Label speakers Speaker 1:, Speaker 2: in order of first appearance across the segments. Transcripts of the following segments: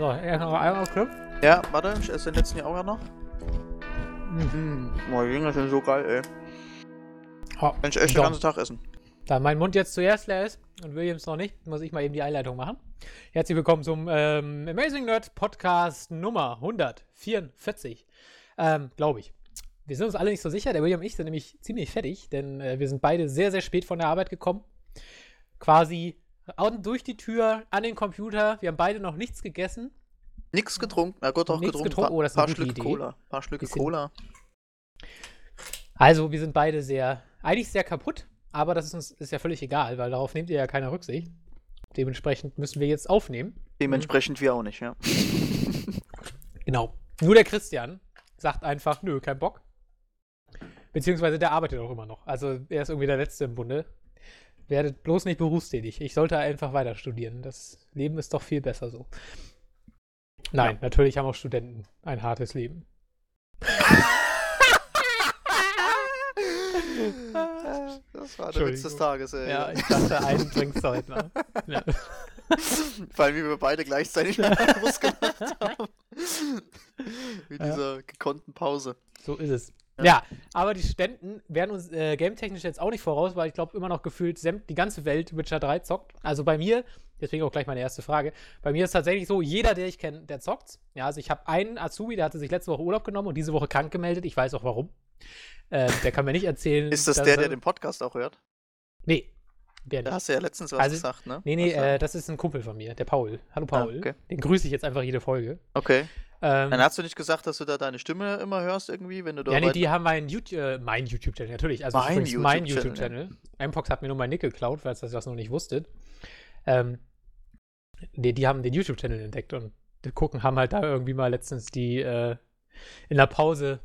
Speaker 1: So, erst noch einmal Club.
Speaker 2: Ja, warte, ich esse den letzten ja auch noch. Mhm. Boah, die Dinger sind so geil, ey.
Speaker 1: Oh,
Speaker 2: Kann ich echt den ganzen Tag essen.
Speaker 1: Da mein Mund jetzt zuerst leer ist und Williams noch nicht, muss ich mal eben die Einleitung machen. Herzlich willkommen zum ähm, Amazing Nerd Podcast Nummer 144. Ähm, Glaube ich. Wir sind uns alle nicht so sicher. Der William und ich sind nämlich ziemlich fertig, denn äh, wir sind beide sehr, sehr spät von der Arbeit gekommen. Quasi außen durch die Tür an den Computer. Wir haben beide noch nichts gegessen.
Speaker 2: Nix getrunken. Na gut, auch
Speaker 1: Nichts
Speaker 2: getrunken.
Speaker 1: getrunken?
Speaker 2: Paar,
Speaker 1: Oh, das ist
Speaker 2: paar
Speaker 1: eine gute
Speaker 2: Schlücke
Speaker 1: Idee.
Speaker 2: Cola. Paar Schlücke Cola.
Speaker 1: Also, wir sind beide sehr, eigentlich sehr kaputt, aber das ist uns ist ja völlig egal, weil darauf nehmt ihr ja keine Rücksicht. Dementsprechend müssen wir jetzt aufnehmen.
Speaker 2: Dementsprechend wir auch nicht, ja.
Speaker 1: Genau. Nur der Christian sagt einfach, nö, kein Bock. Beziehungsweise der arbeitet auch immer noch. Also er ist irgendwie der Letzte im Bunde. Werdet bloß nicht berufstätig. Ich sollte einfach weiter studieren. Das Leben ist doch viel besser so. Nein, natürlich haben auch Studenten ein hartes Leben.
Speaker 2: Das war der Witz des. Tages, ey.
Speaker 1: Ja, ich dachte, einen bringt's heute noch. Ja.
Speaker 2: Vor allem, wie wir beide gleichzeitig Brust gemacht haben. Mit
Speaker 1: Ja.
Speaker 2: dieser gekonnten Pause.
Speaker 1: So ist es.
Speaker 2: Ja.
Speaker 1: Ja, aber die Studenten werden uns äh, gametechnisch jetzt auch nicht voraus, weil ich glaube immer noch gefühlt die ganze Welt Witcher 3 zockt. Also bei mir, deswegen auch gleich meine erste Frage, bei mir ist tatsächlich so, jeder, der ich kenne, der zockt. Ja, also ich habe einen Azubi, der hatte sich letzte Woche Urlaub genommen und diese Woche krank gemeldet. Ich weiß auch warum. Äh, der kann mir nicht erzählen.
Speaker 2: Ist das der,
Speaker 1: er-
Speaker 2: der den Podcast auch hört?
Speaker 1: Nee, der
Speaker 2: Da hast du ja letztens was
Speaker 1: Also-
Speaker 2: gesagt, ne?
Speaker 1: Nee, nee,
Speaker 2: war-
Speaker 1: äh, das ist ein Kumpel von mir, der Paul. Hallo Paul.
Speaker 2: Ah, okay.
Speaker 1: Den grüße ich jetzt einfach jede Folge.
Speaker 2: Okay.
Speaker 1: Ähm,
Speaker 2: Dann hast du nicht gesagt, dass du da deine Stimme immer hörst irgendwie, wenn du da
Speaker 1: Ja, nee, die haben meinen YouTube, äh, mein YouTube-Channel, natürlich. Also
Speaker 2: Mein
Speaker 1: übrigens mein
Speaker 2: YouTube-Channel,
Speaker 1: YouTube-Channel. Mpox hat mir nur mein Nick geklaut, falls ihr das noch nicht wusstet. Ähm, die, die haben den YouTube-Channel entdeckt und die gucken, haben halt da irgendwie mal letztens die äh, in der Pause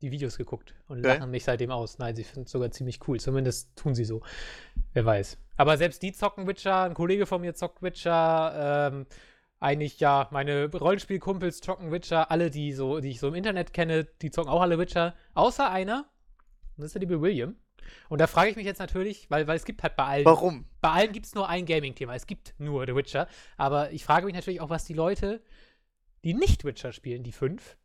Speaker 1: die Videos geguckt und
Speaker 2: Okay.
Speaker 1: lachen mich seitdem aus. Nein, sie finden es sogar ziemlich cool. Zumindest tun sie so. Wer weiß. Aber selbst die zocken Witcher, ein Kollege von mir zockt Witcher, ähm, eigentlich ja, meine Rollenspielkumpels zocken Witcher, alle, die so, die ich so im Internet kenne, die zocken auch alle Witcher, außer einer. Und das ist der liebe William. Und da frage ich mich jetzt natürlich, weil, weil es gibt halt bei allen,
Speaker 2: Warum?
Speaker 1: bei allen gibt es nur ein Gaming-Thema. Es gibt nur The Witcher. Aber ich frage mich natürlich auch, was die Leute, die nicht Witcher spielen, die fünf,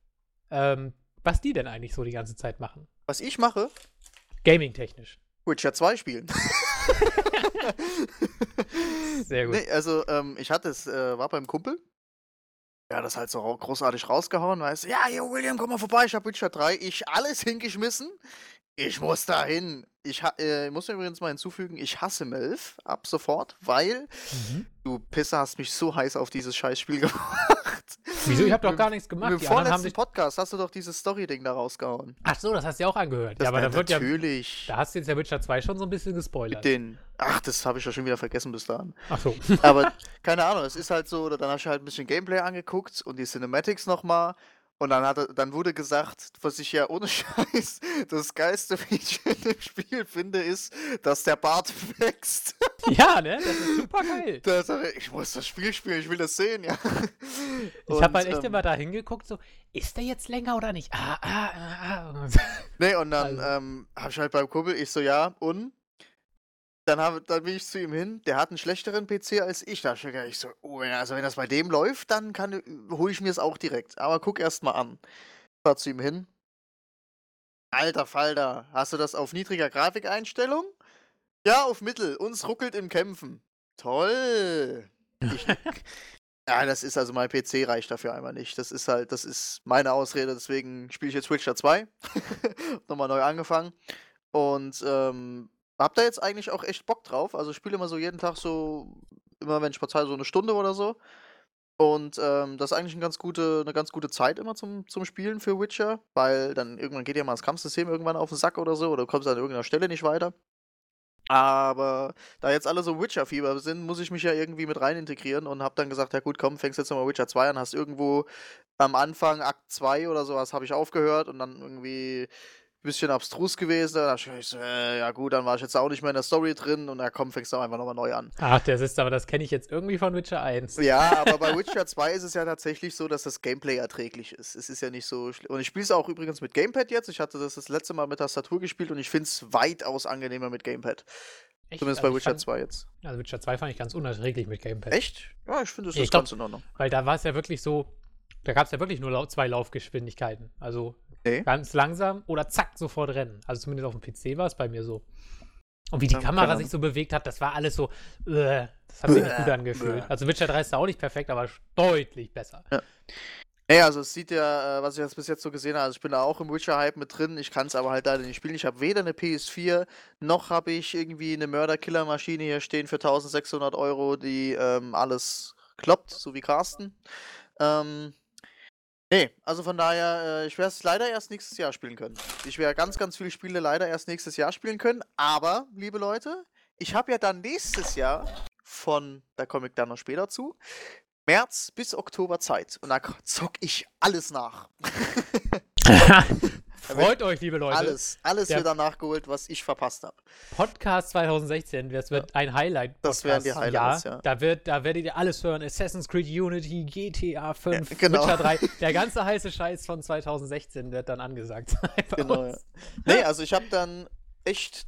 Speaker 1: ähm, was die denn eigentlich so die ganze Zeit machen.
Speaker 2: Was ich mache?
Speaker 1: Gaming-technisch.
Speaker 2: Witcher 2 spielen.
Speaker 1: Sehr gut.
Speaker 2: Nee, also ähm, ich hatte es, äh, war beim Kumpel. Ja, das halt so großartig rausgehauen, weißt du, ja, hier, William, komm mal vorbei, ich hab Witcher 3. Ich alles hingeschmissen. Ich muss da hin. Ich ha äh, muss mir übrigens mal hinzufügen, ich hasse Melf ab sofort, weil
Speaker 1: Mhm.
Speaker 2: du Pisser hast mich so heiß auf dieses Scheißspiel gemacht.
Speaker 1: Wieso? Ich habe doch
Speaker 2: Mit-
Speaker 1: gar nichts gemacht.
Speaker 2: Im vorletzten
Speaker 1: sich.
Speaker 2: Podcast hast du doch dieses Story-Ding da rausgehauen.
Speaker 1: Ach so, das hast du ja auch angehört.
Speaker 2: Das
Speaker 1: ja, aber da wird ja.
Speaker 2: natürlich.
Speaker 1: Da hast du jetzt ja Witcher 2 schon so ein bisschen
Speaker 2: mit
Speaker 1: gespoilert.
Speaker 2: den. Ach, das habe ich ja schon wieder vergessen bis dahin.
Speaker 1: Ach so.
Speaker 2: Aber keine Ahnung, es ist halt so, dann habe ich halt ein bisschen Gameplay angeguckt und die Cinematics nochmal. Und dann, hat, dann wurde gesagt, was ich ja ohne Scheiß das geilste Feature in dem Spiel finde, ist, dass der Bart wächst.
Speaker 1: ja, ne? Das ist super geil.
Speaker 2: Da sag ich, ich muss das Spiel spielen, ich will das sehen, ja.
Speaker 1: Ich habe halt echt
Speaker 2: ähm,
Speaker 1: immer da hingeguckt, so, ist der jetzt länger oder nicht? Ah, ah, ah, ah.
Speaker 2: Nee, und dann
Speaker 1: Also-
Speaker 2: ähm, habe ich halt beim Kumpel, ich so, ja, und? Dann, hab, dann bin ich zu ihm hin, der hat einen schlechteren PC als ich. Da hab ich gedacht, ich so, oh, also wenn das bei dem läuft, dann kann hole ich mir es auch direkt. Aber guck erst mal an. Fahr zu ihm hin. Alter Falter, hast du das auf niedriger Grafikeinstellung? Ja, auf Mittel. Uns ruckelt im Kämpfen. Toll. Ich, ja, das ist also mein PC reicht dafür einmal nicht. Das ist halt, das ist meine Ausrede, deswegen spiele ich jetzt Witcher 2. Nochmal neu angefangen. Und ähm, hab da jetzt eigentlich auch echt Bock drauf. Also ich spiele immer so jeden Tag so, immer wenn ich Zeit so eine Stunde oder so. Und ähm, das ist eigentlich eine ganz gute, eine ganz gute Zeit immer zum, zum Spielen für Witcher, weil dann irgendwann geht ja mal das Kampfsystem irgendwann auf den Sack oder so, oder du kommst an irgendeiner Stelle nicht weiter. Aber da jetzt alle so Witcher-Fieber sind, muss ich mich ja irgendwie mit rein integrieren und hab dann gesagt, ja gut, komm, fängst jetzt nochmal Witcher 2 an, hast irgendwo am Anfang Akt 2 oder sowas habe ich aufgehört und dann irgendwie bisschen abstrus gewesen. Da dachte ich so, äh, ja gut, dann war ich jetzt auch nicht mehr in der Story drin und da komm, fängst du einfach nochmal neu an.
Speaker 1: Ach, das ist aber, das kenne ich jetzt irgendwie von Witcher 1.
Speaker 2: Ja, aber bei Witcher 2 ist es ja tatsächlich so, dass das Gameplay erträglich ist. Es ist ja nicht so schlimm. Und ich spiele es auch übrigens mit Gamepad jetzt. Ich hatte das das letzte Mal mit Tastatur gespielt und ich finde es weitaus angenehmer mit Gamepad.
Speaker 1: Echt?
Speaker 2: Zumindest
Speaker 1: Also
Speaker 2: bei Witcher
Speaker 1: fand-
Speaker 2: 2 jetzt.
Speaker 1: Also Witcher 2 fand ich ganz unerträglich mit Gamepad.
Speaker 2: Echt? Ja, ich finde, es ist
Speaker 1: ich glaub-
Speaker 2: ganz in Ordnung.
Speaker 1: Weil da war es ja wirklich so, da gab es ja wirklich nur lau zwei Laufgeschwindigkeiten. Also
Speaker 2: Nee.
Speaker 1: ganz langsam oder zack, sofort rennen. Also zumindest auf dem PC war es bei mir so. Und wie die
Speaker 2: Ja,
Speaker 1: Kamera sich so bewegt hat, das war alles so, äh, das hat sich nicht gut angefühlt. Also Witcher 3 ist da auch nicht perfekt, aber deutlich besser.
Speaker 2: Ey, also es sieht ja, äh, was ich jetzt bis jetzt so gesehen habe, also ich bin da auch im Witcher-Hype mit drin, ich kann es aber halt leider nicht spielen. Ich habe weder eine PS4, noch habe ich irgendwie eine Mörder-Killer-Maschine hier stehen für 1600 Euro, die ähm, alles kloppt, so wie Carsten. Ähm, nee, also von daher, äh, ich werde es leider erst nächstes Jahr spielen können. Ich werde ganz, ganz viele Spiele leider erst nächstes Jahr spielen können, aber, liebe Leute, ich habe ja dann nächstes Jahr von, da komme ich dann noch später zu, März bis Oktober Zeit. Und da zock ich alles nach.
Speaker 1: Freut euch, liebe Leute.
Speaker 2: Alles, alles
Speaker 1: Der-
Speaker 2: wieder nachgeholt, was ich verpasst habe.
Speaker 1: Podcast 2016, das wird ein Highlight.
Speaker 2: Das werden die Highlights, ja.
Speaker 1: Da, wird, da werdet ihr alles hören. Assassin's Creed Unity, GTA 5,
Speaker 2: Ja, genau.
Speaker 1: Witcher 3. Der ganze heiße Scheiß von 2016 wird dann angesagt sein.
Speaker 2: Genau, ja. Nee, also ich habe dann echt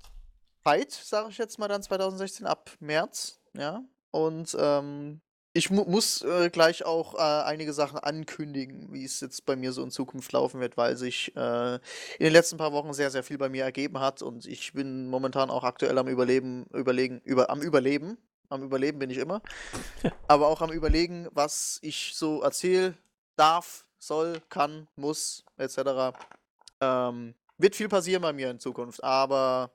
Speaker 2: Zeit, sage ich jetzt mal dann 2016 ab März, ja. Und ähm, ich mu muss äh, gleich auch äh, einige Sachen ankündigen, wie es jetzt bei mir so in Zukunft laufen wird, weil sich äh, in den letzten paar Wochen sehr, sehr viel bei mir ergeben hat und ich bin momentan auch aktuell am Überleben, überlegen, über, am Überleben. Am Überleben bin ich immer. aber auch am Überlegen, was ich so erzähle, darf, soll, kann, muss, etc. Ähm, wird viel passieren bei mir in Zukunft, aber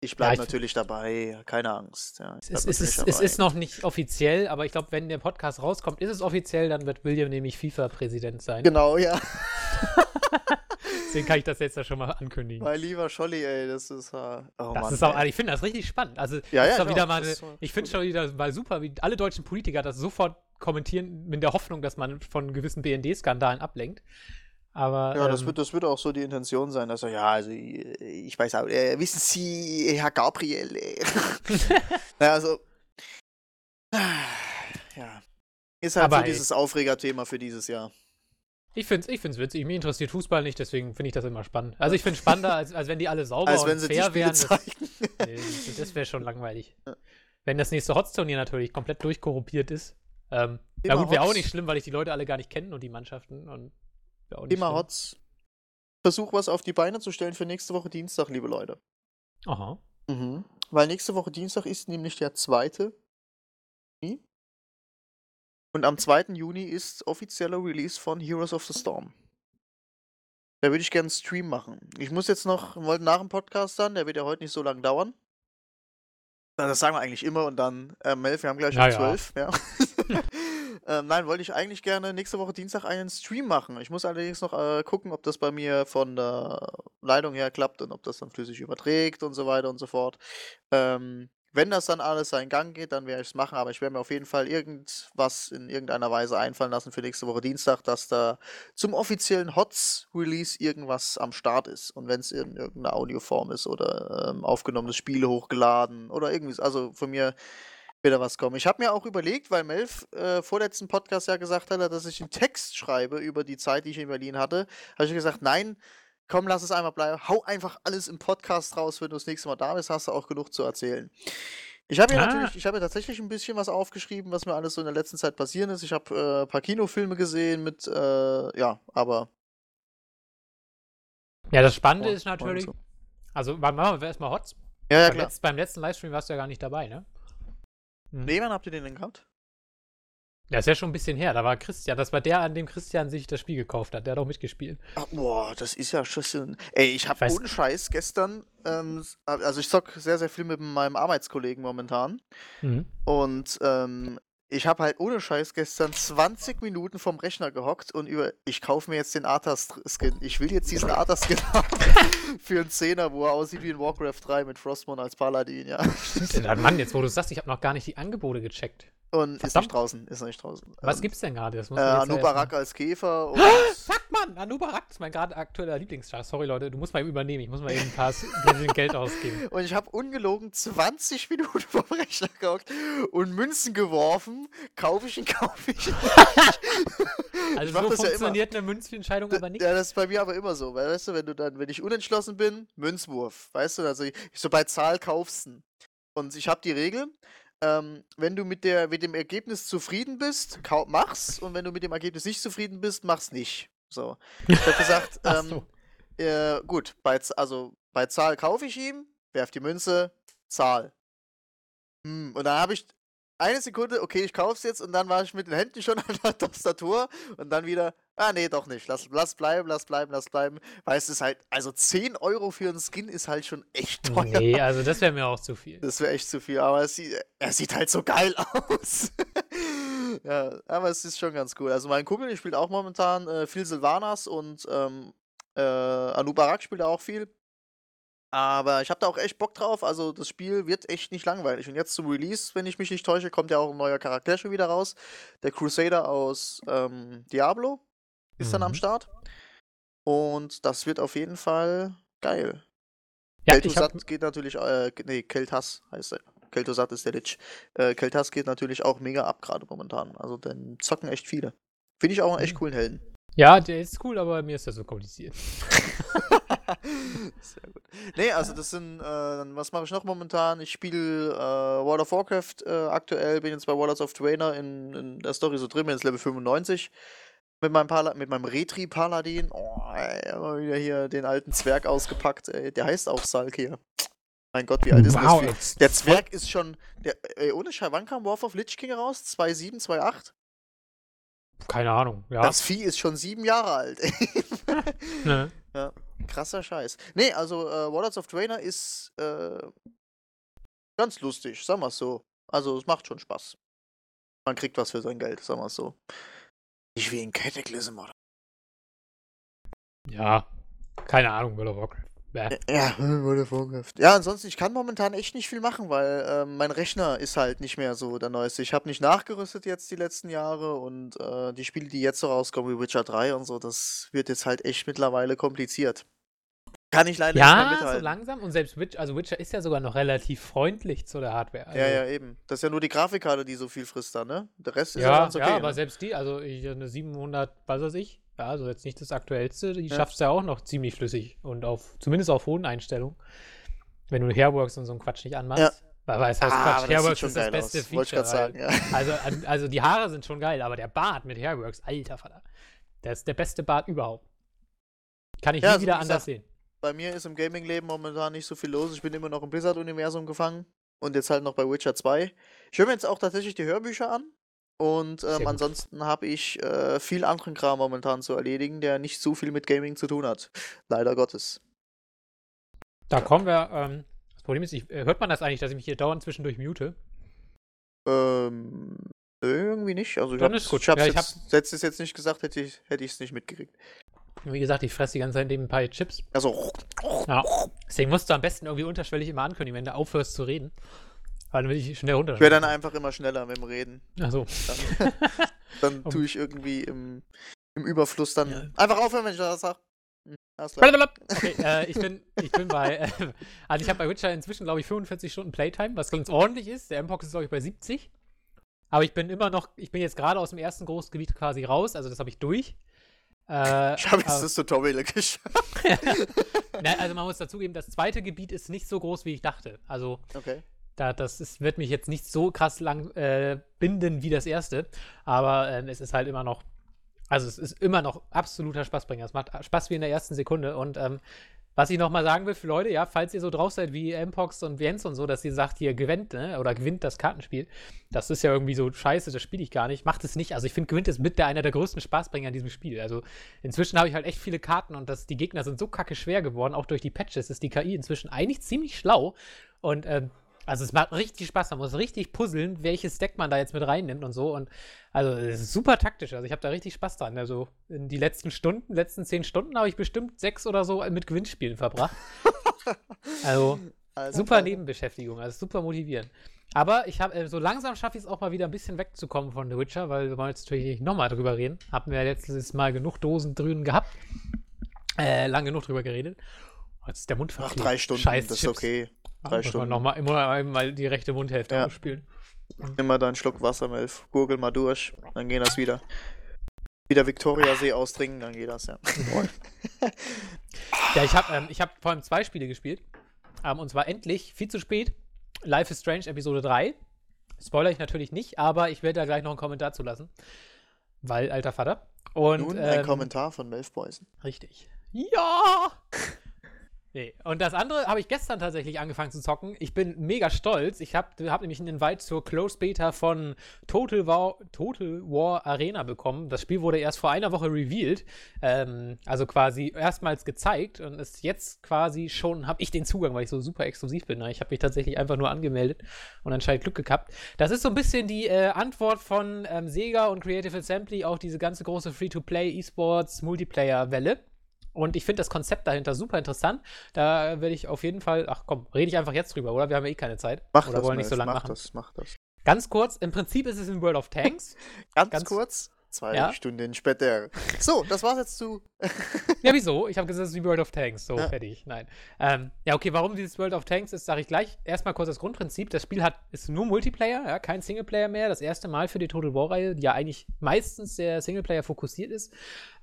Speaker 2: ich bleibe
Speaker 1: ich-
Speaker 2: natürlich dabei, keine Angst. Ja,
Speaker 1: Es ist, es, es ist noch nicht offiziell, aber ich glaube, wenn der Podcast rauskommt, ist es offiziell, dann wird William nämlich FIFA-Präsident sein.
Speaker 2: Genau, ja.
Speaker 1: Deswegen kann ich das jetzt ja schon mal ankündigen.
Speaker 2: Mein lieber Scholli, ey, das ist. Äh, oh
Speaker 1: Das
Speaker 2: Mann,
Speaker 1: ist auch,
Speaker 2: ey.
Speaker 1: ich finde das richtig spannend. Also,
Speaker 2: Ja, ja, ich
Speaker 1: wieder mal eine, ich finde schon wieder mal super, wie alle deutschen Politiker das sofort kommentieren mit der Hoffnung, dass man von gewissen BND-Skandalen ablenkt. Aber
Speaker 2: Ja, das
Speaker 1: ähm,
Speaker 2: wird, das wird auch so die Intention sein, dass er, ja, also ich weiß auch, äh, wissen Sie, Herr Gabriel, ey. ja, also, ja, ist halt
Speaker 1: Aber
Speaker 2: so dieses Aufregerthema für dieses Jahr.
Speaker 1: ich finde es ich find's witzig. Mir interessiert Fußball nicht, deswegen finde ich das immer spannend. Also ich finde es spannender, als, als wenn die alle sauber
Speaker 2: Als
Speaker 1: und fair wären. Das, nee, das wäre schon langweilig. Wenn das nächste Hots-Turnier natürlich komplett durchkorrumpiert ist. Ähm, na gut, wäre auch nicht schlimm, weil ich die Leute alle gar nicht kennen und die Mannschaften. Und nicht
Speaker 2: Thema. Hotz. Versuch was auf die Beine zu stellen für nächste Woche Dienstag, liebe Leute.
Speaker 1: Aha.
Speaker 2: Mhm. Weil nächste Woche Dienstag ist nämlich der 2. Juni. Und am 2. Juni ist offizieller Release von Heroes of the Storm. Da würde ich gerne einen Stream machen. Ich muss jetzt noch, wollte nach dem Podcast dann, der wird ja heute nicht so lange dauern. Das sagen wir eigentlich immer und dann, äh, Melf, wir haben gleich um
Speaker 1: Naja.
Speaker 2: 12. Ja. ähm, nein, wollte ich eigentlich gerne nächste Woche Dienstag einen Stream machen. Ich muss allerdings noch äh, gucken, ob das bei mir von der Leitung her klappt und ob das dann flüssig überträgt und so weiter und so fort. Ähm, wenn das dann alles seinen Gang geht, dann werde ich es machen, aber ich werde mir auf jeden Fall irgendwas in irgendeiner Weise einfallen lassen für nächste Woche Dienstag, dass da zum offiziellen HOTS-Release irgendwas am Start ist. Und wenn es in irgendeiner Audioform ist oder ähm, aufgenommenes Spiele hochgeladen oder irgendwie, also von mir wird da was kommen. Ich habe mir auch überlegt, weil Melf äh, vorletzten Podcast ja gesagt hat, dass ich einen Text schreibe über die Zeit, die ich in Berlin hatte, habe ich gesagt, nein, komm, lass es einmal bleiben. Hau einfach alles im Podcast raus, wenn du das nächste Mal da bist, hast du auch genug zu erzählen. Ich habe hier
Speaker 1: Ah.
Speaker 2: natürlich, ich habe tatsächlich ein bisschen was aufgeschrieben, was mir alles so in der letzten Zeit passiert ist. Ich habe äh, ein paar Kinofilme gesehen mit, äh, ja, aber.
Speaker 1: Ja, das Spannende
Speaker 2: Oh,
Speaker 1: ist natürlich,
Speaker 2: so.
Speaker 1: also machen wir erstmal Hots.
Speaker 2: Ja, ja,
Speaker 1: beim,
Speaker 2: klar.
Speaker 1: letz, beim letzten Livestream warst du ja gar nicht dabei, ne?
Speaker 2: Nee, wann habt ihr den denn gehabt?
Speaker 1: Das ist ja schon ein bisschen her. Da war Christian. Das war der, an dem Christian sich das Spiel gekauft hat. Der hat auch mitgespielt.
Speaker 2: Ach, boah, das ist ja schon. Ey, ich habe
Speaker 1: Weiß-
Speaker 2: ohne Scheiß gestern, ähm, also ich zock sehr, sehr viel mit meinem Arbeitskollegen momentan.
Speaker 1: Mhm.
Speaker 2: Und ähm, ich habe halt ohne Scheiß gestern 20 Minuten vom Rechner gehockt und über, ich kaufe mir jetzt den Arthas-Skin. Ich will jetzt diesen Arthas-Skin haben für einen Zehner, wo er aussieht wie in Warcraft 3 mit Frostmourne als Paladin, ja.
Speaker 1: Mann, jetzt wo du sagst, ich habe noch gar nicht die Angebote gecheckt.
Speaker 2: Und ist
Speaker 1: Verdammt.
Speaker 2: nicht draußen, ist noch nicht draußen.
Speaker 1: Was
Speaker 2: Ähm,
Speaker 1: gibt's denn gerade?
Speaker 2: Äh, Anubarak als Käfer und
Speaker 1: Fuck, Mann! Anubarak ist mein gerade aktueller Lieblingschar. Sorry, Leute, du musst mal eben übernehmen. Ich muss mal eben ein paar Geld ausgeben.
Speaker 2: Und ich habe ungelogen 20 Minuten vom Rechner gehockt und Münzen geworfen. Kaufe ich ihn, kaufe ich ihn.
Speaker 1: Also so
Speaker 2: das ja
Speaker 1: funktioniert eine Münzentscheidung aber nicht.
Speaker 2: Ja, das ist bei mir aber immer so. Weil, weißt du, wenn du dann, wenn ich unentschlossen bin, Münzwurf. Weißt du, also ich, so bei Zahl kaufsten. Und ich habe die Regel, ähm, wenn du mit, der, mit dem Ergebnis zufrieden bist, mach's. Und wenn du mit dem Ergebnis nicht zufrieden bist, mach's nicht. So. Ich habe gesagt, ähm,
Speaker 1: so.
Speaker 2: äh, gut, bei, also bei Zahl kaufe ich ihm, werf die Münze, Zahl. Hm, und dann habe ich eine Sekunde, okay, ich kauf's jetzt und dann war ich mit den Händen schon an der Tastatur und dann wieder, ah nee, doch nicht, lass, lass bleiben, lass bleiben, lass bleiben, weil es ist halt, also 10 Euro für einen Skin ist halt schon echt teuer.
Speaker 1: Nee, also das wäre mir auch zu viel.
Speaker 2: Das wäre echt zu viel, aber es sieht, er sieht halt so geil aus. ja, aber es ist schon ganz cool. Also mein Kumpel, der spielt auch momentan äh, viel Sylvanas und ähm, äh, Anubarak spielt auch viel. Aber ich habe da auch echt Bock drauf. Also das Spiel wird echt nicht langweilig. Und jetzt zum Release, wenn ich mich nicht täusche, kommt ja auch ein neuer Charakter schon wieder raus. Der Crusader aus ähm, Diablo ist dann am
Speaker 1: Mhm.
Speaker 2: Start. Und das wird auf jeden Fall geil.
Speaker 1: Ja, ich hab,
Speaker 2: Kel'Thuzad geht natürlich, äh, nee, Keltas heißt er. Kel'Thuzad ist der Lich. Äh, Keltas geht natürlich auch mega ab gerade momentan. Also den zocken echt viele. Finde ich auch einen echt
Speaker 1: Mhm.
Speaker 2: coolen Helden.
Speaker 1: ja, der ist cool, aber mir ist das so kompliziert.
Speaker 2: Sehr gut. Nee, also das sind, äh, dann- was mache ich noch momentan? Ich spiele äh, World of Warcraft äh, aktuell, bin jetzt bei Warlords of Draenor in, in der Story so drin, bin jetzt Level 95. Mit meinem, Pala mit meinem Retri-Paladin. Oh, ey, immer wieder hier den alten Zwerg ausgepackt. Ey. Der heißt auch Salkir. Mein Gott, wie alt ist das?
Speaker 1: Wow,
Speaker 2: Vieh?
Speaker 1: jetzt
Speaker 2: Der Zwerg ist schon. Der, ey, ohne Scheiß, wann kam War of Lich King raus? 2.7, 2.8?
Speaker 1: Keine Ahnung. Ja.
Speaker 2: Das Vieh ist schon sieben Jahre alt.
Speaker 1: ne?
Speaker 2: Krasser Scheiß. Nee, also äh, Warlords of Draenor ist äh, ganz lustig, sagen wir es so. Also es macht schon Spaß. Man kriegt was für sein Geld, sagen wir es so. Nicht wie in Cataclysm oder.
Speaker 1: Ja. Keine Ahnung, World of Warcraft. Bäh.
Speaker 2: Ja, World of Warcraft. Ja, ansonsten, ich kann momentan echt nicht viel machen, weil ähm, mein Rechner ist halt nicht mehr so der neueste. Ich habe nicht nachgerüstet jetzt die letzten Jahre und äh, die Spiele, die jetzt so rauskommen, wie Witcher 3 und so, das wird jetzt halt echt mittlerweile kompliziert. Kann ich leider nicht mehr
Speaker 1: Ja, so
Speaker 2: mithalten.
Speaker 1: langsam. Und selbst Witcher, also Witcher ist ja sogar noch relativ freundlich zu der Hardware. Also,
Speaker 2: Ja, ja, eben. Das ist ja nur die Grafikkarte, die so viel frisst da, ne? Der Rest ist ja,
Speaker 1: Ja,
Speaker 2: ganz okay.
Speaker 1: ja, aber
Speaker 2: ne?
Speaker 1: selbst die, also eine 700, was weiß ich, ja, also jetzt nicht das aktuellste, die
Speaker 2: Ja.
Speaker 1: schafft es ja auch noch ziemlich flüssig und auf, zumindest auf hohen Einstellungen. Wenn du Hairworks und so einen Quatsch nicht anmachst.
Speaker 2: Ja.
Speaker 1: Weil es heißt
Speaker 2: Ah,
Speaker 1: Quatsch, Hairworks ist das beste
Speaker 2: aus.
Speaker 1: Feature.
Speaker 2: sagen, ja.
Speaker 1: Also, also die Haare sind schon geil, aber der Bart mit Hairworks, alter Vater. Der ist der beste Bart überhaupt. Kann ich
Speaker 2: Ja,
Speaker 1: nie wieder
Speaker 2: wie
Speaker 1: anders sehen.
Speaker 2: Bei mir ist im Gaming-Leben momentan nicht so viel los. Ich bin immer noch im Blizzard-Universum gefangen. Und jetzt halt noch bei Witcher 2. Ich höre mir jetzt auch tatsächlich die Hörbücher an. Und ähm, ansonsten habe ich äh, viel anderen Kram momentan zu erledigen, der nicht so viel mit Gaming zu tun hat. Leider Gottes.
Speaker 1: Da kommen wir, ähm, das Problem ist, ich, äh, hört man das eigentlich, dass ich mich hier dauernd zwischendurch mute?
Speaker 2: Ähm, irgendwie nicht. Also ich ich hab's
Speaker 1: Ja, ich
Speaker 2: jetzt, es nicht gesagt, hätte ich es nicht mitgekriegt.
Speaker 1: Wie gesagt, ich fresse die ganze Zeit nebenbei Chips.
Speaker 2: Also,
Speaker 1: Ja. Deswegen musst du am besten irgendwie unterschwellig immer ankündigen, wenn du aufhörst zu reden. Weil dann will ich schnell
Speaker 2: ich
Speaker 1: runter.
Speaker 2: werde dann einfach immer schneller mit dem Reden.
Speaker 1: Achso.
Speaker 2: Dann, dann
Speaker 1: Um-
Speaker 2: tue ich irgendwie im, im Überfluss dann
Speaker 1: Ja.
Speaker 2: einfach aufhören, wenn ich das sage.
Speaker 1: Blablabla. Okay, äh, ich bin, ich bin bei, äh, also ich habe bei Witcher inzwischen, glaube ich, 45 Stunden Playtime, was ganz ordentlich ist. Der Mpox ist, glaube ich, bei 70. Aber ich bin immer noch, ich bin jetzt gerade aus dem ersten Großgebiet quasi raus, also das habe ich durch. Äh,
Speaker 2: Ich habe jetzt das Tutorial geschafft.
Speaker 1: Na, also man muss dazugeben, das zweite Gebiet ist nicht so groß, wie ich dachte. Also
Speaker 2: Okay.
Speaker 1: da, das ist, wird mich jetzt nicht so krass lang äh, binden wie das erste, aber ähm, es ist halt immer noch, also es ist immer noch absoluter Spaßbringer. Es macht Spaß wie in der ersten Sekunde und ähm, was ich nochmal sagen will für Leute, ja, falls ihr so drauf seid wie Mpox und Viens und so, dass ihr sagt, ihr gewinnt, ne, oder gewinnt das Kartenspiel, das ist ja irgendwie so scheiße, das spiele ich gar nicht, macht es nicht. Also ich finde, gewinnt ist mit der einer der größten Spaßbringer in diesem Spiel. Also inzwischen habe ich halt echt viele Karten und das, die Gegner sind so kacke schwer geworden, auch durch die Patches ist die KI inzwischen eigentlich ziemlich schlau und ähm, also es macht richtig Spaß, man muss richtig puzzeln, welches Deck man da jetzt mit reinnimmt und so. Und also es ist super taktisch. Also ich habe da richtig Spaß dran. Also in die letzten Stunden, letzten zehn Stunden habe ich bestimmt sechs oder so mit Gewinnspielen verbracht. Also
Speaker 2: Alles
Speaker 1: super
Speaker 2: klar.
Speaker 1: Nebenbeschäftigung, also super motivierend. Aber ich habe, äh, so langsam schaffe ich es auch mal wieder ein bisschen wegzukommen von The Witcher, weil wir wollen jetzt natürlich nicht nochmal drüber reden. Haben wir letztes Mal genug Dosen drüben gehabt. Äh, lang genug drüber geredet. Jetzt ist der Mund
Speaker 2: Ach,
Speaker 1: verklebt.
Speaker 2: drei Stunden,
Speaker 1: Scheiß
Speaker 2: das ist
Speaker 1: Chips.
Speaker 2: okay.
Speaker 1: Ah,
Speaker 2: Drei
Speaker 1: man
Speaker 2: Stunden.
Speaker 1: Noch mal, immer mal die rechte Mundhälfte
Speaker 2: Ja.
Speaker 1: ausspielen.
Speaker 2: Nimm mal da einen Schluck Wasser, Melf. Gurgel mal durch, dann geht das wieder. Wieder Viktoriasee austrinken, dann geht das, ja.
Speaker 1: Ja, ich habe ähm, ich hab vor allem zwei Spiele gespielt. Ähm, und zwar endlich, viel zu spät, Life is Strange Episode 3. Spoiler ich natürlich nicht, aber ich werde da gleich noch einen Kommentar zulassen. Weil, alter Vater. Und,
Speaker 2: Nun ein
Speaker 1: ähm,
Speaker 2: Kommentar von Melf Boysen.
Speaker 1: Richtig. Ja! Nee. Und das andere habe ich gestern tatsächlich angefangen zu zocken. Ich bin mega stolz. Ich habe hab nämlich einen Invite zur Close Beta von Total War, Total War Arena bekommen. Das Spiel wurde erst vor einer Woche revealed. Ähm, also quasi erstmals gezeigt und ist jetzt quasi schon, habe ich den Zugang, weil ich so super exklusiv bin. Ne? Ich habe mich tatsächlich einfach nur angemeldet und anscheinend Glück gehabt. Das ist so ein bisschen die äh, Antwort von ähm, Sega und Creative Assembly auf diese ganze große Free-to-Play E-Sports Multiplayer-Welle. Und ich finde das Konzept dahinter super interessant. Da werde ich auf jeden Fall, ach komm, rede ich einfach jetzt drüber, oder? Wir haben ja eh keine Zeit.
Speaker 2: Mach
Speaker 1: oder
Speaker 2: das,
Speaker 1: wollen nicht so lange
Speaker 2: mach
Speaker 1: machen.
Speaker 2: das, mach das.
Speaker 1: Ganz kurz, im Prinzip ist es in World of Tanks.
Speaker 2: Ganz,
Speaker 1: Ganz-
Speaker 2: kurz, zwei
Speaker 1: Ja.
Speaker 2: Stunden später. So, das war's jetzt zu.
Speaker 1: ja, wieso? Ich habe gesagt, es ist wie World of Tanks. So,
Speaker 2: Ja.
Speaker 1: fertig. Nein. Ähm, ja, okay, warum dieses World of Tanks ist, sage ich gleich. Erstmal kurz das Grundprinzip. Das Spiel hat, ist nur Multiplayer, ja, kein Singleplayer mehr. Das erste Mal für die Total War-Reihe, die ja eigentlich meistens sehr Singleplayer fokussiert ist.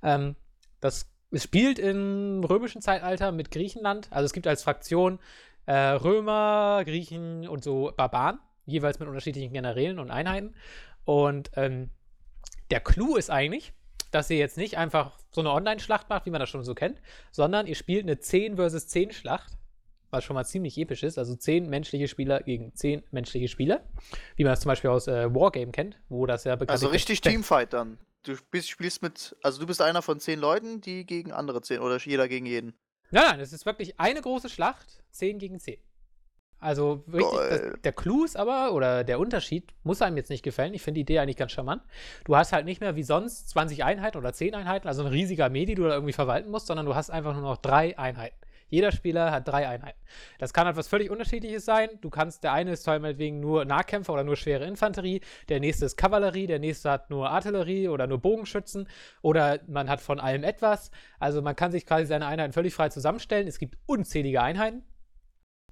Speaker 1: Ähm, das es spielt im römischen Zeitalter mit Griechenland. Also es gibt als Fraktion äh, Römer, Griechen und so Barbaren, jeweils mit unterschiedlichen Generälen und Einheiten. Und ähm, der Clou ist eigentlich, dass ihr jetzt nicht einfach so eine Online-Schlacht macht, wie man das schon so kennt, sondern ihr spielt eine 10 versus 10 Schlacht, was schon mal ziemlich episch ist. Also 10 menschliche Spieler gegen 10 menschliche Spieler, wie man das zum Beispiel aus äh, Wargame kennt, wo das ja bekannt
Speaker 2: Also richtig Teamfight dann. Du bist, spielst mit, also du bist einer von zehn Leuten, die gegen andere zehn oder jeder gegen jeden.
Speaker 1: Nein, nein, es ist wirklich eine große Schlacht, 10 gegen 10. Also richtig, das, der Clou ist aber, oder der Unterschied, muss einem jetzt nicht gefallen. Ich finde die Idee eigentlich ganz charmant. Du hast halt nicht mehr wie sonst 20 Einheiten oder 10 Einheiten, also ein riesiger Armee, die du da irgendwie verwalten musst, sondern du hast einfach nur noch drei Einheiten. Jeder Spieler hat drei Einheiten. Das kann halt was völlig Unterschiedliches sein. Du kannst, der eine ist meinetwegen nur Nahkämpfer oder nur schwere Infanterie, der nächste ist Kavallerie, der nächste hat nur Artillerie oder nur Bogenschützen oder man hat von allem etwas. Also man kann sich quasi seine Einheiten völlig frei zusammenstellen. Es gibt unzählige Einheiten.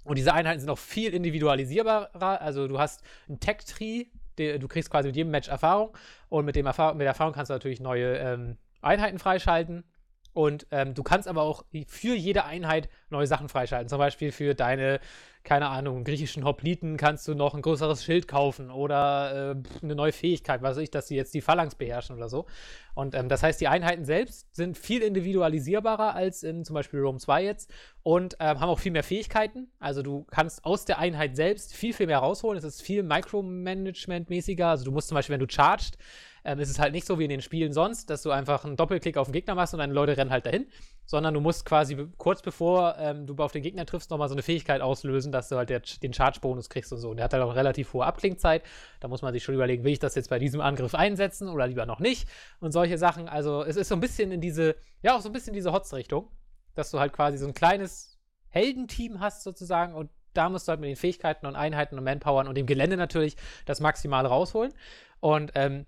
Speaker 1: Und diese Einheiten sind auch viel individualisierbarer. Also du hast einen Tech-Tree, du kriegst quasi mit jedem Match Erfahrung und mit, dem Erfahrung, mit der Erfahrung kannst du natürlich neue ähm, Einheiten freischalten. Und ähm, du kannst aber auch für jede Einheit neue Sachen freischalten. Zum Beispiel für deine, keine Ahnung, griechischen Hopliten kannst du noch ein größeres Schild kaufen oder äh, eine neue Fähigkeit, was weiß ich, dass sie jetzt die Phalanx beherrschen oder so. Und ähm, das heißt, die Einheiten selbst sind viel individualisierbarer als in zum Beispiel Rome 2 jetzt und ähm, haben auch viel mehr Fähigkeiten. Also du kannst aus der Einheit selbst viel, viel mehr rausholen. Es ist viel Micromanagement-mäßiger. Also du musst zum Beispiel, wenn du charged, ähm, ist es halt nicht so wie in den Spielen sonst, dass du einfach einen Doppelklick auf den Gegner machst und deine Leute rennen halt dahin, sondern du musst quasi kurz bevor ähm, du auf den Gegner triffst, nochmal so eine Fähigkeit auslösen, dass du halt der, den Charge-Bonus kriegst und so. Und der hat halt auch relativ hohe Abklingzeit. Da muss man sich schon überlegen, will ich das jetzt bei diesem Angriff einsetzen oder lieber noch nicht und solche Sachen. Also es ist so ein bisschen in diese, ja auch so ein bisschen in diese Hotz-Richtung, dass du halt quasi so ein kleines Heldenteam hast sozusagen und da musst du halt mit den Fähigkeiten und Einheiten und Manpowern und dem Gelände natürlich das Maximale rausholen. Und ähm,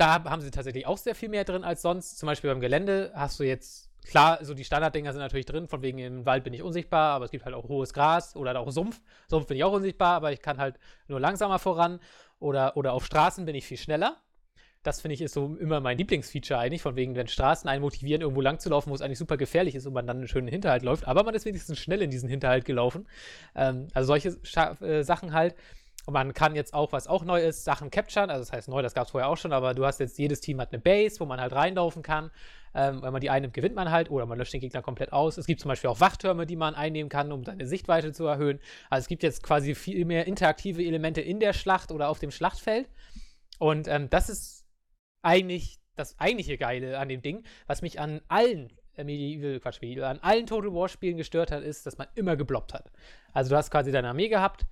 Speaker 1: da haben sie tatsächlich auch sehr viel mehr drin als sonst. Zum Beispiel beim Gelände hast du jetzt, klar, so die Standarddinger sind natürlich drin, von wegen im Wald bin ich unsichtbar, aber es gibt halt auch hohes Gras oder auch Sumpf. Sumpf bin ich auch unsichtbar, aber ich kann halt nur langsamer voran. Oder, oder auf Straßen bin ich viel schneller. Das finde ich ist so immer mein Lieblingsfeature eigentlich, von wegen, wenn Straßen einen motivieren, irgendwo lang zu laufen, wo es eigentlich super gefährlich ist und man dann einen schönen Hinterhalt läuft, aber man ist wenigstens schnell in diesen Hinterhalt gelaufen. Ähm, also solche Scha äh, Sachen halt. Und man kann jetzt auch, was auch neu ist, Sachen capturen. Also das heißt neu, das gab es vorher auch schon, aber du hast jetzt, jedes Team hat eine Base, wo man halt reinlaufen kann. Ähm, wenn man die einnimmt, gewinnt man halt oder man löscht den Gegner komplett aus. Es gibt zum Beispiel auch Wachtürme, die man einnehmen kann, um seine Sichtweite zu erhöhen. Also es gibt jetzt quasi viel mehr interaktive Elemente in der Schlacht oder auf dem Schlachtfeld. Und ähm, das ist eigentlich das eigentliche Geile an dem Ding, was mich an allen äh, Medieval, Quatsch, Medieval, an allen Total War Spielen gestört hat, ist, dass man immer gebloppt hat. Also du hast quasi deine Armee gehabt,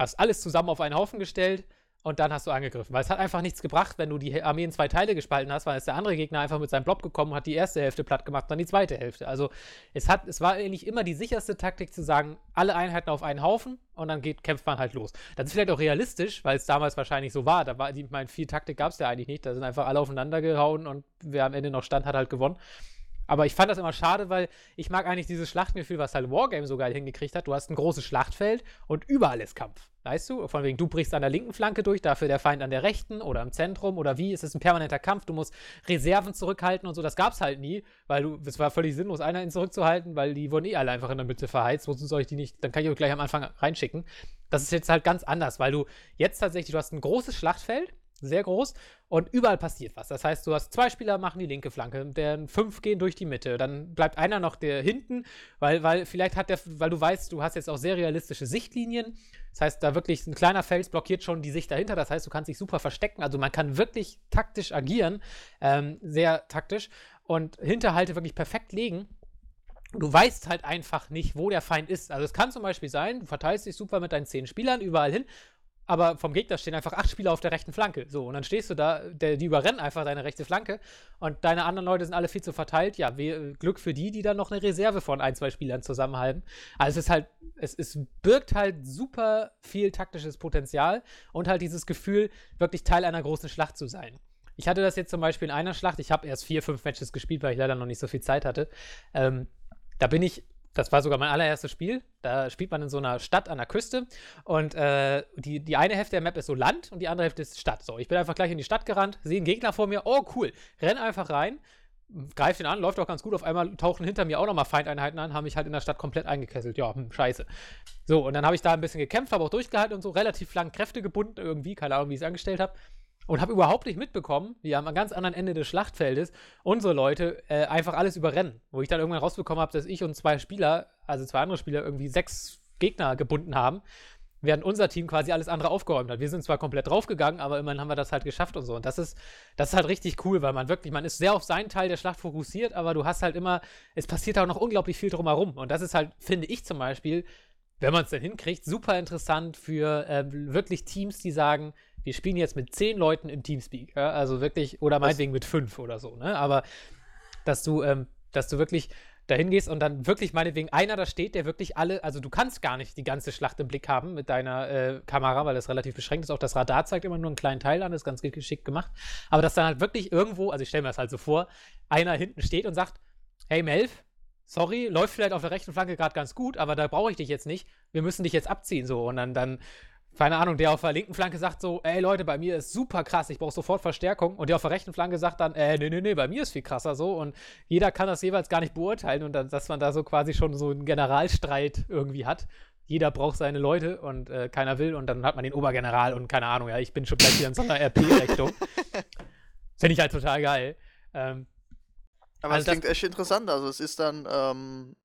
Speaker 1: hast alles zusammen auf einen Haufen gestellt und dann hast du angegriffen. Weil es hat einfach nichts gebracht, wenn du die Armee in zwei Teile gespalten hast, weil es der andere Gegner einfach mit seinem Blob gekommen hat, die erste Hälfte platt gemacht, dann die zweite Hälfte. Also es hat, es war eigentlich immer die sicherste Taktik zu sagen, alle Einheiten auf einen Haufen und dann geht, kämpft man halt los. Das ist vielleicht auch realistisch, weil es damals wahrscheinlich so war. Da war, ich meine, viel Taktik gab es ja eigentlich nicht. Da sind einfach alle aufeinander gehauen und wer am Ende noch stand, hat halt gewonnen. Aber ich fand das immer schade, weil ich mag eigentlich dieses Schlachtgefühl, was halt Wargame so geil hingekriegt hat. Du hast ein großes Schlachtfeld und überall ist Kampf. Weißt du? Von wegen, du brichst an der linken Flanke durch, dafür der Feind an der rechten oder im Zentrum oder wie. Es ist ein permanenter Kampf. Du musst Reserven zurückhalten und so. Das gab es halt nie, weil du, es war völlig sinnlos, einer zurückzuhalten, weil die wurden eh alle einfach in der Mitte verheizt. Wozu soll ich die nicht? Dann kann ich euch gleich am Anfang reinschicken. Das ist jetzt halt ganz anders, weil du jetzt tatsächlich, du hast ein großes Schlachtfeld sehr groß und überall passiert was. Das heißt, du hast zwei Spieler machen die linke Flanke, der fünf gehen durch die Mitte, dann bleibt einer noch der hinten, weil, weil vielleicht hat der, weil du weißt, du hast jetzt auch sehr realistische Sichtlinien. Das heißt, da wirklich ein kleiner Fels blockiert schon die Sicht dahinter. Das heißt, du kannst dich super verstecken. Also man kann wirklich taktisch agieren, ähm, sehr taktisch und Hinterhalte wirklich perfekt legen. Du weißt halt einfach nicht, wo der Feind ist. Also es kann zum Beispiel sein, du verteilst dich super mit deinen zehn Spielern überall hin aber vom Gegner stehen einfach acht Spieler auf der rechten Flanke. So, und dann stehst du da, der, die überrennen einfach deine rechte Flanke und deine anderen Leute sind alle viel zu verteilt. Ja, we, Glück für die, die dann noch eine Reserve von ein, zwei Spielern zusammenhalten. Also es ist halt, es, es birgt halt super viel taktisches Potenzial und halt dieses Gefühl, wirklich Teil einer großen Schlacht zu sein. Ich hatte das jetzt zum Beispiel in einer Schlacht, ich habe erst vier, fünf Matches gespielt, weil ich leider noch nicht so viel Zeit hatte. Ähm, da bin ich das war sogar mein allererstes Spiel. Da spielt man in so einer Stadt an der Küste und äh, die, die eine Hälfte der Map ist so Land und die andere Hälfte ist Stadt. So, ich bin einfach gleich in die Stadt gerannt, sehe einen Gegner vor mir, oh cool, renn einfach rein, greif ihn an, läuft auch ganz gut. Auf einmal tauchen hinter mir auch nochmal Feindeinheiten an, haben mich halt in der Stadt komplett eingekesselt. Ja, hm, scheiße. So, und dann habe ich da ein bisschen gekämpft, habe auch durchgehalten und so relativ lang Kräfte gebunden, irgendwie, keine Ahnung, wie ich es angestellt habe und habe überhaupt nicht mitbekommen, wie am ganz anderen Ende des Schlachtfeldes unsere Leute äh, einfach alles überrennen. Wo ich dann irgendwann rausbekommen habe, dass ich und zwei Spieler, also zwei andere Spieler, irgendwie sechs Gegner gebunden haben, während unser Team quasi alles andere aufgeräumt hat. Wir sind zwar komplett draufgegangen, aber immerhin haben wir das halt geschafft und so. Und das ist, das ist halt richtig cool, weil man wirklich, man ist sehr auf seinen Teil der Schlacht fokussiert, aber du hast halt immer, es passiert auch noch unglaublich viel drumherum. Und das ist halt, finde ich zum Beispiel, wenn man es dann hinkriegt, super interessant für äh, wirklich Teams, die sagen, wir spielen jetzt mit zehn Leuten im Teamspeak. Ja? Also wirklich, oder meinetwegen mit fünf oder so, ne? Aber dass du, ähm, dass du wirklich dahin gehst und dann wirklich meinetwegen einer da steht, der wirklich alle, also du kannst gar nicht die ganze Schlacht im Blick haben mit deiner äh, Kamera, weil das relativ beschränkt ist. Auch das Radar zeigt immer nur einen kleinen Teil an, das ist ganz geschickt gemacht. Aber dass dann halt wirklich irgendwo, also ich stelle mir das halt so vor, einer hinten steht und sagt, hey Melf, sorry, läuft vielleicht auf der rechten Flanke gerade ganz gut, aber da brauche ich dich jetzt nicht. Wir müssen dich jetzt abziehen so und dann dann keine Ahnung, der auf der linken Flanke sagt so, ey Leute, bei mir ist super krass, ich brauche sofort Verstärkung. Und der auf der rechten Flanke sagt dann, äh, nee, nee, nee, bei mir ist viel krasser so. Und jeder kann das jeweils gar nicht beurteilen und dann, dass man da so quasi schon so einen Generalstreit irgendwie hat. Jeder braucht seine Leute und äh, keiner will und dann hat man den Obergeneral und keine Ahnung, ja, ich bin schon gleich wieder in so einer RP-Richtung. Finde ich halt total geil. Ähm,
Speaker 2: aber also es klingt echt interessant. Also es ist dann, ähm,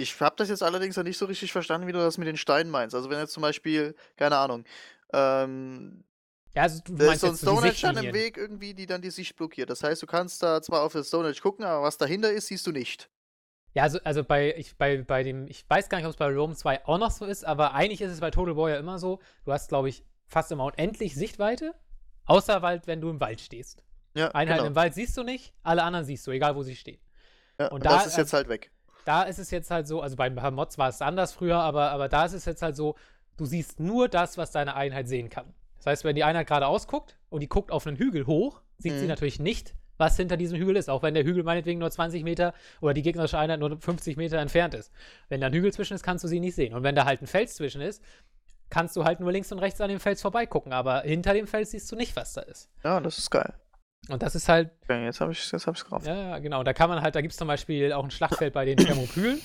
Speaker 2: ich habe das jetzt allerdings noch nicht so richtig verstanden, wie du das mit den Steinen meinst. Also wenn jetzt zum Beispiel, keine Ahnung, ähm,
Speaker 1: ja, also du
Speaker 2: da ist so ein Stonehenge dann im Weg irgendwie, die dann die Sicht blockiert. Das heißt, du kannst da zwar auf das Stonehenge gucken, aber was dahinter ist, siehst du nicht.
Speaker 1: Ja, also, also bei, ich, bei, bei dem, ich weiß gar nicht, ob es bei Rome 2 auch noch so ist, aber eigentlich ist es bei Total War ja immer so, du hast, glaube ich, fast immer unendlich Sichtweite, außer Wald, wenn du im Wald stehst. Ja, Einheiten genau. im Wald siehst du nicht, alle anderen siehst du, egal wo sie stehen.
Speaker 2: Ja, und, und da, das ist jetzt halt weg
Speaker 1: da ist es jetzt halt so, also bei Mods war es anders früher, aber, aber da ist es jetzt halt so, du siehst nur das, was deine Einheit sehen kann. Das heißt, wenn die Einheit gerade ausguckt und die guckt auf einen Hügel hoch, sieht mhm. sie natürlich nicht, was hinter diesem Hügel ist, auch wenn der Hügel meinetwegen nur 20 Meter oder die gegnerische Einheit nur 50 Meter entfernt ist. Wenn da ein Hügel zwischen ist, kannst du sie nicht sehen. Und wenn da halt ein Fels zwischen ist, kannst du halt nur links und rechts an dem Fels vorbeigucken, aber hinter dem Fels siehst du nicht, was da ist.
Speaker 2: Ja, das ist geil.
Speaker 1: Und das ist halt.
Speaker 2: Okay, jetzt habe ich es hab drauf.
Speaker 1: Ja, genau. Da kann man halt, da gibt es zum Beispiel auch ein Schlachtfeld bei den Thermopylen.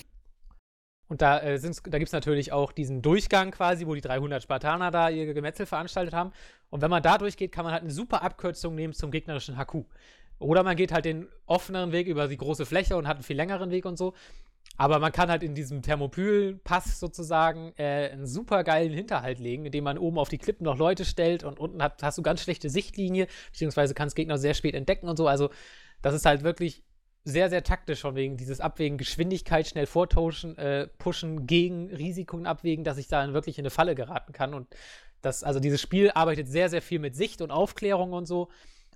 Speaker 1: Und da, äh, da gibt es natürlich auch diesen Durchgang quasi, wo die 300 Spartaner da ihr Gemetzel veranstaltet haben. Und wenn man da durchgeht, kann man halt eine super Abkürzung nehmen zum gegnerischen Haku. Oder man geht halt den offeneren Weg über die große Fläche und hat einen viel längeren Weg und so. Aber man kann halt in diesem Thermopyl-Pass sozusagen äh, einen super geilen Hinterhalt legen, indem man oben auf die Klippen noch Leute stellt und unten hat, hast du ganz schlechte Sichtlinie, beziehungsweise kannst Gegner sehr spät entdecken und so. Also, das ist halt wirklich sehr, sehr taktisch von wegen dieses Abwägen, Geschwindigkeit schnell vortauschen, äh, pushen gegen Risiken abwägen, dass ich dann wirklich in eine Falle geraten kann. Und das, also dieses Spiel arbeitet sehr, sehr viel mit Sicht und Aufklärung und so.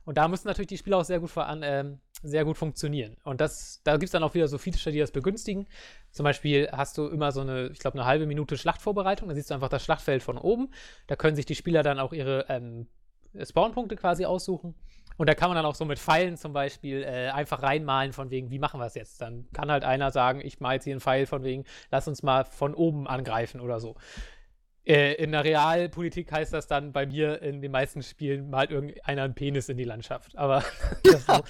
Speaker 1: Und da müssen natürlich die Spiele auch sehr gut, voran, ähm, sehr gut funktionieren. Und das, da gibt es dann auch wieder so Feature, die das begünstigen. Zum Beispiel hast du immer so eine, ich glaube, eine halbe Minute Schlachtvorbereitung. Da siehst du einfach das Schlachtfeld von oben. Da können sich die Spieler dann auch ihre ähm, Spawnpunkte quasi aussuchen. Und da kann man dann auch so mit Pfeilen zum Beispiel äh, einfach reinmalen, von wegen, wie machen wir es jetzt? Dann kann halt einer sagen, ich mal jetzt hier einen Pfeil von wegen, lass uns mal von oben angreifen oder so. Äh, in der Realpolitik heißt das dann bei mir in den meisten Spielen malt irgendeiner einen Penis in die Landschaft. Aber.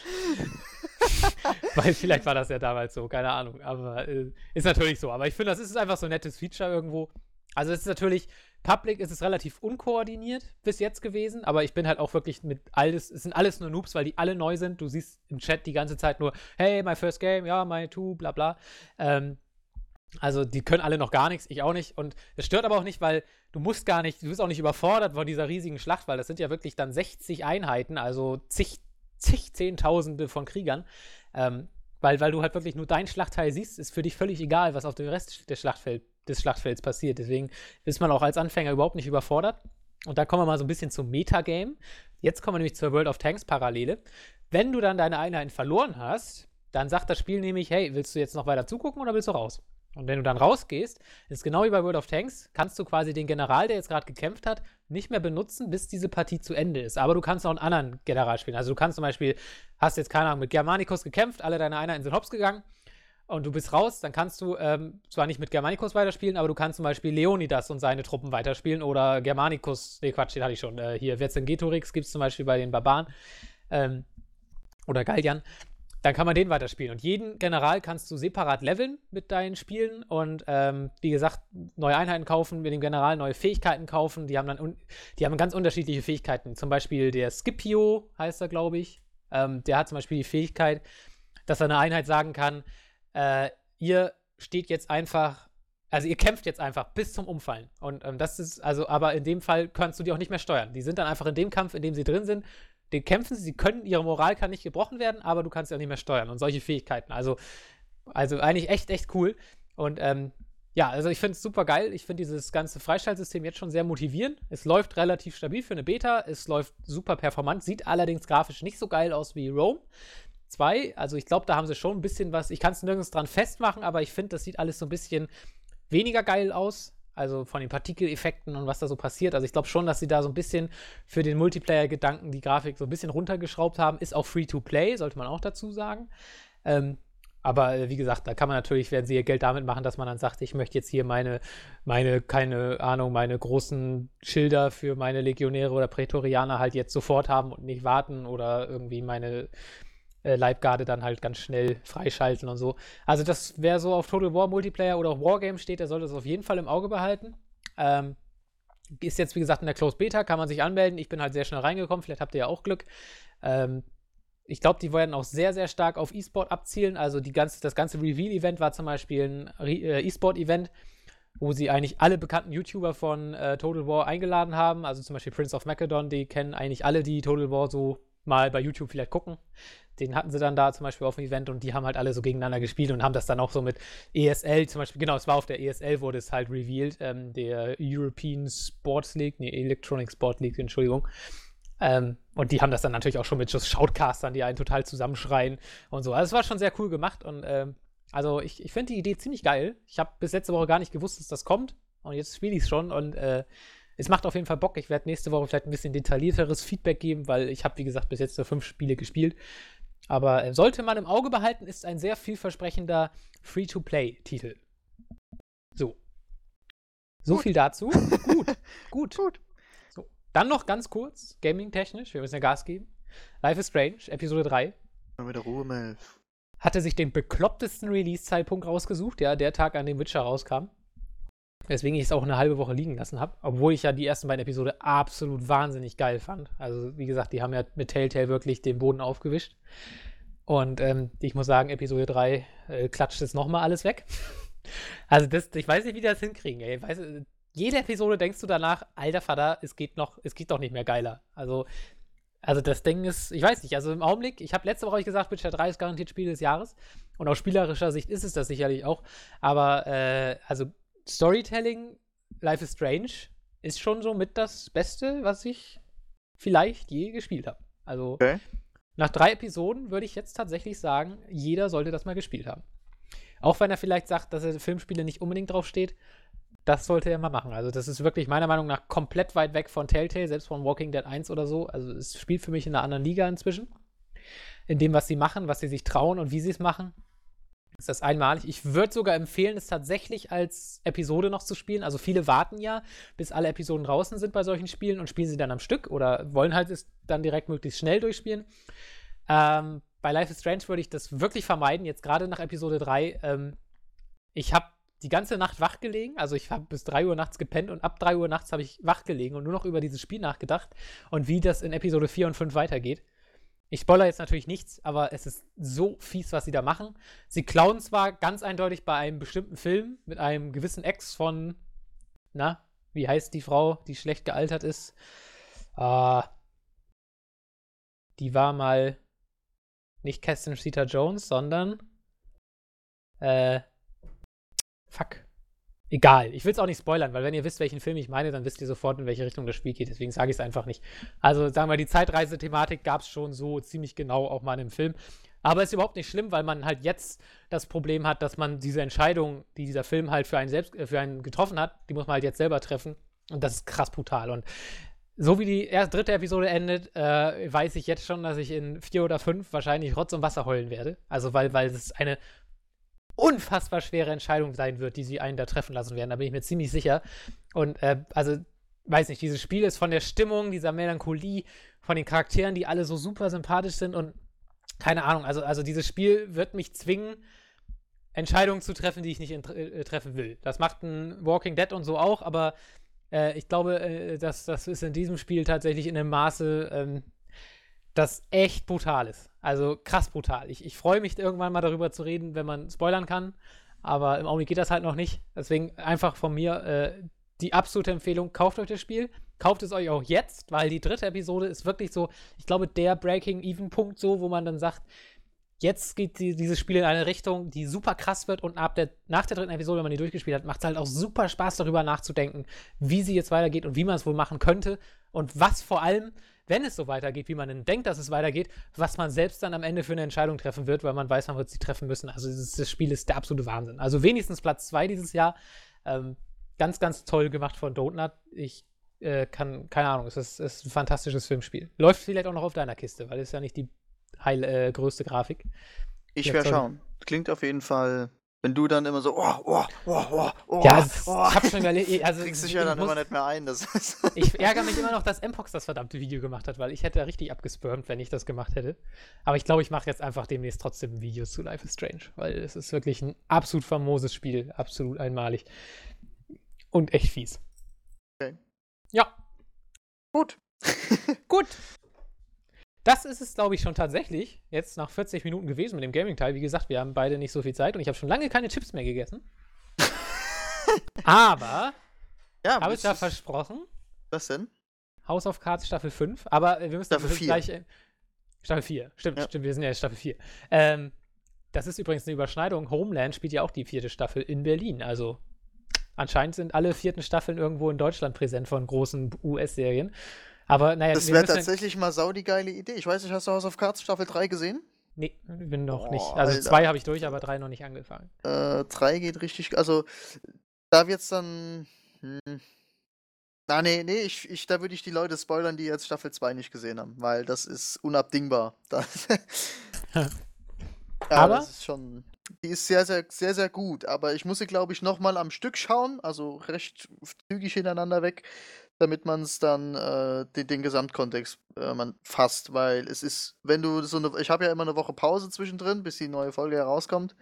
Speaker 1: Weil vielleicht war das ja damals so, keine Ahnung. Aber äh, ist natürlich so. Aber ich finde, das ist einfach so ein nettes Feature irgendwo. Also es ist natürlich, Public ist es relativ unkoordiniert bis jetzt gewesen, aber ich bin halt auch wirklich mit alles, es sind alles nur Noobs, weil die alle neu sind. Du siehst im Chat die ganze Zeit nur, hey, my first game, ja, my two, bla bla. Ähm, also die können alle noch gar nichts, ich auch nicht. Und es stört aber auch nicht, weil du musst gar nicht, du bist auch nicht überfordert von dieser riesigen Schlacht, weil das sind ja wirklich dann 60 Einheiten, also zig, zig Zehntausende von Kriegern. Ähm, weil, weil du halt wirklich nur dein Schlachtteil siehst, ist für dich völlig egal, was auf dem Rest des, Schlachtfeld, des Schlachtfelds passiert. Deswegen ist man auch als Anfänger überhaupt nicht überfordert. Und da kommen wir mal so ein bisschen zum Metagame. Jetzt kommen wir nämlich zur World of Tanks Parallele. Wenn du dann deine Einheiten verloren hast, dann sagt das Spiel nämlich, hey, willst du jetzt noch weiter zugucken oder willst du raus? Und wenn du dann rausgehst, ist genau wie bei World of Tanks, kannst du quasi den General, der jetzt gerade gekämpft hat, nicht mehr benutzen, bis diese Partie zu Ende ist. Aber du kannst auch einen anderen General spielen. Also du kannst zum Beispiel, hast jetzt keine Ahnung, mit Germanicus gekämpft, alle deine Einheiten sind hops gegangen und du bist raus, dann kannst du ähm, zwar nicht mit Germanicus weiterspielen, aber du kannst zum Beispiel Leonidas und seine Truppen weiterspielen oder Germanicus, nee Quatsch, den hatte ich schon, äh, hier Vercingetorix gibt es zum Beispiel bei den Barbaren ähm, oder Galliern dann kann man den weiterspielen. Und jeden General kannst du separat leveln mit deinen Spielen und ähm, wie gesagt, neue Einheiten kaufen, mit dem General neue Fähigkeiten kaufen. Die haben dann die haben ganz unterschiedliche Fähigkeiten. Zum Beispiel der Scipio heißt er, glaube ich. Ähm, der hat zum Beispiel die Fähigkeit, dass er eine Einheit sagen kann, äh, ihr steht jetzt einfach, also ihr kämpft jetzt einfach bis zum Umfallen. Und ähm, das ist, also, aber in dem Fall kannst du die auch nicht mehr steuern. Die sind dann einfach in dem Kampf, in dem sie drin sind, den kämpfen sie, sie können, ihre Moral kann nicht gebrochen werden, aber du kannst auch nicht mehr steuern und solche Fähigkeiten. Also, also eigentlich echt, echt cool. Und ähm, ja, also ich finde es super geil. Ich finde dieses ganze Freischaltsystem jetzt schon sehr motivierend. Es läuft relativ stabil für eine Beta. Es läuft super performant, sieht allerdings grafisch nicht so geil aus wie Rome 2. Also ich glaube, da haben sie schon ein bisschen was. Ich kann es nirgends dran festmachen, aber ich finde, das sieht alles so ein bisschen weniger geil aus. Also von den Partikeleffekten und was da so passiert. Also ich glaube schon, dass sie da so ein bisschen für den Multiplayer-Gedanken die Grafik so ein bisschen runtergeschraubt haben. Ist auch Free-to-Play, sollte man auch dazu sagen. Ähm, aber äh, wie gesagt, da kann man natürlich, werden sie ihr Geld damit machen, dass man dann sagt, ich möchte jetzt hier meine, meine, keine Ahnung, meine großen Schilder für meine Legionäre oder Prätorianer halt jetzt sofort haben und nicht warten oder irgendwie meine äh, Leibgarde dann halt ganz schnell freischalten und so. Also das, wer so auf Total War Multiplayer oder auf Wargame steht, der sollte das auf jeden Fall im Auge behalten. Ähm, ist jetzt, wie gesagt, in der Closed Beta, kann man sich anmelden. Ich bin halt sehr schnell reingekommen, vielleicht habt ihr ja auch Glück. Ähm, ich glaube, die werden auch sehr, sehr stark auf E-Sport abzielen. Also ganze, das ganze Reveal-Event war zum Beispiel ein äh, E-Sport-Event, wo sie eigentlich alle bekannten YouTuber von äh, Total War eingeladen haben. Also zum Beispiel Prince of Macedon, die kennen eigentlich alle, die Total War so mal bei YouTube vielleicht gucken. Den hatten sie dann da zum Beispiel auf dem Event und die haben halt alle so gegeneinander gespielt und haben das dann auch so mit ESL zum Beispiel, genau, es war auf der ESL, wurde es halt revealed, ähm, der European Sports League, nee, Electronic Sport League, Entschuldigung. Ähm, und die haben das dann natürlich auch schon mit just Shoutcastern, die einen total zusammenschreien und so. Also es war schon sehr cool gemacht und ähm, also ich, ich finde die Idee ziemlich geil. Ich habe bis letzte Woche gar nicht gewusst, dass das kommt und jetzt spiele ich es schon und äh, es macht auf jeden Fall Bock. Ich werde nächste Woche vielleicht ein bisschen detaillierteres Feedback geben, weil ich habe, wie gesagt, bis jetzt nur fünf Spiele gespielt. Aber äh, sollte man im Auge behalten, ist ein sehr vielversprechender Free-to-Play-Titel. So. So gut. viel dazu. gut, gut. Gut. So. Dann noch ganz kurz, gaming-technisch, wir müssen ja Gas geben. Life is Strange, Episode 3.
Speaker 2: Mal wieder Ruhe, Mel.
Speaker 1: Hatte sich den beklopptesten Release-Zeitpunkt rausgesucht, ja, der Tag, an dem Witcher rauskam. Weswegen ich es auch eine halbe Woche liegen lassen habe. Obwohl ich ja die ersten beiden Episoden absolut wahnsinnig geil fand. Also, wie gesagt, die haben ja mit Telltale wirklich den Boden aufgewischt. Und ähm, ich muss sagen, Episode 3 äh, klatscht jetzt nochmal alles weg. also, das, ich weiß nicht, wie die das hinkriegen. Ey. Weiß, jede Episode denkst du danach, alter Vater, es geht noch, es geht doch nicht mehr geiler. Also, Also das Ding ist, ich weiß nicht, also im Augenblick, ich habe letzte Woche gesagt, Witcher 3 ist garantiert Spiel des Jahres. Und aus spielerischer Sicht ist es das sicherlich auch. Aber äh, also Storytelling, Life is Strange ist schon so mit das Beste, was ich vielleicht je gespielt habe. Also okay. nach drei Episoden würde ich jetzt tatsächlich sagen, jeder sollte das mal gespielt haben. Auch wenn er vielleicht sagt, dass er Filmspiele nicht unbedingt drauf steht, das sollte er mal machen. Also, das ist wirklich meiner Meinung nach komplett weit weg von Telltale, selbst von Walking Dead 1 oder so. Also, es spielt für mich in einer anderen Liga inzwischen. In dem, was sie machen, was sie sich trauen und wie sie es machen. Ist das einmalig. Ich würde sogar empfehlen, es tatsächlich als Episode noch zu spielen. Also, viele warten ja, bis alle Episoden draußen sind bei solchen Spielen und spielen sie dann am Stück oder wollen halt es dann direkt möglichst schnell durchspielen. Ähm, bei Life is Strange würde ich das wirklich vermeiden, jetzt gerade nach Episode 3. Ähm, ich habe die ganze Nacht wach gelegen. Also ich habe bis 3 Uhr nachts gepennt und ab 3 Uhr nachts habe ich wach gelegen und nur noch über dieses Spiel nachgedacht und wie das in Episode 4 und 5 weitergeht. Ich spoilere jetzt natürlich nichts, aber es ist so fies, was sie da machen. Sie klauen zwar ganz eindeutig bei einem bestimmten Film mit einem gewissen Ex von, na, wie heißt die Frau, die schlecht gealtert ist? Ah, die war mal nicht Kerstin Cedar Jones, sondern äh, Fuck. Egal. Ich will es auch nicht spoilern, weil wenn ihr wisst, welchen Film ich meine, dann wisst ihr sofort, in welche Richtung das Spiel geht. Deswegen sage ich es einfach nicht. Also sagen wir, die Zeitreise-Thematik gab es schon so ziemlich genau auch mal im Film. Aber ist überhaupt nicht schlimm, weil man halt jetzt das Problem hat, dass man diese Entscheidung, die dieser Film halt für einen selbst, äh, für einen getroffen hat, die muss man halt jetzt selber treffen. Und das ist krass brutal. Und so wie die erste, dritte Episode endet, äh, weiß ich jetzt schon, dass ich in vier oder fünf wahrscheinlich Rotz und Wasser heulen werde. Also weil, weil es eine unfassbar schwere Entscheidung sein wird, die sie einen da treffen lassen werden. Da bin ich mir ziemlich sicher. Und äh, also, weiß nicht, dieses Spiel ist von der Stimmung, dieser Melancholie, von den Charakteren, die alle so super sympathisch sind und keine Ahnung, also, also dieses Spiel wird mich zwingen, Entscheidungen zu treffen, die ich nicht äh, treffen will. Das macht ein Walking Dead und so auch, aber äh, ich glaube, äh, dass das ist in diesem Spiel tatsächlich in einem Maße, ähm, das echt brutal ist. Also krass brutal. Ich, ich freue mich irgendwann mal darüber zu reden, wenn man spoilern kann. Aber im Augenblick geht das halt noch nicht. Deswegen einfach von mir äh, die absolute Empfehlung: kauft euch das Spiel. Kauft es euch auch jetzt, weil die dritte Episode ist wirklich so, ich glaube, der Breaking-Even-Punkt, so, wo man dann sagt, jetzt geht die, dieses Spiel in eine Richtung, die super krass wird und ab der, nach der dritten Episode, wenn man die durchgespielt hat, macht es halt auch super Spaß, darüber nachzudenken, wie sie jetzt weitergeht und wie man es wohl machen könnte und was vor allem wenn es so weitergeht, wie man denn denkt, dass es weitergeht, was man selbst dann am Ende für eine Entscheidung treffen wird, weil man weiß, man wird sie treffen müssen. Also das, das Spiel ist der absolute Wahnsinn. Also wenigstens Platz 2 dieses Jahr. Ähm, ganz, ganz toll gemacht von Donut. Ich äh, kann, keine Ahnung, es ist, ist, ein fantastisches Filmspiel. Läuft vielleicht auch noch auf deiner Kiste, weil es ja nicht die heil, äh, größte Grafik.
Speaker 2: Ich werde schauen. Klingt auf jeden Fall wenn du dann immer so, oh, oh, oh, oh, oh,
Speaker 1: ja, oh. ich hab schon überlegt, also
Speaker 2: kriegst dich ja dann muss, immer nicht mehr ein. Das
Speaker 1: ich ärgere mich immer noch, dass Mpox das verdammte Video gemacht hat, weil ich hätte richtig abgespurmt, wenn ich das gemacht hätte. Aber ich glaube, ich mache jetzt einfach demnächst trotzdem ein Video zu Life is Strange, weil es ist wirklich ein absolut famoses Spiel, absolut einmalig und echt fies.
Speaker 2: Okay.
Speaker 1: Ja.
Speaker 2: Gut.
Speaker 1: Gut. Das ist es, glaube ich, schon tatsächlich. Jetzt nach 40 Minuten gewesen mit dem Gaming-Teil. Wie gesagt, wir haben beide nicht so viel Zeit und ich habe schon lange keine Chips mehr gegessen. Aber
Speaker 2: ja,
Speaker 1: habe ich da versprochen.
Speaker 2: Was denn?
Speaker 1: House of Cards Staffel 5. Aber wir müssen
Speaker 2: Staffel 4. gleich. Äh,
Speaker 1: Staffel 4, stimmt, ja. stimmt, wir sind ja in Staffel 4. Ähm, das ist übrigens eine Überschneidung. Homeland spielt ja auch die vierte Staffel in Berlin. Also anscheinend sind alle vierten Staffeln irgendwo in Deutschland präsent von großen US-Serien. Aber naja,
Speaker 2: das wäre tatsächlich mal sau die geile Idee. Ich weiß nicht, hast du House of Cards Staffel 3 gesehen?
Speaker 1: Nee, bin noch oh, nicht. Also Alter. zwei habe ich durch, aber drei noch nicht angefangen.
Speaker 2: Äh, drei geht richtig. Also, da wird's dann. Hm. Na, nee, nee, ich, ich, da würde ich die Leute spoilern, die jetzt Staffel 2 nicht gesehen haben, weil das ist unabdingbar. ja, aber das ist schon. Die ist sehr, sehr, sehr, sehr gut, aber ich muss sie, glaube ich, nochmal am Stück schauen, also recht zügig hintereinander weg, damit man es dann äh, den, den Gesamtkontext äh, man fasst, weil es ist, wenn du so eine, ich habe ja immer eine Woche Pause zwischendrin, bis die neue Folge herauskommt.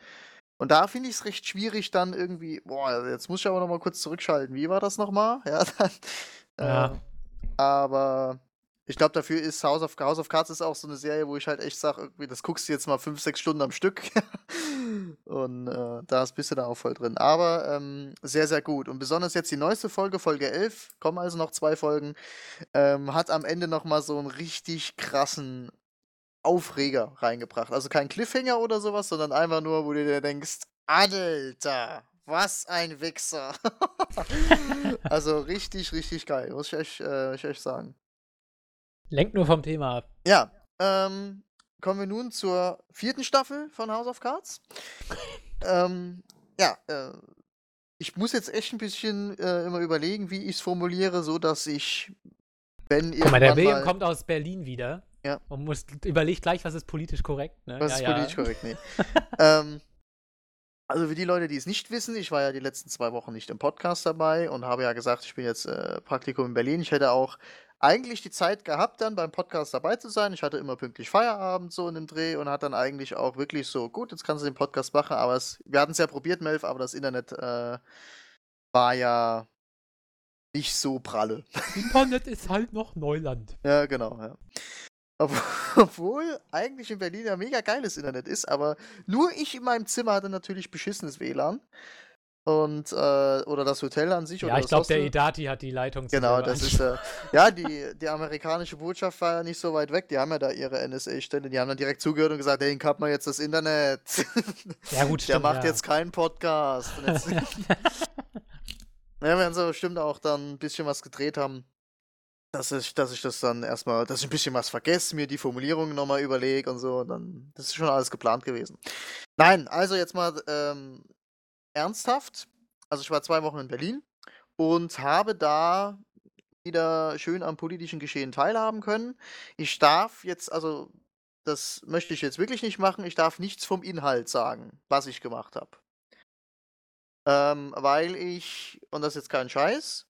Speaker 2: Und da finde ich es recht schwierig, dann irgendwie, boah, jetzt muss ich aber nochmal kurz zurückschalten. Wie war das nochmal? Ja, dann.
Speaker 1: Ja.
Speaker 2: Äh, aber Ich glaube, dafür ist House of, House of Cards ist auch so eine Serie, wo ich halt echt sage, das guckst du jetzt mal fünf, sechs Stunden am Stück. und äh, da bist du da auch voll drin. Aber ähm, sehr, sehr gut. Und besonders jetzt die neueste Folge, Folge 11, kommen also noch zwei Folgen, ähm, hat am Ende nochmal so einen richtig krassen Aufreger reingebracht. Also kein Cliffhanger oder sowas, sondern einfach nur, wo du dir denkst, Alter, was ein Wichser. also richtig, richtig geil, muss ich echt, äh, ich echt sagen.
Speaker 1: Lenkt nur vom Thema ab.
Speaker 2: Ja, ähm, kommen wir nun zur vierten Staffel von House of Cards. ähm, ja, äh, ich muss jetzt echt ein bisschen äh, immer überlegen, wie ich es formuliere, so dass ich, wenn
Speaker 1: Guck mal, der William
Speaker 2: mal,
Speaker 1: kommt aus Berlin wieder.
Speaker 2: Ja.
Speaker 1: Und muss überlegt gleich, was ist politisch korrekt. Ne?
Speaker 2: Was
Speaker 1: ja,
Speaker 2: ist
Speaker 1: ja.
Speaker 2: politisch korrekt? Nee. ähm, also für die Leute, die es nicht wissen, ich war ja die letzten zwei Wochen nicht im Podcast dabei und habe ja gesagt, ich bin jetzt äh, Praktikum in Berlin. Ich hätte auch eigentlich die Zeit gehabt, dann beim Podcast dabei zu sein. Ich hatte immer pünktlich Feierabend so in dem Dreh und hat dann eigentlich auch wirklich so, gut, jetzt kannst du den Podcast machen, aber es, wir hatten es ja probiert, Melf, aber das Internet äh, war ja nicht so pralle.
Speaker 1: Internet ist halt noch Neuland.
Speaker 2: Ja, genau, ja. Ob- Obwohl eigentlich in Berlin ja mega geiles Internet ist, aber nur ich in meinem Zimmer hatte natürlich beschissenes WLAN. Und, äh, oder das Hotel an sich oder
Speaker 1: Ja, ich glaube, der. Edati hat die Leitung
Speaker 2: Genau, das ist, äh, ja, die, die amerikanische Botschaft war ja nicht so weit weg. Die haben ja da ihre NSA-Stelle. Die haben dann direkt zugehört und gesagt, hey, kapp mal jetzt das Internet.
Speaker 1: Ja, gut,
Speaker 2: Der
Speaker 1: stimmt.
Speaker 2: macht
Speaker 1: ja.
Speaker 2: jetzt keinen Podcast. Und jetzt, ja, werden sie bestimmt auch dann ein bisschen was gedreht haben. Dass ich, dass ich das dann erstmal, dass ich ein bisschen was vergesse, mir die Formulierungen nochmal überlege und so. Und dann, das ist schon alles geplant gewesen. Nein, also jetzt mal ähm, ernsthaft. Also ich war zwei Wochen in Berlin und habe da wieder schön am politischen Geschehen teilhaben können. Ich darf jetzt, also das möchte ich jetzt wirklich nicht machen, ich darf nichts vom Inhalt sagen, was ich gemacht habe. Ähm, weil ich, und das ist jetzt kein Scheiß,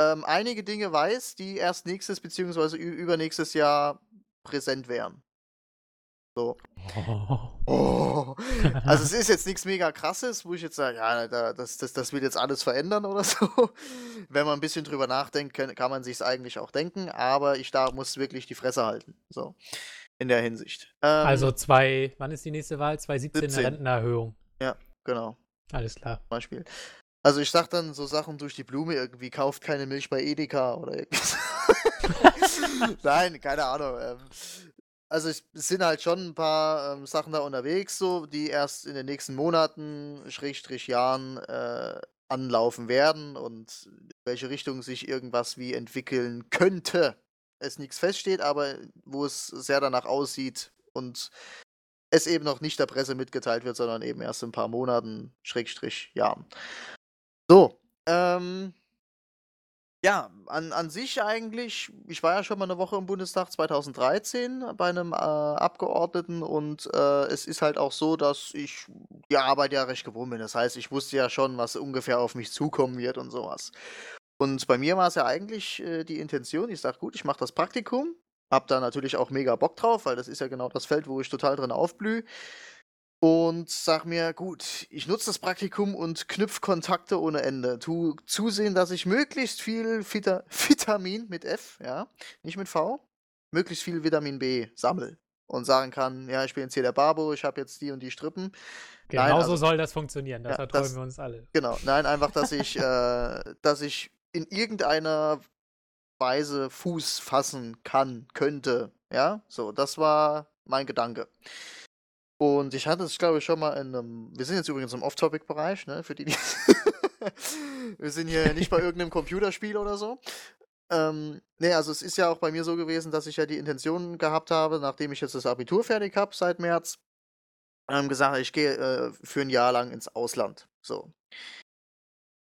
Speaker 2: ähm, einige Dinge weiß, die erst nächstes bzw. übernächstes Jahr präsent wären. So.
Speaker 1: Oh.
Speaker 2: Oh. Also es ist jetzt nichts mega krasses, wo ich jetzt sage, ja, da, das, das, das wird jetzt alles verändern oder so. Wenn man ein bisschen drüber nachdenkt, kann, kann man sich eigentlich auch denken, aber ich da muss wirklich die Fresse halten. So. In der Hinsicht. Ähm,
Speaker 1: Also zwei, wann ist die nächste Wahl? 2017 eine
Speaker 2: 17.
Speaker 1: Rentenerhöhung.
Speaker 2: genau,
Speaker 1: Alles klar.
Speaker 2: Beispiel. Also ich sag dann so Sachen durch die Blume irgendwie, kauft keine Milch bei Edeka oder irgendwas. Nein, keine Ahnung. Ähm, also es sind halt schon ein paar ähm, Sachen da unterwegs, so, die erst in den nächsten Monaten, Schrägstrich Jahren, äh, anlaufen werden und in welche Richtung sich irgendwas wie entwickeln könnte. Es nichts feststeht, aber wo es sehr danach aussieht und es eben noch nicht der Presse mitgeteilt wird, sondern eben erst in ein paar Monaten, Schrägstrich Jahren. So, ähm, ja, an, an sich eigentlich, ich war ja schon mal eine Woche im Bundestag 2013 bei einem äh, Abgeordneten und äh, es ist halt auch so, dass ich die Arbeit ja recht gewohnt bin. Das heißt, ich wusste ja schon, was ungefähr auf mich zukommen wird und sowas. Und bei mir war es ja eigentlich äh, die Intention, ich sag gut, ich mache das Praktikum, hab da natürlich auch mega Bock drauf, weil das ist ja genau das Feld, wo ich total drin aufblühe. Und sag mir, gut, ich nutze das Praktikum und knüpf Kontakte ohne Ende. Tu zusehen, dass ich möglichst viel Vita Vitamin mit F, ja, nicht mit V, möglichst viel Vitamin B sammel. Und sagen kann, ja, ich bin jetzt hier der Barbo, ich habe jetzt die und die Strippen.
Speaker 1: Genau
Speaker 2: Nein,
Speaker 1: so
Speaker 2: also-
Speaker 1: soll das funktionieren. Das
Speaker 2: Ja,
Speaker 1: erträumen
Speaker 2: das-
Speaker 1: wir uns alle.
Speaker 2: Genau, nein, einfach, dass ich, äh, dass ich in irgendeiner Weise Fuß fassen kann, könnte. Ja, so, das war mein Gedanke. Und ich hatte es, glaube ich, schon mal in einem. Wir sind jetzt übrigens im Off-Topic-Bereich, ne? Für die, die. wir sind hier nicht bei irgendeinem Computerspiel oder so. Ähm, nee, also es ist ja auch bei mir so gewesen, dass ich ja die Intention gehabt habe, nachdem ich jetzt das Abitur fertig habe seit März, ähm, gesagt, ich gehe äh, für ein Jahr lang ins Ausland. So.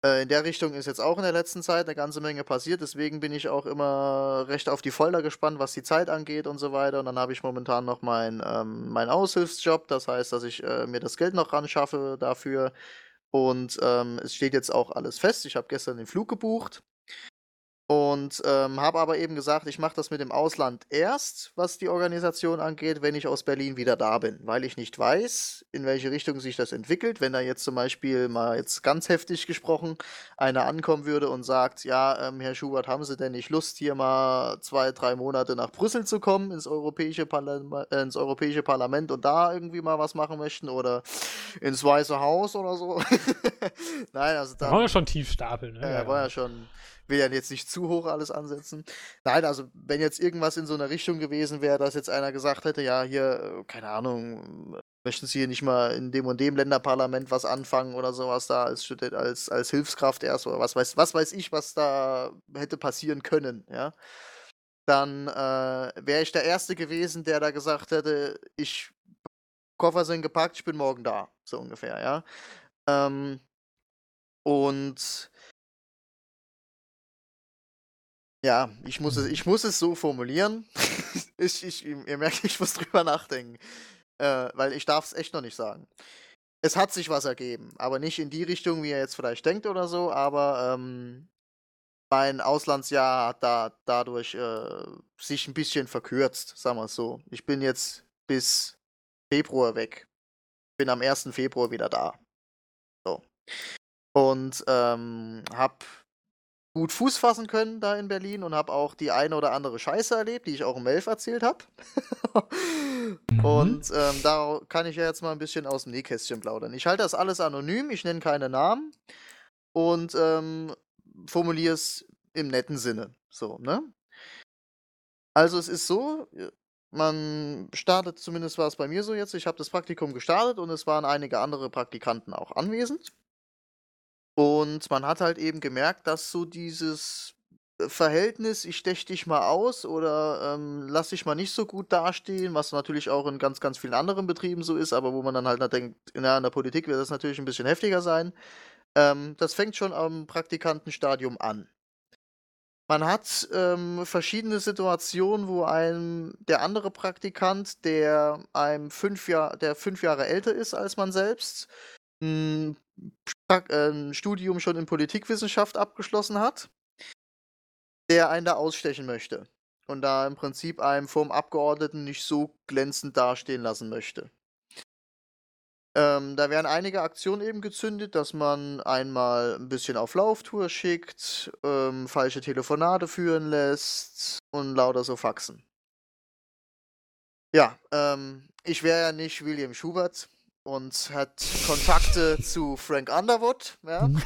Speaker 2: Äh, in der Richtung ist jetzt auch in der letzten Zeit eine ganze Menge passiert, deswegen bin ich auch immer recht auf die Folter gespannt, was die Zeit angeht und so weiter. Und dann habe ich momentan noch meinen ähm, mein Aushilfsjob, das heißt, dass ich äh, mir das Geld noch ran schaffe dafür. Und ähm, es steht jetzt auch alles fest. Ich habe gestern den Flug gebucht. Und ähm, habe aber eben gesagt, ich mache das mit dem Ausland erst, was die Organisation angeht, wenn ich aus Berlin wieder da bin, weil ich nicht weiß, in welche Richtung sich das entwickelt. Wenn da jetzt zum Beispiel mal jetzt ganz heftig gesprochen einer ankommen würde und sagt, ja, ähm, Herr Schubert, haben Sie denn nicht Lust, hier mal zwei, drei Monate nach Brüssel zu kommen, ins europäische, Parlam äh, ins europäische Parlament und da irgendwie mal was machen möchten oder ins Weiße Haus oder so. Nein, also
Speaker 1: da. War ja schon tief stapeln, ne?
Speaker 2: Ja, war ja schon will ja jetzt nicht zu hoch alles ansetzen. Nein, also wenn jetzt irgendwas in so einer Richtung gewesen wäre, dass jetzt einer gesagt hätte, ja, hier, äh, keine Ahnung, möchten Sie hier nicht mal in dem und dem Länderparlament was anfangen oder sowas da als, als, als Hilfskraft erst oder was weiß, was weiß ich, was da hätte passieren können, ja. Dann äh, wäre ich der Erste gewesen, der da gesagt hätte, ich Koffer sind gepackt, ich bin morgen da, so ungefähr, ja. Ähm, und ja, ich muss es, mhm. ich muss es so formulieren. ich, ich, ihr merkt, ich muss drüber nachdenken. Äh, weil ich darf es echt noch nicht sagen. Es hat sich was ergeben, aber nicht in die Richtung, wie ihr jetzt vielleicht denkt oder so, aber ähm, mein Auslandsjahr hat da dadurch äh, sich ein bisschen verkürzt, sagen wir es so. Ich bin jetzt bis Februar weg. Bin am 1. Februar wieder da. So. Und ähm, hab gut Fuß fassen können da in Berlin und habe auch die eine oder andere Scheiße erlebt, die ich auch im Melf erzählt habe. mhm. Und ähm, da kann ich ja jetzt mal ein bisschen aus dem Nähkästchen plaudern. Ich halte das alles anonym, ich nenne keine Namen und ähm, formuliere es im netten Sinne. So, ne? Also es ist so, man startet, zumindest war es bei mir so jetzt, ich habe das Praktikum gestartet und es waren einige andere Praktikanten auch anwesend. Und man hat halt eben gemerkt, dass so dieses äh, Verhältnis, ich stech dich mal aus oder ähm, lass dich mal nicht so gut dastehen, was natürlich auch in ganz, ganz vielen anderen Betrieben so ist, aber wo man dann halt denkt, na, in der Politik wird das natürlich ein bisschen heftiger sein. Ähm, das fängt schon am Praktikantenstadium an. Man hat ähm, verschiedene Situationen, wo einem der andere Praktikant, der einem fünf Jahr, der fünf Jahre älter ist als man selbst, ein ein Studium schon in Politikwissenschaft abgeschlossen hat, der einen da ausstechen möchte und da im Prinzip einem vom Abgeordneten nicht so glänzend dastehen lassen möchte. Ähm, da werden einige Aktionen eben gezündet, dass man einmal ein bisschen auf Lauftour schickt, ähm, falsche Telefonate führen lässt und lauter so Faxen. Ja, ähm, ich wäre ja nicht William Schubert, und hat Kontakte zu Frank Underwood. Ja. Mhm.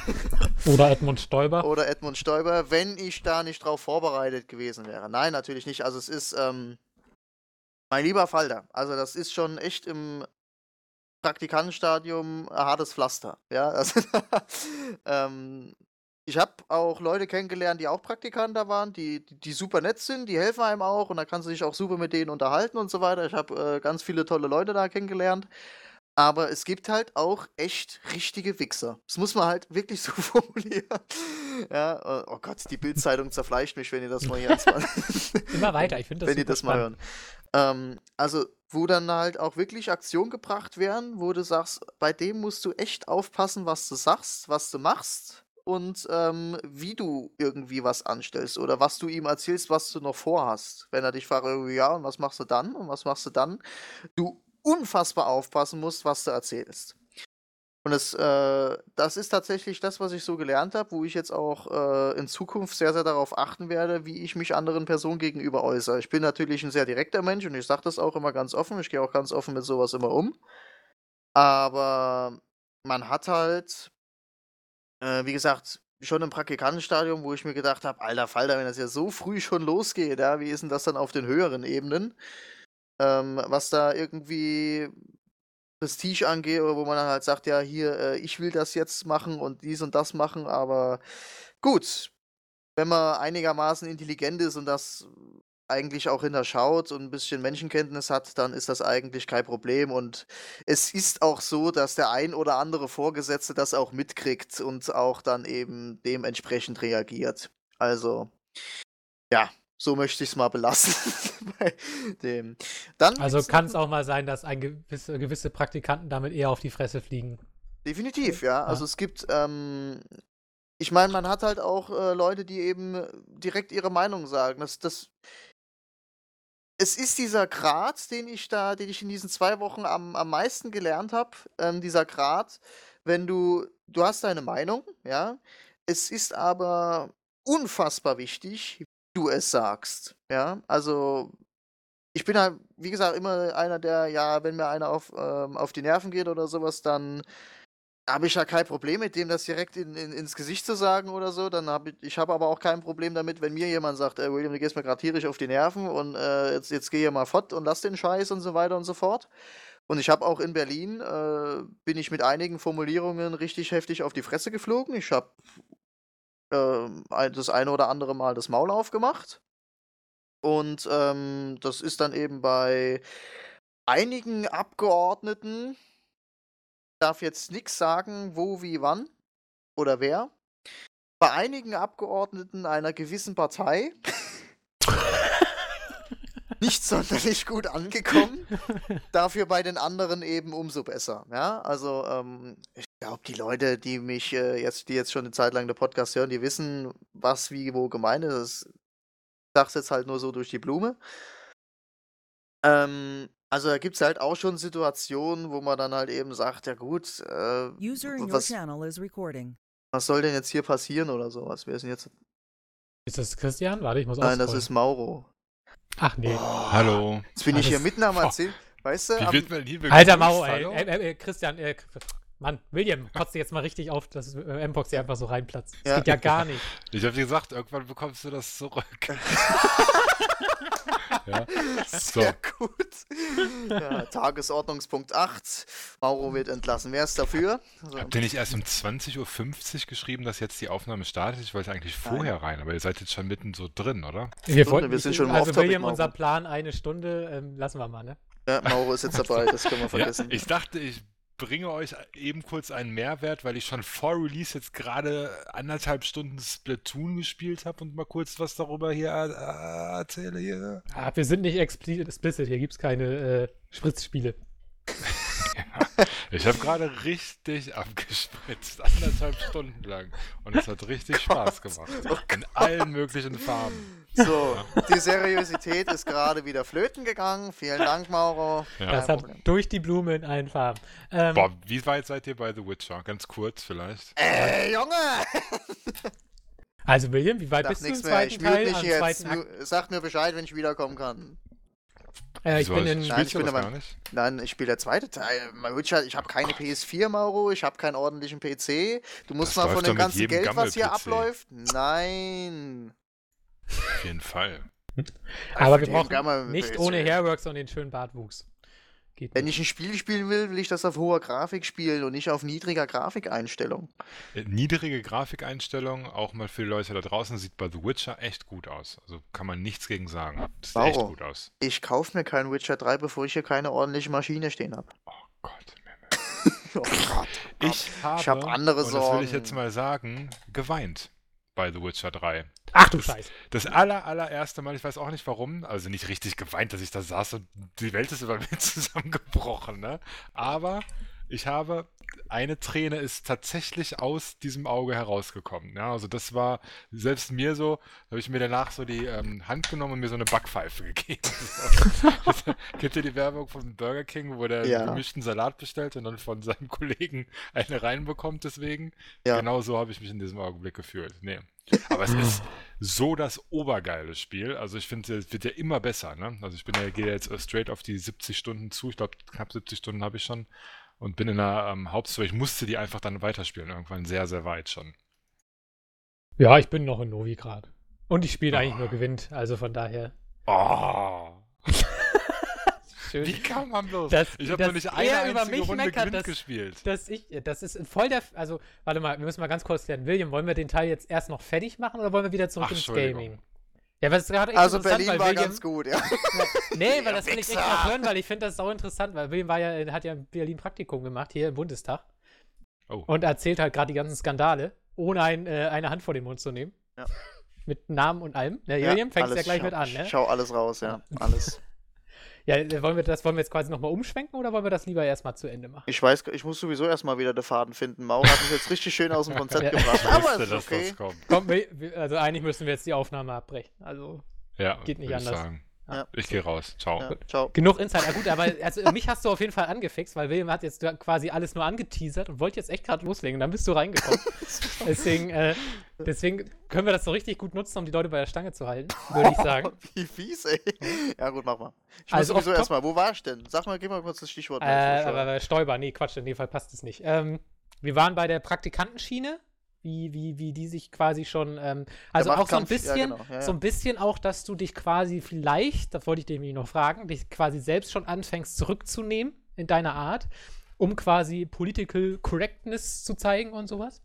Speaker 1: Oder Edmund Stoiber.
Speaker 2: Oder Edmund Stoiber, wenn ich da nicht drauf vorbereitet gewesen wäre. Nein, natürlich nicht. Also es ist ähm, mein lieber Falter. Also das ist schon echt im Praktikantenstadium ein hartes Pflaster. Ja, also, ähm, ich habe auch Leute kennengelernt, die auch Praktikanten da waren, die, die, die, super nett sind, die helfen einem auch und da kannst du dich auch super mit denen unterhalten und so weiter. Ich habe äh, ganz viele tolle Leute da kennengelernt. Aber es gibt halt auch echt richtige Wichser. Das muss man halt wirklich so formulieren. Ja, äh, oh Gott, die Bildzeitung zerfleischt mich, wenn ihr das mal hier mal
Speaker 1: Immer weiter, ich finde
Speaker 2: das Wenn ihr das mal hören. Ähm, also, wo dann halt auch wirklich Aktionen gebracht werden, wo du sagst, bei dem musst du echt aufpassen, was du sagst, was du machst und ähm, wie du irgendwie was anstellst oder was du ihm erzählst, was du noch vorhast. Wenn er dich fragt, ja, und was machst du dann und was machst du dann? Du unfassbar aufpassen musst, was du erzählst. Und das, äh, das ist tatsächlich das, was ich so gelernt habe, wo ich jetzt auch äh, in Zukunft sehr, sehr darauf achten werde, wie ich mich anderen Personen gegenüber äußere. Ich bin natürlich ein sehr direkter Mensch und ich sage das auch immer ganz offen. Ich gehe auch ganz offen mit sowas immer um. Aber man hat halt, äh, wie gesagt, schon im Praktikantenstadium, wo ich mir gedacht habe, alter Falter, wenn das ja so früh schon losgeht, ja, wie ist denn das dann auf den höheren Ebenen? Ähm, was da irgendwie Prestige angeht, oder wo man dann halt sagt, ja, hier, äh, ich will das jetzt machen und dies und das machen, aber gut, wenn man einigermaßen intelligent ist und das eigentlich auch hinterschaut und ein bisschen Menschenkenntnis hat, dann ist das eigentlich kein Problem. Und es ist auch so, dass der ein oder andere Vorgesetzte das auch mitkriegt und auch dann eben dementsprechend reagiert. Also, ja, so möchte ich es mal belassen. dem.
Speaker 1: Dann also kann es auch mal sein, dass ein gewisse, gewisse Praktikanten damit eher auf die Fresse fliegen.
Speaker 2: Definitiv, ja. ja. Also es gibt, ähm, ich meine, man hat halt auch äh, Leute, die eben direkt ihre Meinung sagen. Das, das, es ist dieser Grad, den ich da, den ich in diesen zwei Wochen am, am meisten gelernt habe. Ähm, dieser Grad, wenn du, du hast deine Meinung, ja. Es ist aber unfassbar wichtig, du es sagst, ja. Also ich bin halt, wie gesagt, immer einer, der, ja, wenn mir einer auf, ähm, auf die Nerven geht oder sowas, dann habe ich ja kein Problem mit dem, das direkt in, in, ins Gesicht zu sagen oder so. Dann habe ich, ich habe aber auch kein Problem damit, wenn mir jemand sagt, äh, William, du gehst mir gerade tierisch auf die Nerven und äh, jetzt, jetzt geh hier mal fort und lass den Scheiß und so weiter und so fort. Und ich habe auch in Berlin, äh, bin ich mit einigen Formulierungen richtig heftig auf die Fresse geflogen. Ich habe äh, das eine oder andere Mal das Maul aufgemacht. Und ähm, das ist dann eben bei einigen Abgeordneten, darf jetzt nichts sagen, wo, wie, wann oder wer. Bei einigen Abgeordneten einer gewissen Partei nicht sonderlich gut angekommen. Dafür bei den anderen eben umso besser. Ja, also ähm, ich glaube, die Leute, die mich äh, jetzt, die jetzt schon eine Zeit lang den Podcast hören, die wissen, was wie wo gemeint ist. Ich sag's jetzt halt nur so durch die Blume. Ähm, also da gibt es halt auch schon Situationen, wo man dann halt eben sagt, ja gut, äh, was, was soll denn jetzt hier passieren oder sowas? Wer ist denn jetzt?
Speaker 1: Ist das Christian? Warte, ich muss
Speaker 2: Nein, das ist Mauro.
Speaker 1: Ach nee.
Speaker 3: Oh, Hallo.
Speaker 2: Jetzt bin ich hier mitten am Erzählen. Weißt du?
Speaker 3: Wie wird man hier
Speaker 1: Alter Mauro, ey, ey, ey, Christian, äh, Mann, William, kotzt jetzt mal richtig auf, dass äh, M-Box hier einfach so reinplatzt. Das ja. geht ja gar nicht.
Speaker 3: Ich hab dir gesagt, irgendwann bekommst du das zurück.
Speaker 2: ja. Sehr so. gut. Ja, Tagesordnungspunkt 8. Mauro wird entlassen. Wer ist dafür?
Speaker 3: Also, Habt ihr nicht erst um 20.50 Uhr geschrieben, dass jetzt die Aufnahme startet? Ich wollte eigentlich vorher Nein. rein, aber ihr seid jetzt schon mitten so drin, oder?
Speaker 1: Wir, wollten, wir sind schon Also William, unser Plan eine Stunde, ähm, lassen wir mal, ne?
Speaker 2: Ja, Mauro ist jetzt dabei, das können wir vergessen.
Speaker 3: Ja, ich dachte, ich bringe euch eben kurz einen Mehrwert, weil ich schon vor Release jetzt gerade anderthalb Stunden Splatoon gespielt habe und mal kurz was darüber hier äh, erzähle. Hier.
Speaker 1: Ah, wir sind nicht explicit, hier gibt es keine äh, Spritzspiele.
Speaker 3: ja, ich habe gerade richtig abgespritzt, anderthalb Stunden lang. Und es hat richtig oh Spaß gemacht. Oh in allen möglichen Farben.
Speaker 2: So, die Seriosität ist gerade wieder flöten gegangen. Vielen Dank, Mauro.
Speaker 1: Ja. Das hat durch die Blume in allen Farben.
Speaker 3: Ähm, Boah, wie weit seid ihr bei The Witcher? Ganz kurz vielleicht.
Speaker 2: Äh, Junge!
Speaker 1: Also William, wie weit bist du im zweiten
Speaker 2: ich
Speaker 1: Teil?
Speaker 2: Mich jetzt. Sag mir Bescheid, wenn ich wiederkommen kann.
Speaker 1: Äh, ich bin in.
Speaker 2: Nein, ich bin aber, gar nicht? Nein, ich spiele der zweite Teil. Witcher, ich habe keine PS4, Mauro. Ich habe keinen ordentlichen PC. Du musst das mal von dem ganzen Geld, was hier abläuft. Nein.
Speaker 3: Auf jeden Fall.
Speaker 1: Aber wir brauchen nicht ohne Hairworks und den schönen Bartwuchs.
Speaker 2: Geht Wenn nicht. ich ein Spiel spielen will, will ich das auf hoher Grafik spielen und nicht auf niedriger Grafikeinstellung.
Speaker 3: Äh, niedrige Grafikeinstellung, auch mal für die Leute da draußen, sieht bei The Witcher echt gut aus. Also kann man nichts gegen sagen. Das sieht Warum? echt gut aus.
Speaker 2: Ich kaufe mir keinen Witcher 3, bevor ich hier keine ordentliche Maschine stehen habe.
Speaker 3: Oh Gott.
Speaker 2: oh Gott.
Speaker 3: Ich habe,
Speaker 2: ich habe andere Sorgen.
Speaker 3: das will ich jetzt mal sagen, geweint bei The Witcher 3.
Speaker 1: Ach du Scheiße.
Speaker 3: Das aller, allererste Mal, ich weiß auch nicht warum, also nicht richtig geweint, dass ich da saß und die Welt ist über mir zusammengebrochen, ne? Aber ich habe, eine Träne ist tatsächlich aus diesem Auge herausgekommen. Ja, also das war selbst mir so, da habe ich mir danach so die ähm, Hand genommen und mir so eine Backpfeife gegeben. So. Kennt ihr die Werbung von Burger King, wo der ja. gemischten Salat bestellt und dann von seinem Kollegen eine reinbekommt deswegen? Ja. Genau so habe ich mich in diesem Augenblick gefühlt. Nee. Aber es ist so das obergeile Spiel. Also ich finde, es wird ja immer besser. Ne? Also ich bin ja, gehe jetzt straight auf die 70 Stunden zu. Ich glaube, knapp 70 Stunden habe ich schon und bin in der ähm, Hauptstory. Ich musste die einfach dann weiterspielen, irgendwann sehr, sehr weit schon.
Speaker 1: Ja, ich bin noch in Novigrad. Und ich spiele oh. eigentlich nur gewinnt, also von daher.
Speaker 3: Oh. Schön. Wie kann man bloß? Das,
Speaker 1: ich habe noch nicht eine einzige Runde meckert, dass, gespielt. Dass ich, das ist voll der, also, warte mal, wir müssen mal ganz kurz klären. William, wollen wir den Teil jetzt erst noch fertig machen oder wollen wir wieder zurück Ach, ins Gaming? Ja, was gerade
Speaker 2: Also Berlin war William, ganz gut, ja.
Speaker 1: nee, weil das will ich echt mal hören, weil ich finde das sau interessant, weil William war ja, hat ja in Berlin Praktikum gemacht, hier im Bundestag. Oh. Und erzählt halt gerade die ganzen Skandale, ohne ein, äh, eine Hand vor den Mund zu nehmen. Ja. mit Namen und allem. Der ja, William fängt ja gleich
Speaker 2: schau,
Speaker 1: mit an, ne?
Speaker 2: Schau alles raus, ja. Alles.
Speaker 1: Ja, äh, wollen wir das wollen wir jetzt quasi nochmal umschwenken oder wollen wir das lieber erstmal zu Ende machen?
Speaker 2: Ich weiß, ich muss sowieso erstmal wieder den Faden finden. Mau hat mich jetzt richtig schön aus dem Konzept
Speaker 1: Ja.
Speaker 2: gebracht. Aber ist
Speaker 3: dass
Speaker 2: okay.
Speaker 3: kommt.
Speaker 1: Also eigentlich müssen wir jetzt die Aufnahme abbrechen. Also
Speaker 3: Ja,
Speaker 1: Geht nicht anders.
Speaker 3: sagen.
Speaker 2: Ja.
Speaker 3: Ich gehe raus. Ciao.
Speaker 2: Ja, ciao.
Speaker 1: genug Insider. Gut, aber also, mich hast du auf jeden Fall angefixt, weil William hat jetzt quasi alles nur angeteasert und wollte jetzt echt gerade loslegen. Dann bist du reingekommen. deswegen, äh, deswegen können wir das so richtig gut nutzen, um die Leute bei der Stange zu halten, würde ich sagen.
Speaker 2: Wie fies, ey. Ja, gut, mach mal. Ich
Speaker 1: Also
Speaker 2: muss sowieso erstmal. Wo war ich denn? Sag mal, gib mal kurz das Stichwort.
Speaker 1: Äh, aber aber Stoiber, nee, Quatsch, in dem Fall passt es nicht. Ähm, wir waren bei der Praktikantenschiene, wie, wie, wie die sich quasi schon, ähm, also auch so ein
Speaker 2: Machtkampf, ja,
Speaker 1: bisschen,
Speaker 2: genau, ja, ja.
Speaker 1: so ein bisschen auch, dass du dich quasi vielleicht, da wollte ich dich nämlich noch fragen, dich quasi selbst schon anfängst zurückzunehmen in deiner Art, um quasi Political Correctness zu zeigen und sowas.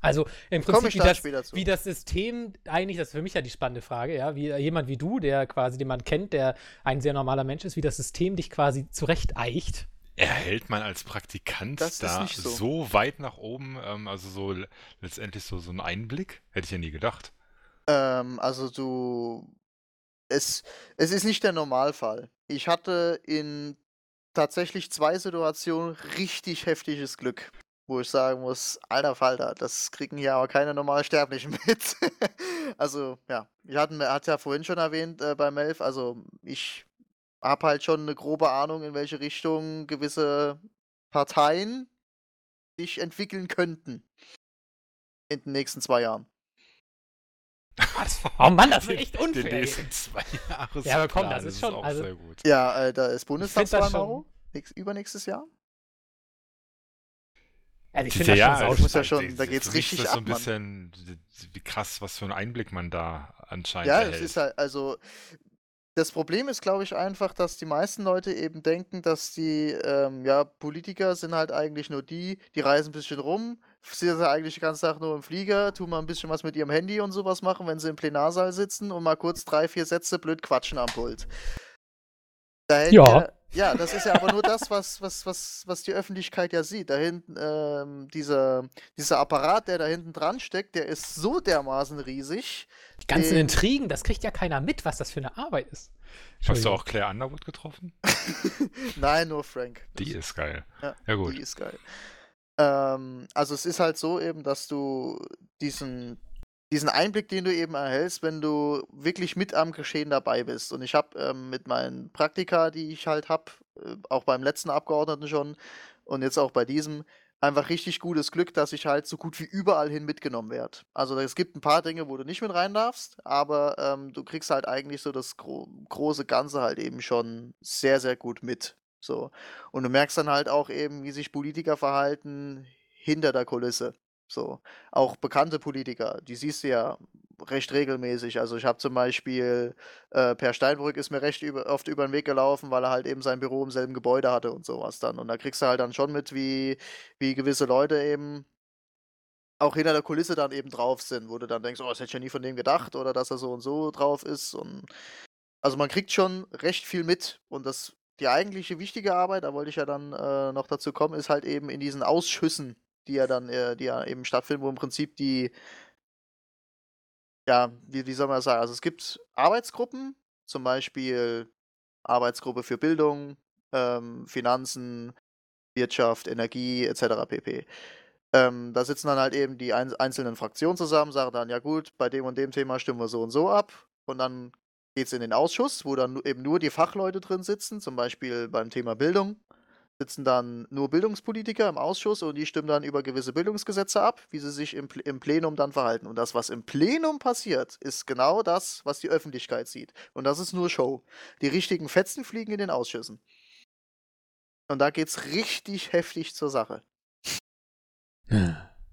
Speaker 1: Also im Prinzip, wie
Speaker 2: da
Speaker 1: das, wie das System eigentlich, das ist für mich ja die spannende Frage, ja, wie jemand wie du, der quasi, den man kennt, der ein sehr normaler Mensch ist, wie das System dich quasi zurechteicht.
Speaker 3: Erhält man als Praktikant
Speaker 2: Das
Speaker 3: da
Speaker 2: nicht so.
Speaker 3: so. weit nach oben, ähm, also so le- letztendlich so, so einen Einblick? Hätte ich ja nie gedacht.
Speaker 2: Ähm, also du. Es, es ist nicht der Normalfall. Ich hatte in tatsächlich zwei Situationen richtig heftiges Glück, wo ich sagen muss, alter Falter, das kriegen hier aber keine normalen Sterblichen mit. also, ja, ich hatte, hat ja vorhin schon erwähnt äh, bei Melf, also ich habe halt schon eine grobe Ahnung, in welche Richtung gewisse Parteien sich entwickeln könnten in den nächsten zwei Jahren.
Speaker 1: Oh Mann, das ist
Speaker 3: Den-
Speaker 1: echt
Speaker 3: Die
Speaker 1: unfair.
Speaker 3: nächsten zwei Jahre.
Speaker 1: Ja, aber komm, das ist schon-
Speaker 3: auch
Speaker 1: also-
Speaker 3: sehr gut.
Speaker 2: Ja, äh, da ist Bundestagswahl. Nix, übernächstes Jahr.
Speaker 1: Also ich finde
Speaker 3: du,
Speaker 1: das schon
Speaker 3: ja,
Speaker 2: muss ja
Speaker 3: das-
Speaker 2: schon- da
Speaker 3: für
Speaker 2: geht's
Speaker 3: mich
Speaker 2: richtig
Speaker 3: ist das so
Speaker 2: ab,
Speaker 3: ein
Speaker 2: Mann.
Speaker 3: bisschen, wie krass, was für einen Einblick man da anscheinend
Speaker 2: Ja,
Speaker 3: erhält.
Speaker 2: es ist halt, also das Problem ist, glaube ich, einfach, dass die meisten Leute eben denken, dass die, ähm, ja, Politiker sind halt eigentlich nur die, die reisen ein bisschen rum, sitzen eigentlich den ganzen Tag nur im Flieger, tun mal ein bisschen was mit ihrem Handy und sowas machen, wenn sie im Plenarsaal sitzen und mal kurz drei, vier Sätze blöd quatschen am Pult. Da hält
Speaker 1: Ja.
Speaker 2: ja. Das ist ja aber nur das, was, was, was, was die Öffentlichkeit ja sieht. Da hinten, ähm, dieser, dieser Apparat, der da hinten dran steckt, der ist so dermaßen riesig.
Speaker 1: Die ganzen
Speaker 2: den-
Speaker 1: Intrigen, das kriegt ja keiner mit, was das für eine Arbeit ist.
Speaker 3: Hast du auch Claire Underwood getroffen?
Speaker 2: Nein, nur Frank.
Speaker 3: Die ist geil.
Speaker 2: Ja,
Speaker 3: Ja, gut.
Speaker 2: Die ist geil. Ähm, also es ist halt so eben, dass du diesen, diesen Einblick, den du eben erhältst, wenn du wirklich mit am Geschehen dabei bist. Und ich habe ähm, mit meinen Praktika, die ich halt habe, äh, auch beim letzten Abgeordneten schon und jetzt auch bei diesem, einfach richtig gutes Glück, dass ich halt so gut wie überall hin mitgenommen werde. Also es gibt ein paar Dinge, wo du nicht mit rein darfst, aber ähm, du kriegst halt eigentlich so das gro große Ganze halt eben schon sehr, sehr gut mit. So. Und du merkst dann halt auch eben, wie sich Politiker verhalten hinter der Kulisse. So. Auch bekannte Politiker, die siehst du ja recht regelmäßig. Also ich habe zum Beispiel, äh, Per Steinbrück ist mir recht über, oft über den Weg gelaufen, weil er halt eben sein Büro im selben Gebäude hatte und sowas dann. Und da kriegst du halt dann schon mit, wie, wie gewisse Leute eben auch hinter der Kulisse dann eben drauf sind, wo du dann denkst, oh, das hätte ich ja nie von dem gedacht oder dass er so und so drauf ist. Und also man kriegt schon recht viel mit und das die eigentliche wichtige Arbeit, da wollte ich ja dann äh, noch dazu kommen, ist halt eben in diesen Ausschüssen, die ja dann, äh, die ja eben stattfinden, wo im Prinzip die, ja, wie, wie soll man das sagen? Also es gibt Arbeitsgruppen, zum Beispiel Arbeitsgruppe für Bildung, ähm, Finanzen, Wirtschaft, Energie etc. pp. Ähm, da sitzen dann halt eben die ein einzelnen Fraktionen zusammen, sagen dann, ja gut, bei dem und dem Thema stimmen wir so und so ab. Und dann geht es in den Ausschuss, wo dann eben nur die Fachleute drin sitzen, zum Beispiel beim Thema Bildung. Sitzen dann nur Bildungspolitiker im Ausschuss und die stimmen dann über gewisse Bildungsgesetze ab, wie sie sich im, im Plenum dann verhalten. Und das, was im Plenum passiert, ist genau das, was die Öffentlichkeit sieht. Und das ist nur Show. Die richtigen Fetzen fliegen in den Ausschüssen. Und da geht's richtig heftig zur Sache.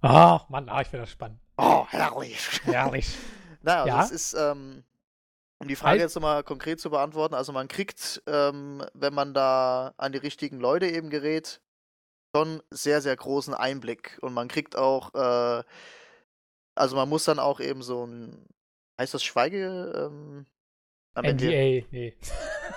Speaker 1: Ach, Mann, ah, ich finde das spannend.
Speaker 2: Oh, herrlich.
Speaker 1: Herrlich.
Speaker 2: Naja, also
Speaker 1: Ja?
Speaker 2: es ist, ähm, um die Frage
Speaker 1: Halt.
Speaker 2: jetzt nochmal konkret zu beantworten, also man kriegt, ähm, wenn man da an die richtigen Leute eben gerät, schon sehr, sehr großen Einblick. Und man kriegt auch, äh, also man muss dann auch eben so ein, heißt das Schweige, ähm, am Ende-
Speaker 1: NDA, nee.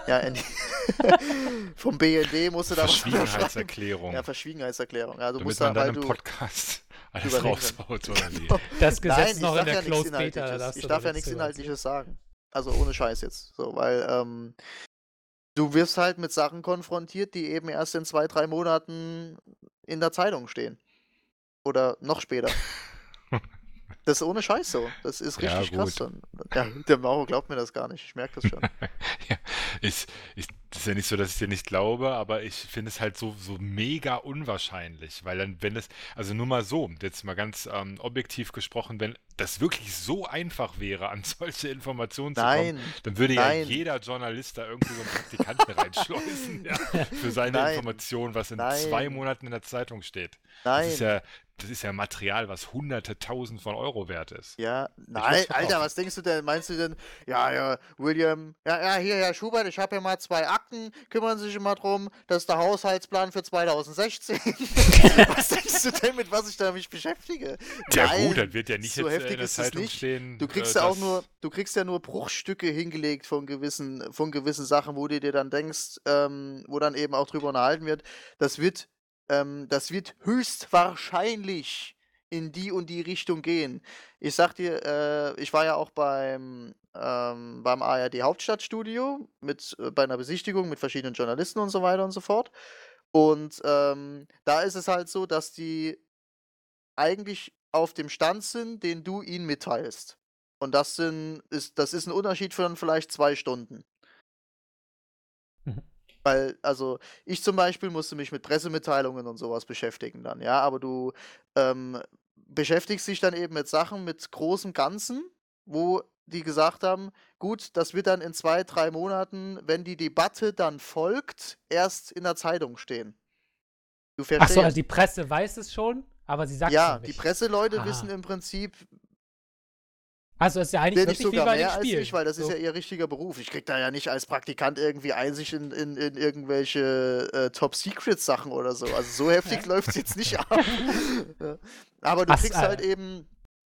Speaker 2: Ja, ND vom BND musst du da.
Speaker 3: Verschwiegenheitserklärung.
Speaker 2: Ja, Verschwiegenheitserklärung. Du
Speaker 3: damit
Speaker 2: musst
Speaker 3: man
Speaker 2: da,
Speaker 3: dann
Speaker 2: weil
Speaker 3: im
Speaker 2: du,
Speaker 3: Podcast alles raushaut, oder wie?
Speaker 1: Das Gesetz
Speaker 2: Nein, ich
Speaker 1: noch in
Speaker 2: darf
Speaker 1: der
Speaker 2: ja nichts
Speaker 1: Closed Beta.
Speaker 2: Ich darf ja
Speaker 1: nichts
Speaker 2: Inhaltliches sagen. Also ohne Scheiß jetzt. So, weil ähm, Du wirst halt mit Sachen konfrontiert, die eben erst in zwei, drei Monaten in der Zeitung stehen. Oder noch später. Das ist ohne Scheiß so. Das ist
Speaker 3: Ja,
Speaker 2: richtig krass.
Speaker 3: gut.
Speaker 2: Dann. Ja, der Mauro glaubt mir das gar nicht. Ich merke das schon.
Speaker 3: ja, ich, ich, das ist ja nicht so, dass ich dir nicht glaube, aber ich finde es halt so, so mega unwahrscheinlich, weil dann, wenn es, also nur mal so, jetzt mal ganz ähm, objektiv gesprochen, wenn das wirklich so einfach wäre, an solche Informationen zu kommen,
Speaker 2: Nein,
Speaker 3: dann würde ja
Speaker 2: nein.
Speaker 3: jeder Journalist da irgendwie so einen Praktikanten reinschleusen, ja, für seine
Speaker 2: Nein.
Speaker 3: Information, was in
Speaker 2: Nein.
Speaker 3: zwei Monaten in der Zeitung steht. Das
Speaker 2: nein.
Speaker 3: ist ja, das ist ja Material, was hunderte, tausend von Euro wert ist.
Speaker 2: Ja, nein. Alter, was denkst du denn? Meinst du denn, ja, ja, William, ja, ja, hier, Herr Schubert, ich habe hier mal zwei Akten, kümmern Sie sich mal drum, das ist der Haushaltsplan für 2016. was denkst du denn, mit was ich da mich beschäftige?
Speaker 3: Ja
Speaker 2: Nein,
Speaker 3: gut, dann wird ja nicht
Speaker 2: so
Speaker 3: jetzt äh,
Speaker 2: heftig
Speaker 3: in der
Speaker 2: ist
Speaker 3: Zeitung
Speaker 2: nicht.
Speaker 3: stehen.
Speaker 2: Du kriegst
Speaker 3: äh,
Speaker 2: ja auch nur, du kriegst ja nur Bruchstücke hingelegt von gewissen, von gewissen Sachen, wo du dir dann denkst, ähm, wo dann eben auch drüber unterhalten wird. Das wird, ähm, das wird höchstwahrscheinlich in die und die Richtung gehen. Ich sag dir, äh, ich war ja auch beim, ähm, beim ARD Hauptstadtstudio mit äh, bei einer Besichtigung mit verschiedenen Journalisten und so weiter und so fort. Und ähm, da ist es halt so, dass die eigentlich auf dem Stand sind, den du ihnen mitteilst. Und das sind, ist, das ist ein Unterschied von vielleicht zwei Stunden.
Speaker 1: Mhm.
Speaker 2: Weil, also, ich zum Beispiel musste mich mit Pressemitteilungen und sowas beschäftigen dann, ja, aber du ähm, beschäftigst dich dann eben mit Sachen mit großem Ganzen, wo die gesagt haben, gut, das wird dann in zwei, drei Monaten, wenn die Debatte dann folgt, erst in der Zeitung stehen. Du
Speaker 1: Achso,
Speaker 2: verstehst?
Speaker 1: also die Presse weiß es schon, aber sie sagt
Speaker 2: ja,
Speaker 1: es
Speaker 2: die
Speaker 1: nicht.
Speaker 2: Presseleute
Speaker 1: Ah.
Speaker 2: wissen im Prinzip
Speaker 1: Also es ist ja eigentlich wirklich
Speaker 2: sogar
Speaker 1: bei den
Speaker 2: mehr als ich, weil das ist
Speaker 1: So.
Speaker 2: ja ihr richtiger Beruf. Ich krieg da ja nicht als Praktikant irgendwie Einsicht in, in, in irgendwelche äh, Top-Secret-Sachen oder so. Also so heftig läuft es jetzt nicht ab. Ja. Aber du
Speaker 1: Ach,
Speaker 2: kriegst
Speaker 1: äh,
Speaker 2: halt eben,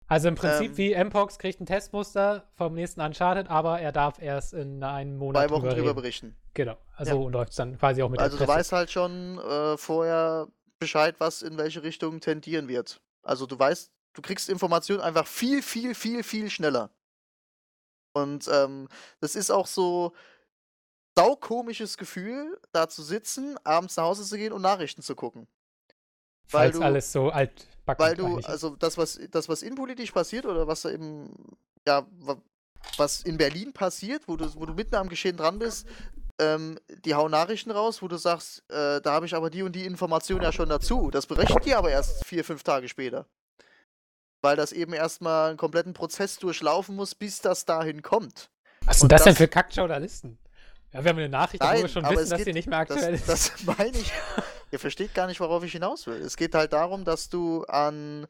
Speaker 1: Also im Prinzip
Speaker 2: ähm,
Speaker 1: wie Mpox kriegt ein Testmuster vom nächsten Uncharted, aber er darf erst in einem Monat
Speaker 2: zwei Wochen drüber berichten.
Speaker 1: Genau. Also läuft es dann quasi auch mit
Speaker 2: Also du weißt halt schon äh, vorher Bescheid, was in welche Richtung tendieren wird. Also du weißt, du kriegst Informationen einfach viel, viel, viel, viel schneller. Und ähm, das ist auch so saukomisches Gefühl, da zu sitzen, abends nach Hause zu gehen und Nachrichten zu gucken. weil
Speaker 1: Falls
Speaker 2: du-
Speaker 1: alles so altbacken
Speaker 2: Weil du, also das, was, das, was innenpolitisch passiert oder was da eben, ja, wa- was in Berlin passiert, wo du, wo du mitten am Geschehen dran bist, ähm, die hauen Nachrichten raus, wo du sagst, äh, da habe ich aber die und die Information ja schon dazu. Das berechnet die aber erst vier, fünf Tage später. Weil das eben erstmal einen kompletten Prozess durchlaufen muss, bis das dahin kommt.
Speaker 1: Was sind
Speaker 2: und
Speaker 1: das denn
Speaker 2: das-
Speaker 1: für Kackjournalisten? Ja, wir haben eine Nachricht, wo wir
Speaker 2: Nein,
Speaker 1: schon wissen, dass
Speaker 2: geht-
Speaker 1: sie nicht mehr aktuell ist.
Speaker 2: Das, das meine ich. Ihr versteht gar nicht, worauf ich hinaus will. Es geht halt darum, dass du an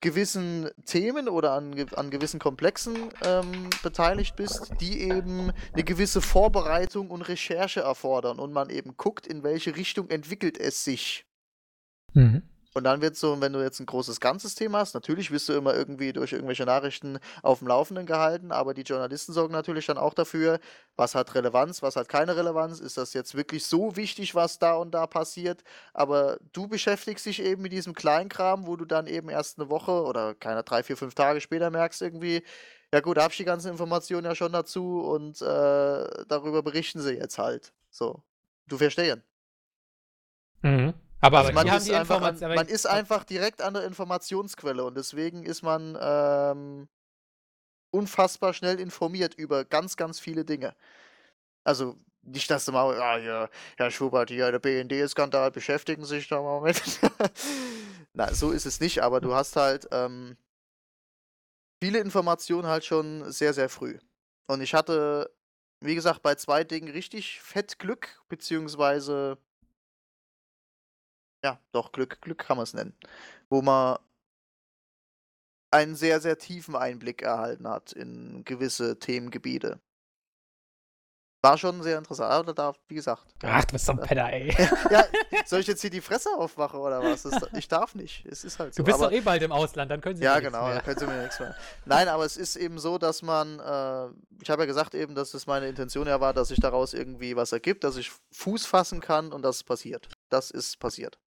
Speaker 2: gewissen Themen oder an, an gewissen Komplexen ähm, beteiligt bist, die eben eine gewisse Vorbereitung und Recherche erfordern und man eben guckt, in welche Richtung entwickelt es sich.
Speaker 1: Mhm.
Speaker 2: Und dann wird so, wenn du jetzt ein großes ganzes Thema hast, natürlich wirst du immer irgendwie durch irgendwelche Nachrichten auf dem Laufenden gehalten, aber die Journalisten sorgen natürlich dann auch dafür, was hat Relevanz, was hat keine Relevanz, ist das jetzt wirklich so wichtig, was da und da passiert, aber du beschäftigst dich eben mit diesem Kleinkram, wo du dann eben erst eine Woche oder keine drei, vier, fünf Tage später merkst irgendwie, ja gut, da habe ich die ganzen Informationen ja schon dazu und äh, darüber berichten sie jetzt halt. So. Du verstehen.
Speaker 1: Mhm. Aber,
Speaker 2: Also man ist, einfach an, man ist einfach direkt an der Informationsquelle und deswegen ist man ähm, unfassbar schnell informiert über ganz, ganz viele Dinge. Also nicht, dass du mal, ja, ja, Herr Schubert, hier, der BND-Skandal, beschäftigen sich da mal mit. Na, so ist es nicht, aber du hast halt ähm, viele Informationen halt schon sehr, sehr früh. Und ich hatte, wie gesagt, bei zwei Dingen richtig fett Glück, beziehungsweise ja, doch, Glück, Glück kann man es nennen. Wo man einen sehr, sehr tiefen Einblick erhalten hat in gewisse Themengebiete. War schon sehr interessant, aber da, wie gesagt.
Speaker 1: Ach, du bist so ein Penner, ey.
Speaker 2: ja, soll ich jetzt hier die Fresse aufmachen oder was? Das, ich darf nicht. Es ist halt so.
Speaker 1: Du bist
Speaker 2: aber,
Speaker 1: doch eh bald im Ausland, dann können sie
Speaker 2: ja,
Speaker 1: nichts
Speaker 2: genau, da
Speaker 1: mehr.
Speaker 2: können Sie mir nichts mehr. Nein, aber es ist eben so, dass man, äh, ich habe ja gesagt eben, dass es meine Intention ja war, dass sich daraus irgendwie was ergibt, dass ich Fuß fassen kann und das passiert. Das ist passiert.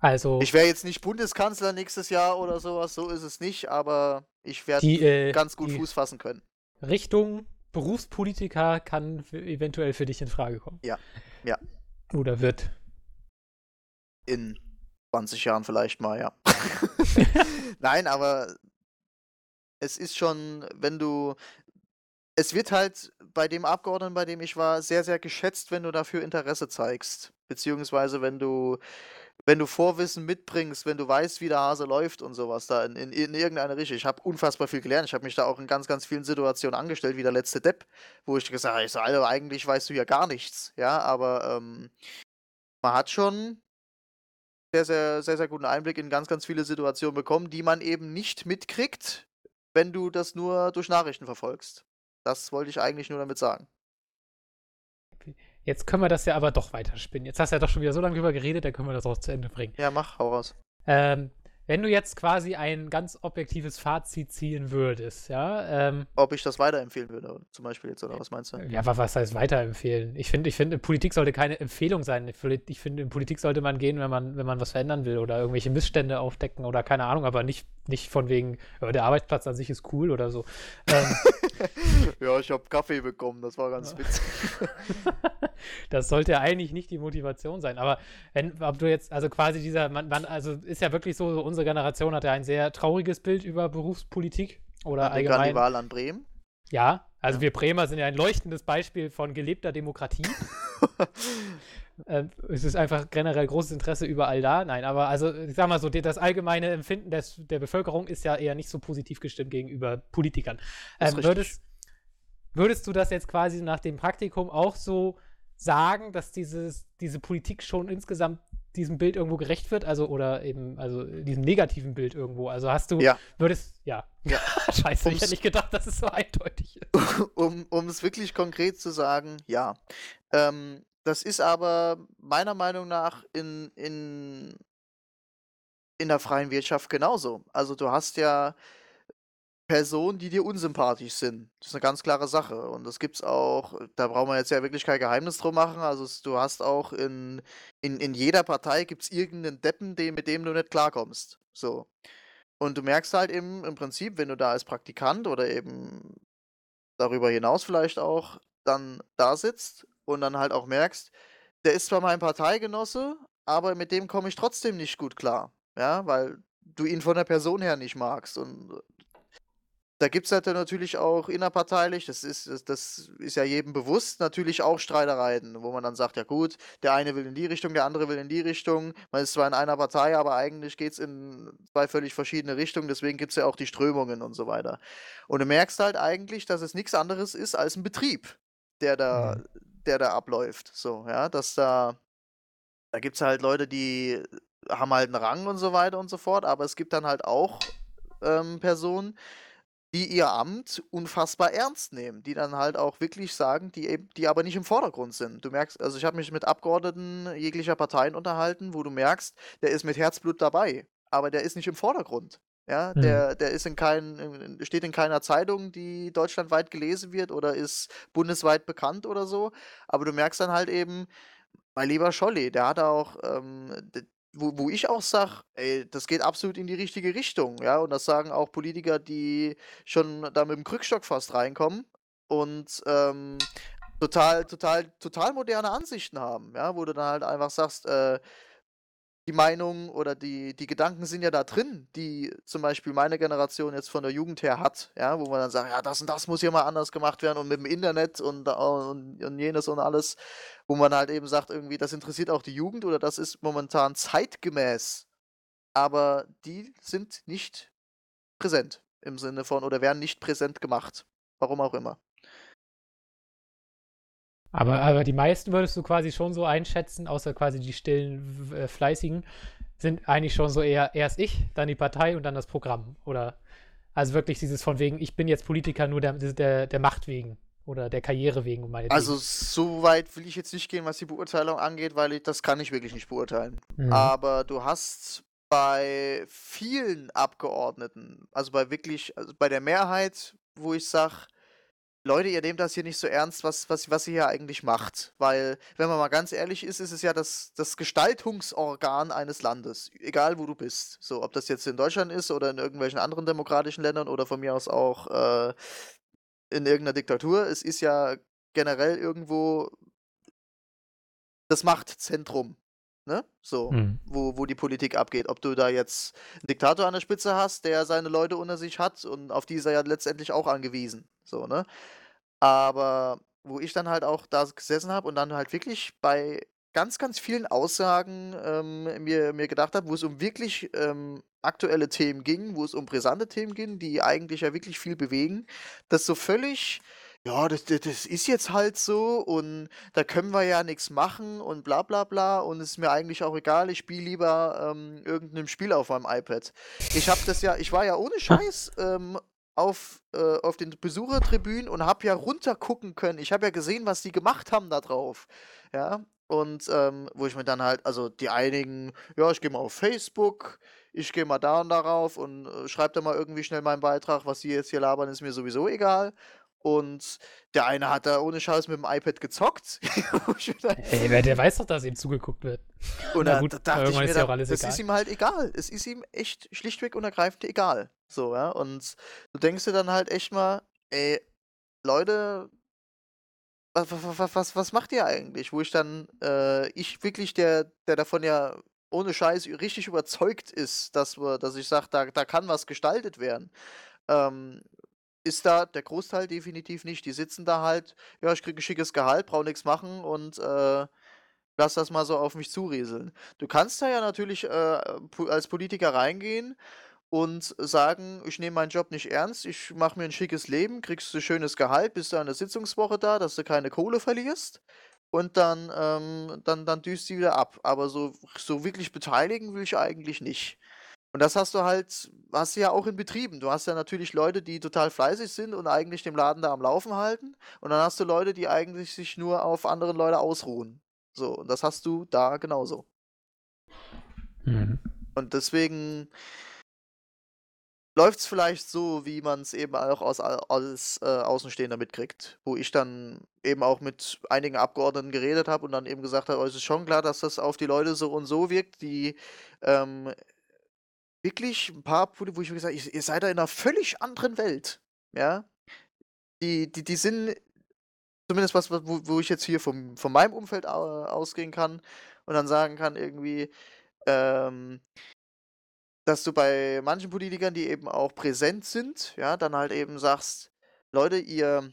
Speaker 1: Also,
Speaker 2: Ich wäre jetzt nicht Bundeskanzler nächstes Jahr oder sowas, so ist es nicht, aber ich werde
Speaker 1: äh,
Speaker 2: ganz gut Fuß fassen können.
Speaker 1: Richtung Berufspolitiker kann eventuell für dich in Frage kommen.
Speaker 2: Ja, ja.
Speaker 1: Oder wird.
Speaker 2: In 20 Jahren vielleicht mal, ja. Nein, aber es ist schon, wenn du. Es wird halt bei dem Abgeordneten, bei dem ich war, sehr, sehr geschätzt, wenn du dafür Interesse zeigst. Beziehungsweise wenn du wenn du Vorwissen mitbringst, wenn du weißt, wie der Hase läuft und sowas da in, in, in irgendeine Richtung. Ich habe unfassbar viel gelernt. Ich habe mich da auch in ganz, ganz vielen Situationen angestellt, wie der letzte Depp, wo ich gesagt habe, ich so, Alter, eigentlich weißt du ja gar nichts. Ja, aber ähm, man hat schon sehr, sehr, sehr, sehr guten Einblick in ganz, ganz viele Situationen bekommen, die man eben nicht mitkriegt, wenn du das nur durch Nachrichten verfolgst. Das wollte ich eigentlich nur damit sagen.
Speaker 1: Jetzt können wir das ja aber doch weiterspinnen. Jetzt hast du ja doch schon wieder so lange drüber geredet, dann können wir das auch zu Ende bringen.
Speaker 2: Ja, mach, hau raus.
Speaker 1: Ähm, wenn du jetzt quasi ein ganz objektives Fazit ziehen würdest, ja. Ähm,
Speaker 2: Ob ich das weiterempfehlen würde, zum Beispiel jetzt, oder was meinst du?
Speaker 1: Ja, was heißt weiterempfehlen? Ich finde, ich finde, Politik sollte keine Empfehlung sein. Ich finde, in Politik sollte man gehen, wenn man, wenn man was verändern will oder irgendwelche Missstände aufdecken oder keine Ahnung, aber nicht, nicht von wegen, der Arbeitsplatz an sich ist cool oder so. Ähm,
Speaker 2: ich habe Kaffee bekommen, das war ganz witzig.
Speaker 1: das sollte eigentlich nicht die Motivation sein. Aber wenn, ob du jetzt, also quasi dieser, man, man also ist ja wirklich so, unsere Generation hat ja ein sehr trauriges Bild über Berufspolitik oder
Speaker 2: Hatten
Speaker 1: allgemein.
Speaker 2: die Wahl an Bremen?
Speaker 1: Ja, also
Speaker 2: Ja.
Speaker 1: wir Bremer sind ja ein leuchtendes Beispiel von gelebter Demokratie. Ähm, es ist einfach generell großes Interesse überall da. Nein, aber also ich sag mal so, die, das allgemeine Empfinden des, der Bevölkerung ist ja eher nicht so positiv gestimmt gegenüber Politikern. Ähm, würdest, würdest du das jetzt quasi nach dem Praktikum auch so sagen, dass dieses, diese Politik schon insgesamt diesem Bild irgendwo gerecht wird? Also, oder eben, also diesem negativen Bild irgendwo. Also hast du,
Speaker 2: Ja.
Speaker 1: würdest, ja.
Speaker 2: Ja.
Speaker 1: Scheiße, ich
Speaker 2: Um's-
Speaker 1: hätte nicht gedacht, dass es so eindeutig ist.
Speaker 2: um, um es wirklich konkret zu sagen, ja. Ähm, das ist aber meiner Meinung nach in, in, in der freien Wirtschaft genauso. Also du hast ja Personen, die dir unsympathisch sind. Das ist eine ganz klare Sache. Und das gibt's auch, da braucht man jetzt ja wirklich kein Geheimnis drum machen. Also du hast auch in, in, in jeder Partei gibt's irgendeinen Deppen, den, mit dem du nicht klarkommst. So. Und du merkst halt eben im Prinzip, wenn du da als Praktikant oder eben darüber hinaus vielleicht auch dann da sitzt und dann halt auch merkst, der ist zwar mein Parteigenosse, aber mit dem komme ich trotzdem nicht gut klar. Ja, weil du ihn von der Person her nicht magst. Und da gibt es halt dann natürlich auch innerparteilich, das ist, das, das ist ja jedem bewusst, natürlich auch Streitereien, wo man dann sagt, ja gut, der eine will in die Richtung, der andere will in die Richtung. Man ist zwar in einer Partei, aber eigentlich geht es in zwei völlig verschiedene Richtungen, deswegen gibt es ja auch die Strömungen und so weiter. Und du merkst halt eigentlich, dass es nichts anderes ist als ein Betrieb, der da,
Speaker 1: Mhm.
Speaker 2: der da abläuft. So, ja, dass da, da gibt es halt Leute, die haben halt einen Rang und so weiter und so fort, aber es gibt dann halt auch ähm, Personen, die ihr Amt unfassbar ernst nehmen, die dann halt auch wirklich sagen, die eben, die aber nicht im Vordergrund sind. Du merkst, also ich habe mich mit Abgeordneten jeglicher Parteien unterhalten, wo du merkst, der ist mit Herzblut dabei, aber der ist nicht im Vordergrund. Ja,
Speaker 1: Mhm.
Speaker 2: der, der ist in kein, in- steht in keiner Zeitung, die deutschlandweit gelesen wird oder ist bundesweit bekannt oder so. Aber du merkst dann halt eben, mein lieber Scholli, der hat auch, ähm, wo, wo ich auch sage, ey, das geht absolut in die richtige Richtung, ja. Und das sagen auch Politiker, die schon da mit dem Krückstock fast reinkommen und ähm, total, total, total moderne Ansichten haben, ja, wo du dann halt einfach sagst, äh, die Meinung oder die, die Gedanken sind ja da drin, die zum Beispiel meine Generation jetzt von der Jugend her hat, ja, wo man dann sagt, ja, das und das muss hier mal anders gemacht werden und mit dem Internet und, da- und, und jenes und alles, wo man halt eben sagt, irgendwie, das interessiert auch die Jugend oder das ist momentan zeitgemäß, aber die sind nicht präsent im Sinne von oder werden nicht präsent gemacht. Warum auch immer.
Speaker 1: Aber, aber die meisten würdest du quasi schon so einschätzen, außer quasi die stillen, äh, fleißigen, sind eigentlich schon so eher erst ich, dann die Partei und dann das Programm. Oder also wirklich dieses von wegen, ich bin jetzt Politiker nur der, der, der Macht wegen oder der Karriere wegen. Meine
Speaker 2: Also so weit will ich jetzt nicht gehen, was die Beurteilung angeht, weil ich, das kann ich wirklich nicht beurteilen.
Speaker 1: Mhm.
Speaker 2: Aber du hast bei vielen Abgeordneten, also bei wirklich, also bei der Mehrheit, wo ich sage, Leute, ihr nehmt das hier nicht so ernst, was, was, was ihr hier eigentlich macht. Weil, wenn man mal ganz ehrlich ist, ist es ja das, das Gestaltungsorgan eines Landes. Egal, wo du bist. So, ob das jetzt in Deutschland ist oder in irgendwelchen anderen demokratischen Ländern oder von mir aus auch äh, in irgendeiner Diktatur. Es ist ja generell irgendwo das Machtzentrum, ne? So,
Speaker 1: Mhm.
Speaker 2: wo, wo die Politik abgeht. Ob du da jetzt einen Diktator an der Spitze hast, der seine Leute unter sich hat und auf die ist er ja letztendlich auch angewiesen. So, ne? Aber wo ich dann halt auch da gesessen habe und dann halt wirklich bei ganz, ganz vielen Aussagen ähm, mir, mir gedacht habe, wo es um wirklich ähm, aktuelle Themen ging, wo es um brisante Themen ging, die eigentlich ja wirklich viel bewegen, das so völlig, ja, das, das, das ist jetzt halt so und da können wir ja nichts machen und bla bla bla und es ist mir eigentlich auch egal, ich spiele lieber ähm, irgendeinem Spiel auf meinem iPad. Ich habe das ja, ich war ja ohne Scheiß ähm, auf, äh, auf den Besuchertribünen und habe ja runtergucken können. Ich habe ja gesehen, was die gemacht haben da drauf. Ja, und ähm, wo ich mir dann halt, also die einigen, ja, ich gehe mal auf Facebook, ich gehe mal da und darauf und äh, schreibe da mal irgendwie schnell meinen Beitrag, was die jetzt hier labern, ist mir sowieso egal. Und der eine hat da ohne Scheiß mit dem iPad gezockt.
Speaker 1: Ey, wer, der weiß doch, dass ihm zugeguckt wird.
Speaker 2: und
Speaker 1: Na gut,
Speaker 2: da dachte ich
Speaker 1: irgendwann
Speaker 2: mir,
Speaker 1: ist ja
Speaker 2: das
Speaker 1: egal.
Speaker 2: ist ihm halt egal. Es ist ihm echt schlichtweg und ergreifend egal. So, ja. Und du denkst dir dann halt echt mal, ey, Leute, was, was, was, was macht ihr eigentlich? Wo ich dann, äh, ich wirklich, der, der davon ja ohne Scheiß richtig überzeugt ist, dass wir, dass ich sage, da, da kann was gestaltet werden. Ähm, ist da der Großteil definitiv nicht. Die sitzen da halt, ja, ich kriege ein schickes Gehalt, brauche nichts machen und äh, lass das mal so auf mich zurieseln. Du kannst da ja natürlich äh, als Politiker reingehen und sagen, ich nehme meinen Job nicht ernst, ich mache mir ein schickes Leben, kriegst du schönes Gehalt, bist du an der Sitzungswoche da, dass du keine Kohle verlierst und dann, ähm, dann, dann düst die wieder ab. Aber so, so wirklich beteiligen will ich eigentlich nicht. Und das hast du halt, hast du ja auch in Betrieben. Du hast ja natürlich Leute, die total fleißig sind und eigentlich den Laden da am Laufen halten. Und dann hast du Leute, die eigentlich sich nur auf andere Leute ausruhen. So, und das hast du da genauso.
Speaker 1: Mhm.
Speaker 2: Und deswegen läuft es vielleicht so, wie man es eben auch aus, als äh, Außenstehender mitkriegt. Wo ich dann eben auch mit einigen Abgeordneten geredet habe und dann eben gesagt habe, oh, es ist schon klar, dass das auf die Leute so und so wirkt, die ähm, wirklich ein paar Punkte, wo ich mir gesagt habe, ihr seid da in einer völlig anderen Welt. Ja. Die, die, die sind zumindest was, wo, wo ich jetzt hier vom, von meinem Umfeld au- ausgehen kann und dann sagen kann, irgendwie, ähm, dass du bei manchen Politikern, die eben auch präsent sind, ja, dann halt eben sagst, Leute, ihr,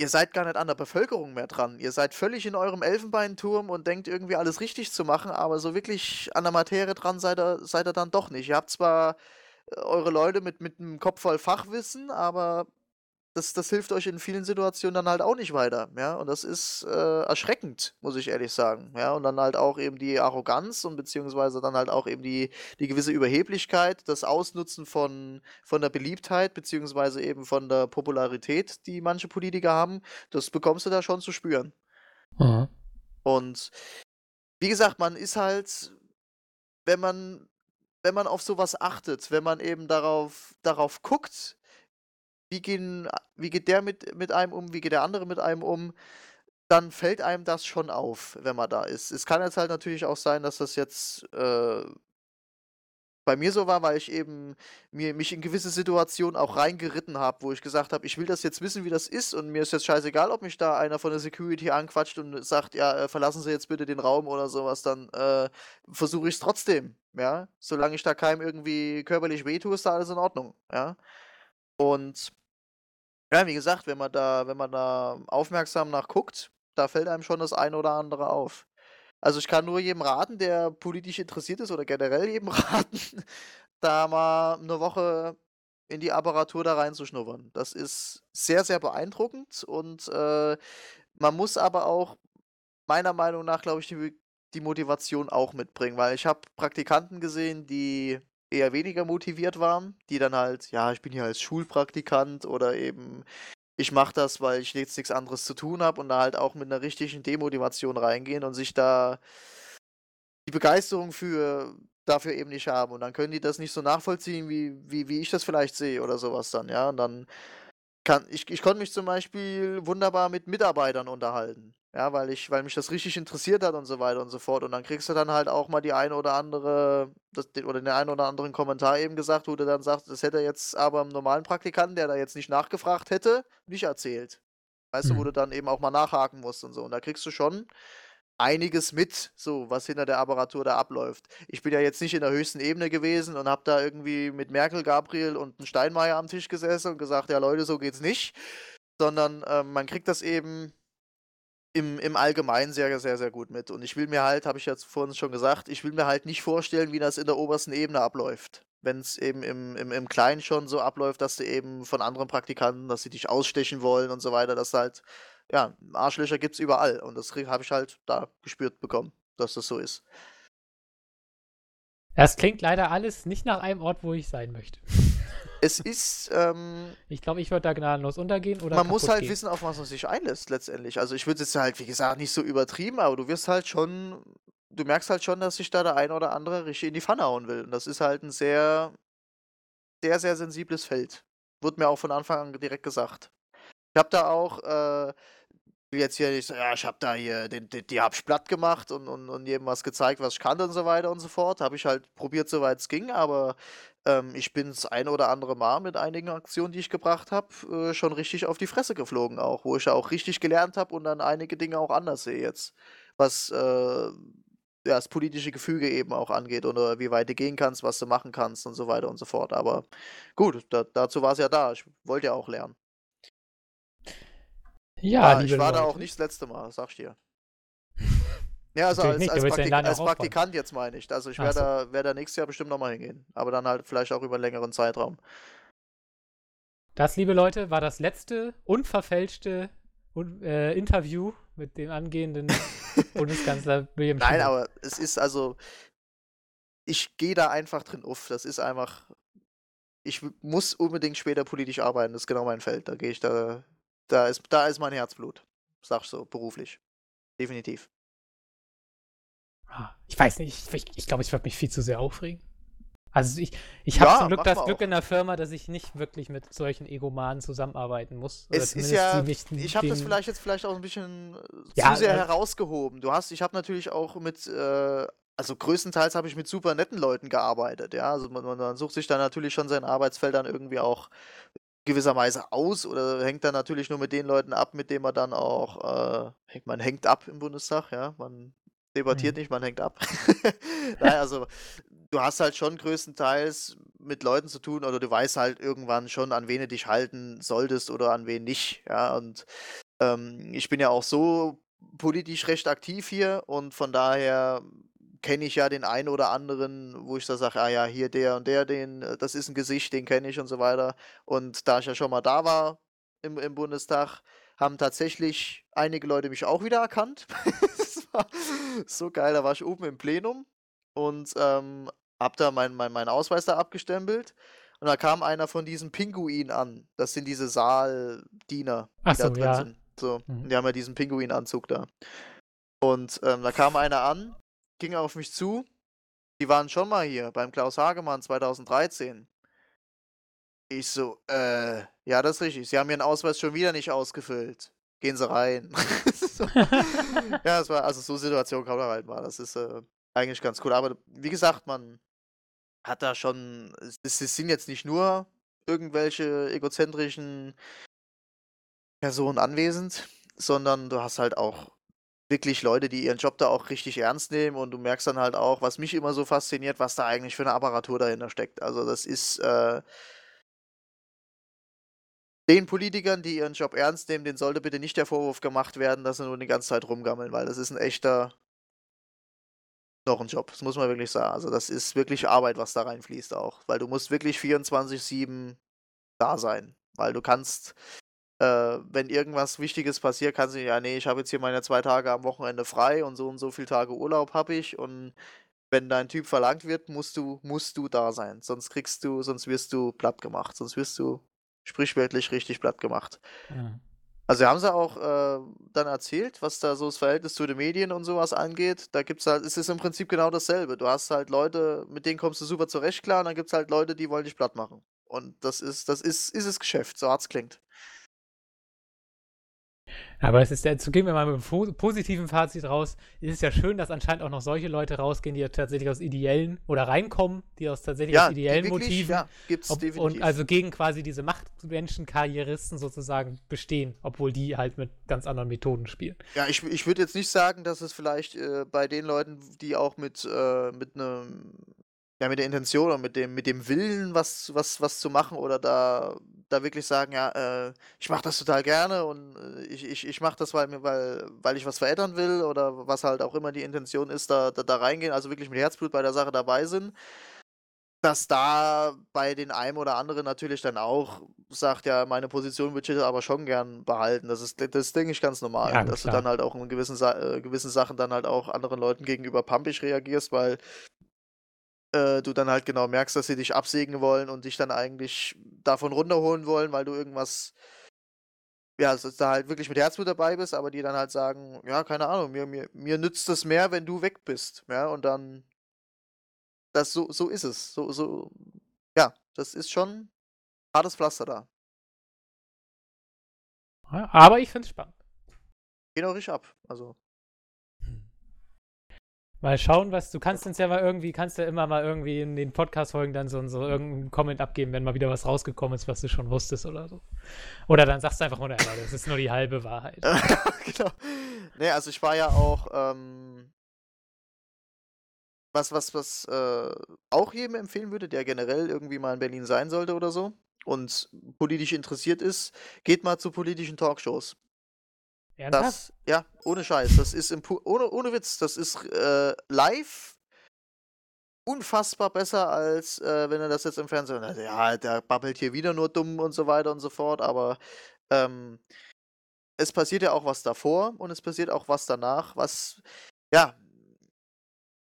Speaker 2: ihr seid gar nicht an der Bevölkerung mehr dran. Ihr seid völlig in eurem Elfenbeinturm und denkt irgendwie alles richtig zu machen, aber so wirklich an der Materie dran seid ihr, seid ihr dann doch nicht. Ihr habt zwar äh, eure Leute mit, mit einem Kopf voll Fachwissen, aber das, das hilft euch in vielen Situationen dann halt auch nicht weiter, ja. Und das ist äh, erschreckend, muss ich ehrlich sagen. Ja, und dann halt auch eben die Arroganz und beziehungsweise dann halt auch eben die, die gewisse Überheblichkeit, das Ausnutzen von, von der Beliebtheit, beziehungsweise eben von der Popularität, die manche Politiker haben, das bekommst du da schon zu spüren.
Speaker 1: Mhm.
Speaker 2: Und wie gesagt, man ist halt, wenn man, wenn man auf sowas achtet, wenn man eben darauf, darauf guckt, wie, gehen, wie geht der mit, mit einem um, wie geht der andere mit einem um, dann fällt einem das schon auf, wenn man da ist. Es kann jetzt halt natürlich auch sein, dass das jetzt äh, bei mir so war, weil ich eben mir, mich in gewisse Situationen auch reingeritten habe, wo ich gesagt habe, ich will das jetzt wissen, wie das ist und mir ist jetzt scheißegal, ob mich da einer von der Security anquatscht und sagt, ja, äh, verlassen Sie jetzt bitte den Raum oder sowas, dann äh, versuche ich es trotzdem, ja. Solange ich da keinem irgendwie körperlich wehtue, ist da alles in Ordnung, ja. Und ja, wie gesagt, wenn man da, wenn man da aufmerksam nachguckt, da fällt einem schon das eine oder andere auf. Also ich kann nur jedem raten, der politisch interessiert ist oder generell jedem raten, da mal eine Woche in die Apparatur da reinzuschnuppern. Das ist sehr, sehr beeindruckend und äh, man muss aber auch meiner Meinung nach, glaube ich, die, die Motivation auch mitbringen, weil ich habe Praktikanten gesehen, die eher weniger motiviert waren, die dann halt, ja, ich bin hier als Schulpraktikant oder eben ich mache das, weil ich jetzt nichts anderes zu tun habe und da halt auch mit einer richtigen Demotivation reingehen und sich da die Begeisterung für dafür eben nicht haben. Und dann können die das nicht so nachvollziehen, wie, wie, wie ich das vielleicht sehe oder sowas dann, ja. Und dann kann ich, ich konnte mich zum Beispiel wunderbar mit Mitarbeitern unterhalten. Ja, weil ich, weil mich das richtig interessiert hat und so weiter und so fort. Und dann kriegst du dann halt auch mal die eine oder andere, das, den, oder den einen oder anderen Kommentar eben gesagt, wo du dann sagst, das hätte er jetzt aber einem normalen Praktikanten, der da jetzt nicht nachgefragt hätte, nicht erzählt. Weißt du, wo
Speaker 1: Mhm.
Speaker 2: du dann eben auch mal nachhaken musst und so. Und da kriegst du schon einiges mit, so was hinter der Apparatur da abläuft. Ich bin ja jetzt nicht in der höchsten Ebene gewesen und habe da irgendwie mit Merkel, Gabriel und einem Steinmeier am Tisch gesessen und gesagt, ja Leute, so geht's nicht. Sondern ähm, man kriegt das eben im, im Allgemeinen sehr, sehr, sehr gut mit. Und ich will mir halt, habe ich jetzt vorhin schon gesagt, ich will mir halt nicht vorstellen, wie das in der obersten Ebene abläuft. Wenn es eben im, im, im Kleinen schon so abläuft, dass du eben von anderen Praktikanten, dass sie dich ausstechen wollen und so weiter, dass halt, ja, Arschlöcher gibt es überall. Und das habe ich halt da gespürt bekommen, dass das so ist.
Speaker 1: Das klingt leider alles nicht nach einem Ort, wo ich sein möchte.
Speaker 2: Es ist, ähm,
Speaker 1: Ich glaube, ich würde da gnadenlos untergehen oder
Speaker 2: man muss halt
Speaker 1: gehen.
Speaker 2: wissen, auf was man sich einlässt letztendlich. Also ich würde es halt, wie gesagt, nicht so übertrieben, aber du wirst halt schon, du merkst halt schon, dass sich da der eine oder andere richtig in die Pfanne hauen will. Und das ist halt ein sehr, sehr, sehr sensibles Feld. Wurde mir auch von Anfang an direkt gesagt. Ich habe da auch, äh, will jetzt hier nicht so, ja, ich habe da hier, den, den, die hab ich platt gemacht und, und, und jedem was gezeigt, was ich kannte und so weiter und so fort. Habe ich halt probiert, soweit es ging, aber ähm, ich bin das ein oder andere Mal mit einigen Aktionen, die ich gebracht habe, äh, schon richtig auf die Fresse geflogen auch, wo ich ja auch richtig gelernt habe und dann einige Dinge auch anders sehe jetzt, was äh, ja, das politische Gefüge eben auch angeht oder wie weit du gehen kannst, was du machen kannst und so weiter und so fort. Aber gut, da, dazu war es ja da. Ich wollte ja auch lernen.
Speaker 1: Ja,
Speaker 2: Ah,
Speaker 1: liebe
Speaker 2: ich war
Speaker 1: Leute.
Speaker 2: da auch nicht das letzte Mal, sag ich dir. Ja, also als,
Speaker 1: nicht,
Speaker 2: als, Praktik als. Praktikant jetzt meine ich. Also ich werde
Speaker 1: so.
Speaker 2: da, werd da nächstes Jahr bestimmt nochmal hingehen. Aber dann halt vielleicht auch über einen längeren Zeitraum.
Speaker 1: Das, liebe Leute, war das letzte unverfälschte Un- äh, Interview mit dem angehenden Bundeskanzler William
Speaker 2: Nein,
Speaker 1: Schumann.
Speaker 2: aber es ist also, ich gehe da einfach drin auf. Das ist einfach, ich muss unbedingt später politisch arbeiten. Das ist genau mein Feld. Da gehe ich da, da ist, da ist mein Herzblut. Sag ich so, beruflich. Definitiv.
Speaker 1: Ich weiß nicht, ich, ich glaube, ich würde mich viel zu sehr aufregen. Also ich, ich habe
Speaker 2: Ja,
Speaker 1: zum Glück das Glück
Speaker 2: auch.
Speaker 1: in der Firma, dass ich nicht wirklich mit solchen Egomanen zusammenarbeiten muss.
Speaker 2: Es ist ja,
Speaker 1: nicht
Speaker 2: ich habe das vielleicht jetzt vielleicht auch ein bisschen äh,
Speaker 1: Ja,
Speaker 2: zu sehr
Speaker 1: äh,
Speaker 2: herausgehoben. Du hast, ich habe natürlich auch mit, äh, also größtenteils habe ich mit super netten Leuten gearbeitet, ja. Also man, man, sucht sich dann natürlich schon sein Arbeitsfeld dann irgendwie auch gewisserweise aus oder hängt dann natürlich nur mit den Leuten ab, mit denen man dann auch, äh, man hängt ab im Bundestag, ja. Man debattiert
Speaker 1: Mhm.
Speaker 2: nicht, man hängt ab. Nein, also du hast halt schon größtenteils mit Leuten zu tun oder du weißt halt irgendwann schon, an wen du dich halten solltest oder an wen nicht. Ja, und ähm, ich bin ja auch so politisch recht aktiv hier und von daher kenne ich ja den einen oder anderen, wo ich da sage, ah ja, hier der und der, den, das ist ein Gesicht, den kenne ich und so weiter. Und da ich ja schon mal da war im, im Bundestag, haben tatsächlich einige Leute mich auch wieder erkannt. war so geil, da war ich oben im Plenum und ähm, hab da meinen mein, mein Ausweis da abgestempelt. Und da kam einer von diesen Pinguinen an. Das sind diese Saaldiener, die da drin
Speaker 1: ja.
Speaker 2: sind. So,
Speaker 1: Mhm.
Speaker 2: die haben ja diesen Pinguinanzug da. Und ähm, da kam einer an, ging auf mich zu. Die waren schon mal hier beim Klaus Hagemann 2013. Ich so, äh, ja, das ist richtig. Sie haben Ihren Ausweis schon wieder nicht ausgefüllt. Gehen Sie rein. so. Ja, es war, also so Situation kam da halt mal. Das ist äh, eigentlich ganz cool. Aber wie gesagt, man hat da schon, es, es sind jetzt nicht nur irgendwelche egozentrischen Personen anwesend, sondern du hast halt auch wirklich Leute, die ihren Job da auch richtig ernst nehmen und du merkst dann halt auch, was mich immer so fasziniert, was da eigentlich für eine Apparatur dahinter steckt. Also das ist äh, den Politikern, die ihren Job ernst nehmen, denen sollte bitte nicht der Vorwurf gemacht werden, dass sie nur die ganze Zeit rumgammeln, weil das ist ein echter noch ein Job, das muss man wirklich sagen. Also das ist wirklich Arbeit, was da reinfließt auch, weil du musst wirklich 24/7 da sein, weil du kannst äh, wenn irgendwas Wichtiges passiert, kannst du ja, nee, ich habe jetzt hier meine zwei Tage am Wochenende frei und so und so viele Tage Urlaub habe ich und wenn dein Typ verlangt wird, musst du, musst du da sein. Sonst kriegst du, sonst wirst du platt gemacht. Sonst wirst du sprichwörtlich richtig platt gemacht.
Speaker 1: Ja.
Speaker 2: Also haben sie auch äh, dann erzählt, was da so das Verhältnis zu den Medien und sowas angeht. Da gibt's halt, es ist im Prinzip genau dasselbe. Du hast halt Leute, mit denen kommst du super zurecht klar, und dann gibt's halt Leute, die wollen dich platt machen. Und das ist, das ist, ist das Geschäft, so hart's klingt.
Speaker 1: Aber es ist ja, zu gehen wir mal mit einem positiven Fazit raus. Es ist ja schön, dass anscheinend auch noch solche Leute rausgehen, die ja tatsächlich aus ideellen oder reinkommen, die aus tatsächlich
Speaker 2: Ja,
Speaker 1: aus ideellen
Speaker 2: wirklich,
Speaker 1: Motiven
Speaker 2: ja, gibt's
Speaker 1: ob,
Speaker 2: definitiv.
Speaker 1: und also gegen quasi diese Machtmenschen-Karrieristen sozusagen bestehen, obwohl die halt mit ganz anderen Methoden spielen.
Speaker 2: Ja, ich, ich würde jetzt nicht sagen, dass es vielleicht äh, bei den Leuten, die auch mit, äh, mit einem, ja, mit der Intention oder mit dem, mit dem Willen, was, was, was zu machen oder da, da wirklich sagen, ja, äh, ich mache das total gerne und äh, ich, ich, ich mache das, weil, mir, weil, weil ich was verändern will oder was halt auch immer die Intention ist, da, da, da reingehen, also wirklich mit Herzblut bei der Sache dabei sind. Dass da bei den einen oder anderen natürlich dann auch sagt, ja, meine Position würde ich aber schon gern behalten. Das ist, das denke ich ganz normal,
Speaker 1: Ja,
Speaker 2: dass
Speaker 1: klar.
Speaker 2: du dann halt auch in gewissen, äh, gewissen Sachen dann halt auch anderen Leuten gegenüber pampig reagierst, weil äh, du dann halt genau merkst, dass sie dich absägen wollen und dich dann eigentlich davon runterholen wollen, weil du irgendwas, ja, dass da halt wirklich mit Herzblut dabei bist, aber die dann halt sagen, ja, keine Ahnung, mir, mir, mir nützt es mehr, wenn du weg bist, ja, und dann, das, so, so ist es, so, so, ja, das ist schon hartes Pflaster da.
Speaker 1: Aber ich finde es spannend.
Speaker 2: Geht auch richtig ab, also,
Speaker 1: Mal schauen, was du kannst uns ja mal irgendwie, kannst ja immer mal irgendwie in den Podcast-Folgen dann so, so irgendeinen Comment abgeben, wenn mal wieder was rausgekommen ist, was du schon wusstest oder so. Oder dann sagst du einfach, oder, das ist nur die halbe Wahrheit.
Speaker 2: genau. Nee, also ich war ja auch, ähm, was, was, was äh, auch jedem empfehlen würde, der generell irgendwie mal in Berlin sein sollte oder so und politisch interessiert ist, geht mal zu politischen Talkshows.
Speaker 1: Ernsthaft?
Speaker 2: Das, ja, ohne Scheiß, das ist im ohne, ohne Witz, das ist äh, live unfassbar besser, als äh, wenn er das jetzt im Fernsehen hört. Ja, der babbelt hier wieder nur dumm und so weiter und so fort, aber ähm, es passiert ja auch was davor und es passiert auch was danach, was, ja,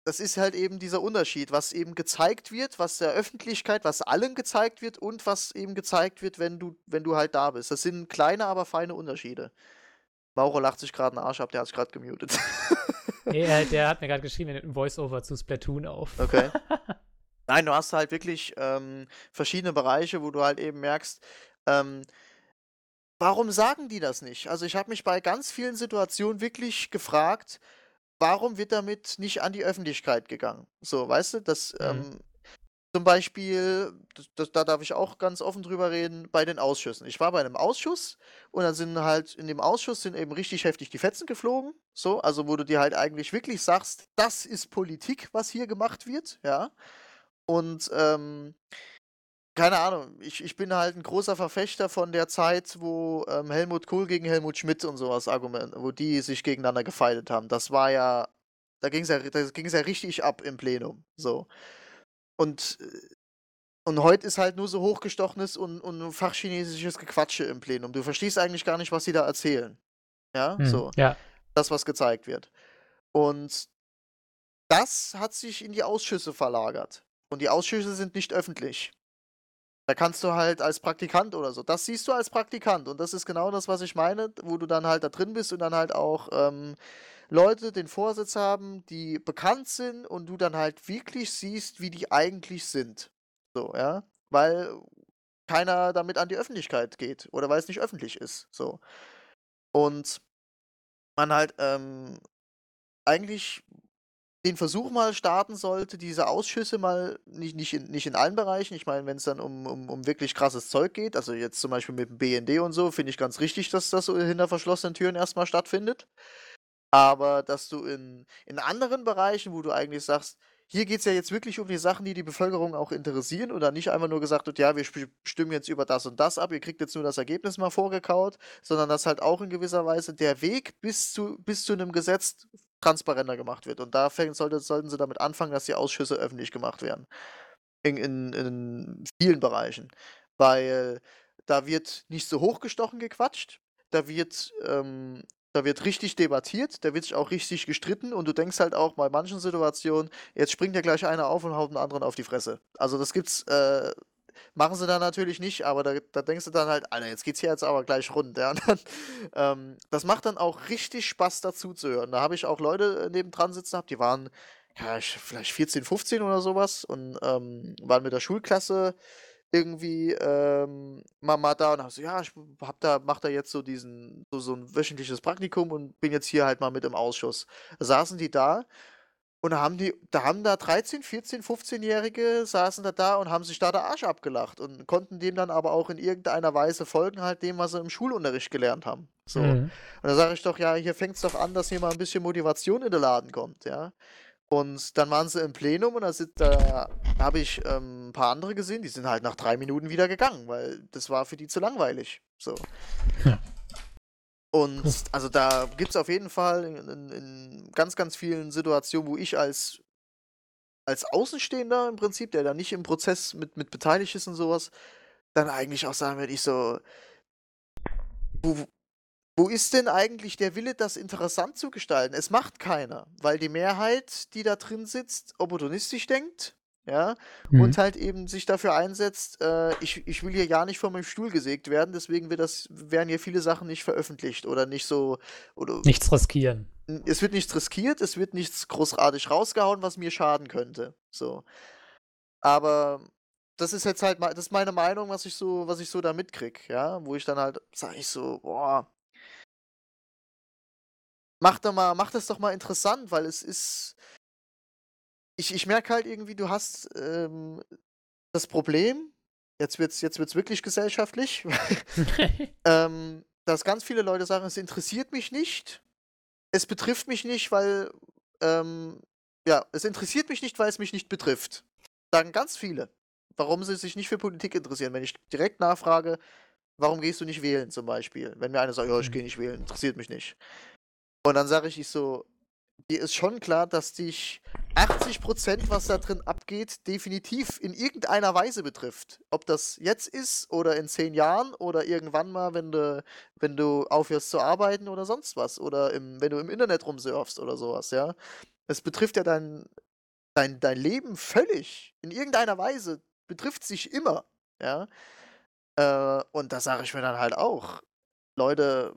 Speaker 2: das ist halt eben dieser Unterschied, was eben gezeigt wird, was der Öffentlichkeit, was allen gezeigt wird und was eben gezeigt wird, wenn du, wenn du halt da bist. Das sind kleine, aber feine Unterschiede. Mauro lacht sich gerade einen Arsch ab, der hat sich gerade gemutet.
Speaker 1: Nee, äh, der hat mir gerade geschrieben, er nimmt ein Voice-Over zu Splatoon auf.
Speaker 2: Okay. Nein, du hast halt wirklich ähm, verschiedene Bereiche, wo du halt eben merkst, ähm, warum sagen die das nicht? Also ich habe mich bei ganz vielen Situationen wirklich gefragt, warum wird damit nicht an die Öffentlichkeit gegangen? So, weißt du, das
Speaker 1: Mhm.
Speaker 2: ähm, zum Beispiel, das, das, da darf ich auch ganz offen drüber reden, bei den Ausschüssen. Ich war bei einem Ausschuss und dann sind halt in dem Ausschuss sind eben richtig heftig die Fetzen geflogen. So, also wo du dir halt eigentlich wirklich sagst, das ist Politik, was hier gemacht wird, ja. Und ähm, keine Ahnung, ich, ich bin halt ein großer Verfechter von der Zeit, wo ähm, Helmut Kohl gegen Helmut Schmidt und sowas Argument, wo die sich gegeneinander gefeitet haben. Das war ja, da ging es ja, ja richtig ab im Plenum. So. Und, äh, und heute ist halt nur so hochgestochenes und, und fachchinesisches Gequatsche im Plenum. Du verstehst eigentlich gar nicht, was sie da erzählen. Ja,
Speaker 1: Hm,
Speaker 2: so
Speaker 1: Ja,
Speaker 2: das, was gezeigt wird. Und das hat sich in die Ausschüsse verlagert. Und die Ausschüsse sind nicht öffentlich. Da kannst du halt als Praktikant oder so, das siehst du als Praktikant. Und das ist genau das, was ich meine, wo du dann halt da drin bist und dann halt auch ähm, Leute den Vorsitz haben, die bekannt sind und du dann halt wirklich siehst, wie die eigentlich sind. So, ja. Weil keiner damit an die Öffentlichkeit geht oder weil es nicht öffentlich ist. So. Und man halt ähm, eigentlich den Versuch mal starten sollte, diese Ausschüsse mal nicht, nicht, in, nicht in allen Bereichen. Ich meine, wenn es dann um, um, um wirklich krasses Zeug geht, also jetzt zum Beispiel mit dem BND und so, finde ich ganz richtig, dass das hinter verschlossenen Türen erstmal stattfindet. Aber dass du in, in anderen Bereichen, wo du eigentlich sagst, hier geht es ja jetzt wirklich um die Sachen, die die Bevölkerung auch interessieren oder nicht einfach nur gesagt wird, ja, wir stimmen jetzt über das und das ab, ihr kriegt jetzt nur das Ergebnis mal vorgekaut, sondern dass halt auch in gewisser Weise der Weg bis zu, bis zu einem Gesetz transparenter gemacht wird. Und da sollte, sollten sie damit anfangen, dass die Ausschüsse öffentlich gemacht werden. In, in, in vielen Bereichen. Weil da wird nicht so hochgestochen gequatscht, da wird, ähm, da wird richtig debattiert, da wird sich auch richtig gestritten und du denkst halt auch bei manchen Situationen, jetzt springt ja gleich einer auf und haut einen anderen auf die Fresse. Also das gibt's, äh, machen sie dann natürlich nicht, aber da, da denkst du dann halt, Alter, jetzt geht's hier jetzt aber gleich rund. Ja? Dann, ähm, das macht dann auch richtig Spaß dazu zu hören. Da habe ich auch Leute äh, nebendran sitzen gehabt, die waren ja, ich- vielleicht 14, 15 oder sowas und ähm, waren mit der Schulklasse irgendwie ähm, mal da und hab so, ja, ich hab da, mach da jetzt so diesen, so, so ein wöchentliches Praktikum und bin jetzt hier halt mal mit im Ausschuss. Da saßen die da und da haben die, da haben da 13, 14, 15-Jährige saßen da da und haben sich da der Arsch abgelacht und konnten dem dann aber auch in irgendeiner Weise folgen, halt dem, was sie im Schulunterricht gelernt haben. So.
Speaker 1: Mhm.
Speaker 2: Und da sage ich doch, ja, hier fängt es doch an, dass hier mal ein bisschen Motivation in den Laden kommt, ja. Und dann waren sie im Plenum und da, da habe ich ähm, ein paar andere gesehen, die sind halt nach drei Minuten wieder gegangen, weil das war für die zu langweilig. So.
Speaker 1: Ja.
Speaker 2: Und also da gibt es auf jeden Fall in, in, in ganz, ganz vielen Situationen, wo ich als, als Außenstehender im Prinzip, der da nicht im Prozess mit, mit beteiligt ist und sowas, dann eigentlich auch sagen würde, ich so, wo, wo ist denn eigentlich der Wille, das interessant zu gestalten? Es macht keiner, weil die Mehrheit, die da drin sitzt, opportunistisch denkt, ja,
Speaker 1: Mhm.
Speaker 2: und halt eben sich dafür einsetzt, äh, ich, ich will hier gar nicht von meinem Stuhl gesägt werden, deswegen wird das, werden hier viele Sachen nicht veröffentlicht oder nicht so, oder
Speaker 1: Nichts riskieren.
Speaker 2: es wird nichts riskiert, es wird nichts großartig rausgehauen, was mir schaden könnte. So. Aber das ist jetzt halt, das ist meine Meinung, was ich so, was ich so da mitkrieg, ja, wo ich dann halt sage ich so, boah, mach doch mal, mach das doch mal interessant, weil es ist, ich, ich merke halt irgendwie, du hast ähm, das Problem, jetzt wird's, jetzt wird's wirklich gesellschaftlich, ähm, dass ganz viele Leute sagen, es interessiert mich nicht, es betrifft mich nicht, weil, ähm, ja, es interessiert mich nicht, weil es mich nicht betrifft. Sagen ganz viele, warum sie sich nicht für Politik interessieren. Wenn ich direkt nachfrage, warum gehst du nicht wählen zum Beispiel? Wenn mir einer sagt, ja, ich
Speaker 1: Mhm.
Speaker 2: gehe nicht wählen, interessiert mich nicht. Und dann sage ich, ich so, dir ist schon klar, dass dich 80%, was da drin abgeht, definitiv in irgendeiner Weise betrifft. Ob das jetzt ist oder in zehn Jahren oder irgendwann mal, wenn du, wenn du aufhörst zu arbeiten oder sonst was. Oder im, wenn du im Internet rumsurfst oder sowas, ja. Es betrifft ja dein, dein, dein Leben völlig. In irgendeiner Weise betrifft sich immer, ja. Äh, und da sage ich mir dann halt auch, Leute,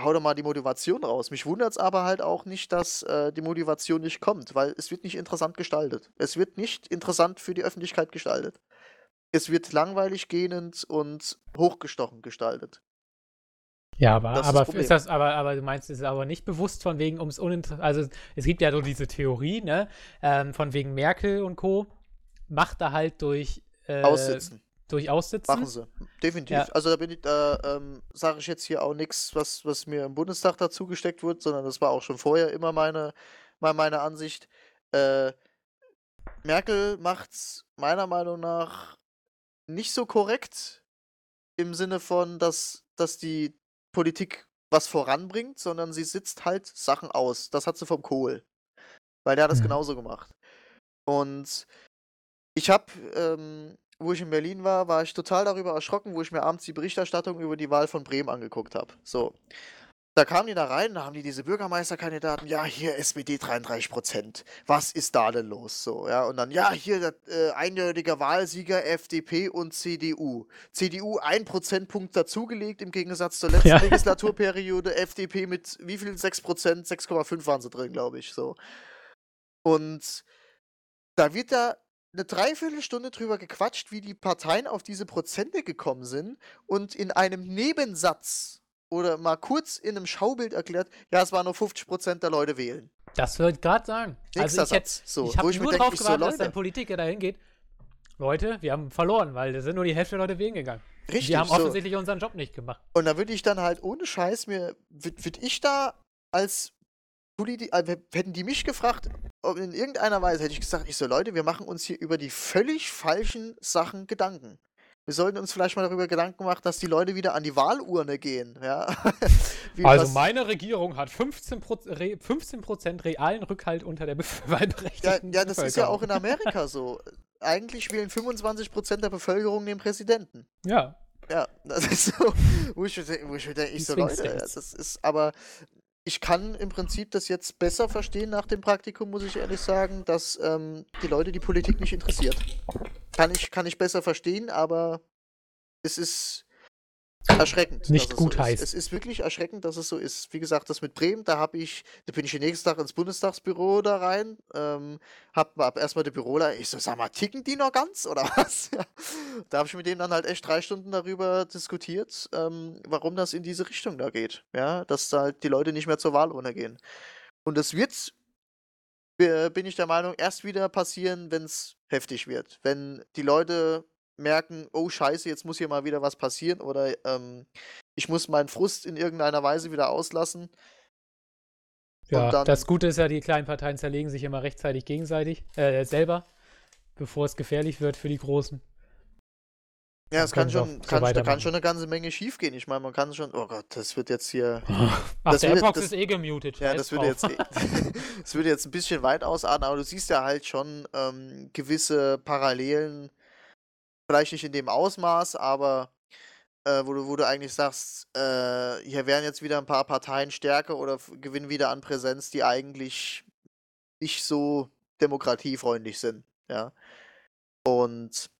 Speaker 2: hau doch mal die Motivation raus. Mich wundert es aber halt auch nicht, dass äh, die Motivation nicht kommt, weil es wird nicht interessant gestaltet. Es wird nicht interessant für die Öffentlichkeit gestaltet. Es wird langweilig gähnend und hochgestochen gestaltet.
Speaker 1: Ja, aber,
Speaker 2: Das
Speaker 1: aber ist das, aber, aber du meinst, es ist aber nicht bewusst von wegen ums Uninteresse. Also es gibt ja so diese Theorie, ne? Ähm, von wegen Merkel und Co. macht da halt durch, äh,
Speaker 2: Aussitzen.
Speaker 1: Durch Aussitzen.
Speaker 2: Machen sie. Definitiv.
Speaker 1: Ja.
Speaker 2: Also da bin ich, da ähm, sage ich jetzt hier auch nichts, was, was mir im Bundestag dazu gesteckt wird, sondern das war auch schon vorher immer meine, mal meine Ansicht. Äh, Merkel macht's meiner Meinung nach nicht so korrekt im Sinne von, dass, dass die Politik was voranbringt, sondern sie sitzt halt Sachen aus. Das hat sie vom Kohl. Weil der hat das
Speaker 1: Mhm.
Speaker 2: genauso gemacht. Und ich habe, ähm, wo ich in Berlin war, war ich total darüber erschrocken, wo ich mir abends die Berichterstattung über die Wahl von Bremen angeguckt habe. So. Da kamen die da rein, da haben die diese Bürgermeisterkandidaten, ja, hier SPD 33 Prozent. Was ist da denn los? So, ja, und dann, ja, hier der äh, eindeutiger Wahlsieger FDP und CDU. CDU ein Prozentpunkt dazugelegt im Gegensatz zur letzten
Speaker 1: Ja.
Speaker 2: Legislaturperiode. FDP mit wie viel? 6 Prozent? 6,5 waren sie drin, glaube ich, so. Und da wird da eine Dreiviertelstunde drüber gequatscht, wie die Parteien auf diese Prozente gekommen sind und in einem Nebensatz oder mal kurz in einem Schaubild erklärt, ja, es waren nur 50% der Leute wählen.
Speaker 1: Das würde ich gerade sagen.
Speaker 2: Nächster
Speaker 1: also ich, hätte-.
Speaker 2: So,
Speaker 1: ich habe nur drauf
Speaker 2: ich so,
Speaker 1: gewartet, dass ein Politiker dahin geht. Leute, wir haben verloren, weil da sind nur die Hälfte der Leute wählen gegangen.
Speaker 2: Richtig,
Speaker 1: wir haben
Speaker 2: so.
Speaker 1: offensichtlich unseren Job nicht gemacht.
Speaker 2: Und da würde ich dann halt ohne Scheiß mir, würde ich da als Politi äh, hätten die mich gefragt, ob in irgendeiner Weise hätte ich gesagt, ich so, Leute, wir machen uns hier über die völlig falschen Sachen Gedanken. Wir sollten uns vielleicht mal darüber Gedanken machen, dass die Leute wieder an die Wahlurne gehen, ja.
Speaker 1: Also meine Regierung hat 15%, re 15 realen Rückhalt unter der Bef
Speaker 2: Ja,
Speaker 1: wahlberechtigten
Speaker 2: ja, das ist ja auch in Amerika so. Eigentlich wählen 25% der Bevölkerung den Präsidenten.
Speaker 1: Ja,
Speaker 2: Ja, das ist so, wo ich, mir wo ich denke, ich
Speaker 1: Die
Speaker 2: so, Leute, das ist, aber ich kann im Prinzip das jetzt besser verstehen nach dem Praktikum, muss ich ehrlich sagen, dass ähm, die Leute die Politik nicht interessiert. Kann ich, kann ich besser verstehen, aber es ist erschreckend.
Speaker 1: Nicht
Speaker 2: dass es
Speaker 1: gut
Speaker 2: so. Es ist wirklich erschreckend, dass es so ist. Wie gesagt, das mit Bremen, da habe ich, da bin ich den nächsten Tag ins Bundestagsbüro da rein, ähm, hab, hab erstmal der Büroler, ich so, sag mal, ticken die noch ganz oder was? Ja. da habe ich mit dem dann halt echt drei Stunden darüber diskutiert, ähm, warum das in diese Richtung da geht. Ja, dass da halt die Leute nicht mehr zur Wahl gehen. Und das wird, äh, bin ich der Meinung, erst wieder passieren, wenn es heftig wird. Wenn die Leute merken, oh scheiße, jetzt muss hier mal wieder was passieren oder ähm, ich muss meinen Frust in irgendeiner Weise wieder auslassen.
Speaker 1: Ja, dann, das Gute ist ja, die kleinen Parteien zerlegen sich immer rechtzeitig gegenseitig, äh, selber, bevor es gefährlich wird für die Großen.
Speaker 2: Ja, es kann schon, kann, da kann schon eine ganze Menge schief gehen. Ich meine, man kann schon, oh Gott, das wird jetzt hier.
Speaker 1: Ach, das der Xbox ist eh gemutet.
Speaker 2: Ja, das würde jetzt, eh, das würde jetzt ein bisschen weit ausarten, aber du siehst ja halt schon ähm, gewisse Parallelen, vielleicht nicht in dem Ausmaß, aber äh, wo, du, wo du eigentlich sagst, äh, hier werden jetzt wieder ein paar Parteien stärker oder gewinnen wieder an Präsenz, die eigentlich nicht so demokratiefreundlich sind. Ja. Und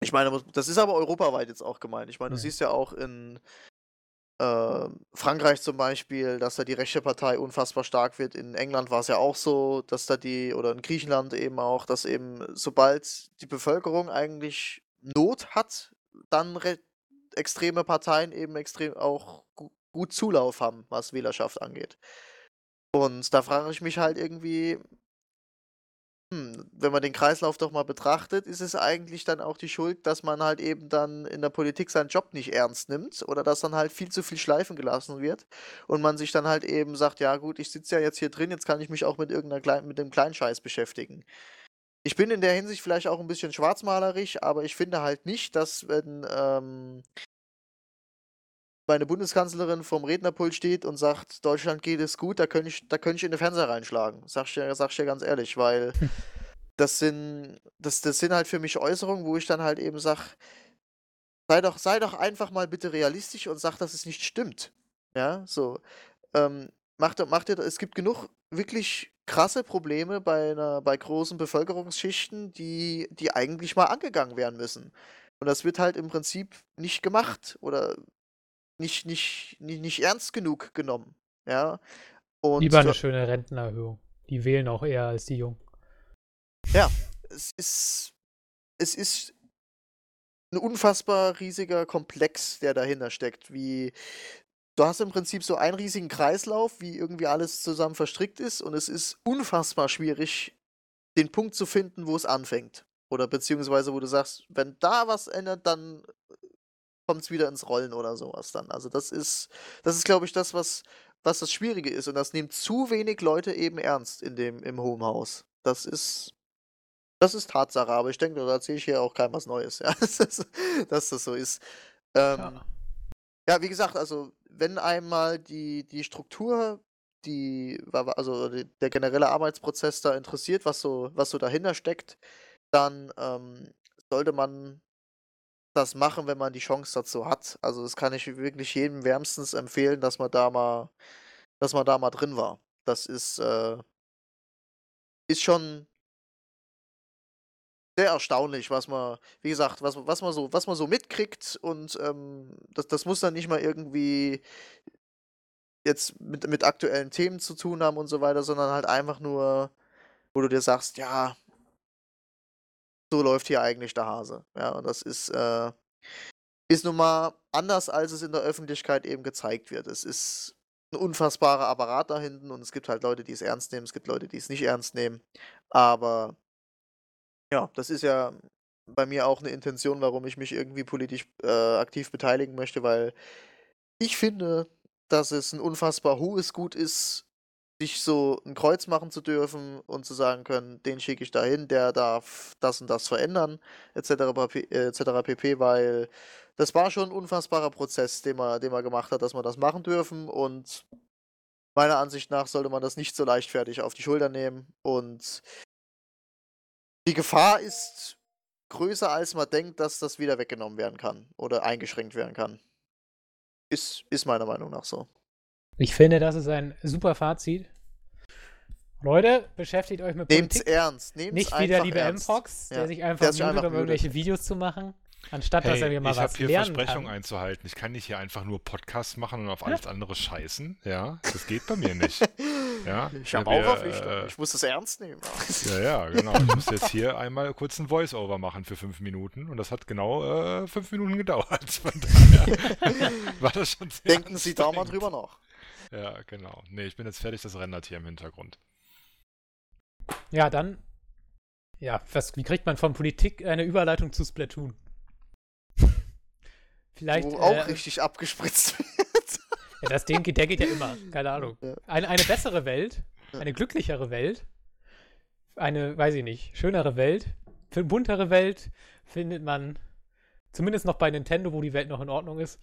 Speaker 2: ich meine, das ist aber europaweit jetzt auch gemeint. Ich meine, du mhm. siehst ja auch in äh, Frankreich zum Beispiel, dass da die rechte Partei unfassbar stark wird. In England war es ja auch so, dass da die, oder in Griechenland eben auch, dass eben sobald die Bevölkerung eigentlich Not hat, dann extreme Parteien eben extrem auch gu gut Zulauf haben, was Wählerschaft angeht. Und da frage ich mich halt irgendwie, hm, wenn man den Kreislauf doch mal betrachtet, ist es eigentlich dann auch die Schuld, dass man halt eben dann in der Politik seinen Job nicht ernst nimmt oder dass dann halt viel zu viel schleifen gelassen wird und man sich dann halt eben sagt, ja gut, ich sitze ja jetzt hier drin, jetzt kann ich mich auch mit irgendeiner kleinen, mit dem Kleinscheiß beschäftigen. Ich bin in der Hinsicht vielleicht auch ein bisschen schwarzmalerisch, aber ich finde halt nicht, dass wenn ähm, meine Bundeskanzlerin vom Rednerpult steht und sagt, Deutschland geht es gut, da könnte ich, da könnte ich in den Fernseher reinschlagen. Sag ich dir, sag ich dir ganz ehrlich, weil das sind, das, das sind halt für mich Äußerungen, wo ich dann halt eben sage, sei doch, sei doch einfach mal bitte realistisch und sag, dass es nicht stimmt. Ja, so. Ähm, macht, macht ihr, es gibt genug wirklich krasse Probleme bei einer, bei großen Bevölkerungsschichten, die, die eigentlich mal angegangen werden müssen. Und das wird halt im Prinzip nicht gemacht oder nicht, nicht, nicht, nicht ernst genug genommen. Ja.
Speaker 1: Und Lieber eine schöne Rentenerhöhung. Die wählen auch eher als die Jungen.
Speaker 2: Ja, es ist, es ist ein unfassbar riesiger Komplex, der dahinter steckt. Wie du hast im Prinzip so einen riesigen Kreislauf, wie irgendwie alles zusammen verstrickt ist, und es ist unfassbar schwierig, den Punkt zu finden, wo es anfängt. Oder beziehungsweise, wo du sagst, wenn da was ändert, dann kommt es wieder ins Rollen oder sowas dann. Also das ist, das ist, glaube ich, das, was, was das Schwierige ist. Und das nehmen zu wenig Leute eben ernst in dem, im Homehaus. Das ist, das ist Tatsache, aber ich denke, da erzähle ich hier auch kein was Neues, ja. dass, dass das so ist. Ähm, ja. ja. wie gesagt, also wenn einmal die, die Struktur, die, also der generelle Arbeitsprozess da interessiert, was so, was so dahinter steckt, dann ähm, sollte man das machen, wenn man die Chance dazu hat. Also das kann ich wirklich jedem wärmstens empfehlen, dass man da mal, dass man da mal drin war. Das ist, äh, ist schon sehr erstaunlich, was man, wie gesagt, was, was man so, was man so mitkriegt und ähm, das, das muss dann nicht mal irgendwie jetzt mit, mit aktuellen Themen zu tun haben und so weiter, sondern halt einfach nur, wo du dir sagst, ja, so läuft hier eigentlich der Hase. Ja, und das ist, äh, ist nun mal anders, als es in der Öffentlichkeit eben gezeigt wird. Es ist ein unfassbarer Apparat da hinten und es gibt halt Leute, die es ernst nehmen, es gibt Leute, die es nicht ernst nehmen. Aber ja, das ist ja bei mir auch eine Intention, warum ich mich irgendwie politisch äh, aktiv beteiligen möchte, weil ich finde, dass es ein unfassbar hohes Gut ist, sich so ein Kreuz machen zu dürfen und zu sagen können, den schicke ich dahin, der darf das und das verändern, etc. etc. pp, weil das war schon ein unfassbarer Prozess, den man, den man gemacht hat, dass man das machen dürfen und meiner Ansicht nach sollte man das nicht so leichtfertig auf die Schulter nehmen und die Gefahr ist größer, als man denkt, dass das wieder weggenommen werden kann oder eingeschränkt werden kann. Ist, ist meiner Meinung nach so.
Speaker 1: Ich finde, das ist ein super Fazit. Leute, beschäftigt euch mit
Speaker 2: Nehmt's Politik. ernst. Nehmt's
Speaker 1: Nicht wie der liebe M-Fox, der sich einfach der mutet, um irgendwelche Videos zu machen. Anstatt
Speaker 3: hey,
Speaker 1: dass er mir mal
Speaker 3: ich
Speaker 1: was
Speaker 3: Ich habe
Speaker 1: hier
Speaker 3: Versprechungen einzuhalten. Ich kann nicht hier einfach nur Podcasts machen und auf alles andere scheißen. Ja, das geht bei mir nicht. Ja,
Speaker 2: Ich habe auch Verpflichtung.
Speaker 3: äh,
Speaker 2: ich muss das ernst nehmen.
Speaker 3: Ja, ja, genau. Ich muss jetzt hier einmal kurz ein Voice-Over machen für fünf Minuten und das hat genau äh, fünf Minuten gedauert. Von daher war das schon sehr
Speaker 2: Denken Sie da mal drüber nach.
Speaker 3: Ja, genau. Nee, ich bin jetzt fertig, das rendert hier im Hintergrund.
Speaker 1: Ja, dann. Ja, was, wie kriegt man von Politik eine Überleitung zu Splatoon? Vielleicht.
Speaker 2: Wo auch
Speaker 1: äh,
Speaker 2: richtig abgespritzt wird.
Speaker 1: Ja, das Ding, geht- der geht ja immer. Keine Ahnung. Eine, eine bessere Welt, eine glücklichere Welt, eine, weiß ich nicht, schönere Welt, eine buntere Welt findet man zumindest noch bei Nintendo, wo die Welt noch in Ordnung ist.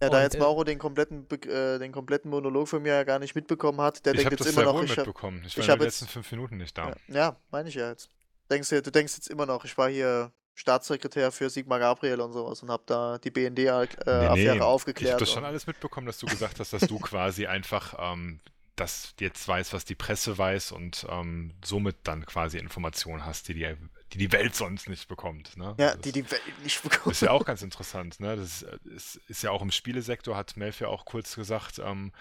Speaker 2: Ja, da
Speaker 1: Und,
Speaker 2: jetzt
Speaker 1: äh,
Speaker 2: Mauro den kompletten, äh, den kompletten Monolog von mir ja gar nicht mitbekommen hat, der
Speaker 3: ich
Speaker 2: denkt
Speaker 3: habe
Speaker 2: jetzt immer noch, ich hab,
Speaker 3: mitbekommen. Ich war
Speaker 2: ich
Speaker 3: in
Speaker 2: hab
Speaker 3: den
Speaker 2: jetzt-
Speaker 3: letzten fünf Minuten nicht da.
Speaker 2: ja, ja meine ich ja jetzt. Denkst du, du denkst jetzt immer noch, ich war hier Staatssekretär für Sigmar Gabriel und sowas und habe da die BND-Affäre
Speaker 3: Nee, nee,
Speaker 2: äh, aufgeklärt.
Speaker 3: Ich habe das schon alles mitbekommen, dass du gesagt hast, dass du quasi einfach ähm, das jetzt weißt, was die Presse weiß und ähm, somit dann quasi Informationen hast, die die, die, die Welt sonst nicht bekommt. Ne?
Speaker 2: ja,
Speaker 3: Das
Speaker 2: die die Welt nicht bekommen.
Speaker 3: ist ja auch ganz interessant. Ne? Das ist, ist, ist ja auch im Spielesektor, hat Melf ja auch kurz gesagt, ähm,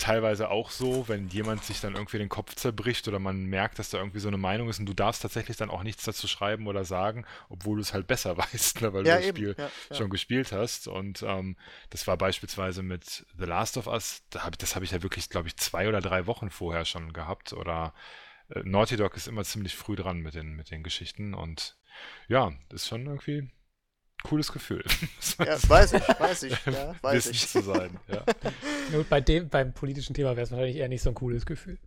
Speaker 3: teilweise auch so, wenn jemand sich dann irgendwie den Kopf zerbricht oder man merkt, dass da irgendwie so eine Meinung ist und du darfst tatsächlich dann auch nichts dazu schreiben oder sagen, obwohl du es halt besser weißt, ne? weil
Speaker 2: ja,
Speaker 3: du das
Speaker 2: eben.
Speaker 3: Spiel
Speaker 2: ja, ja.
Speaker 3: schon gespielt hast. Und ähm, das war beispielsweise mit The Last of Us, da hab, das habe ich ja wirklich, glaube ich, zwei oder drei Wochen vorher schon gehabt. Oder Naughty Dog ist immer ziemlich früh dran mit den, mit den Geschichten. Und ja, das ist schon irgendwie ein cooles Gefühl.
Speaker 2: Ja, weiß ich, weiß ich, ja, weiß ich.
Speaker 3: zu sein. Ja.
Speaker 1: Nur bei dem, beim politischen Thema wäre es wahrscheinlich eher nicht so ein cooles Gefühl.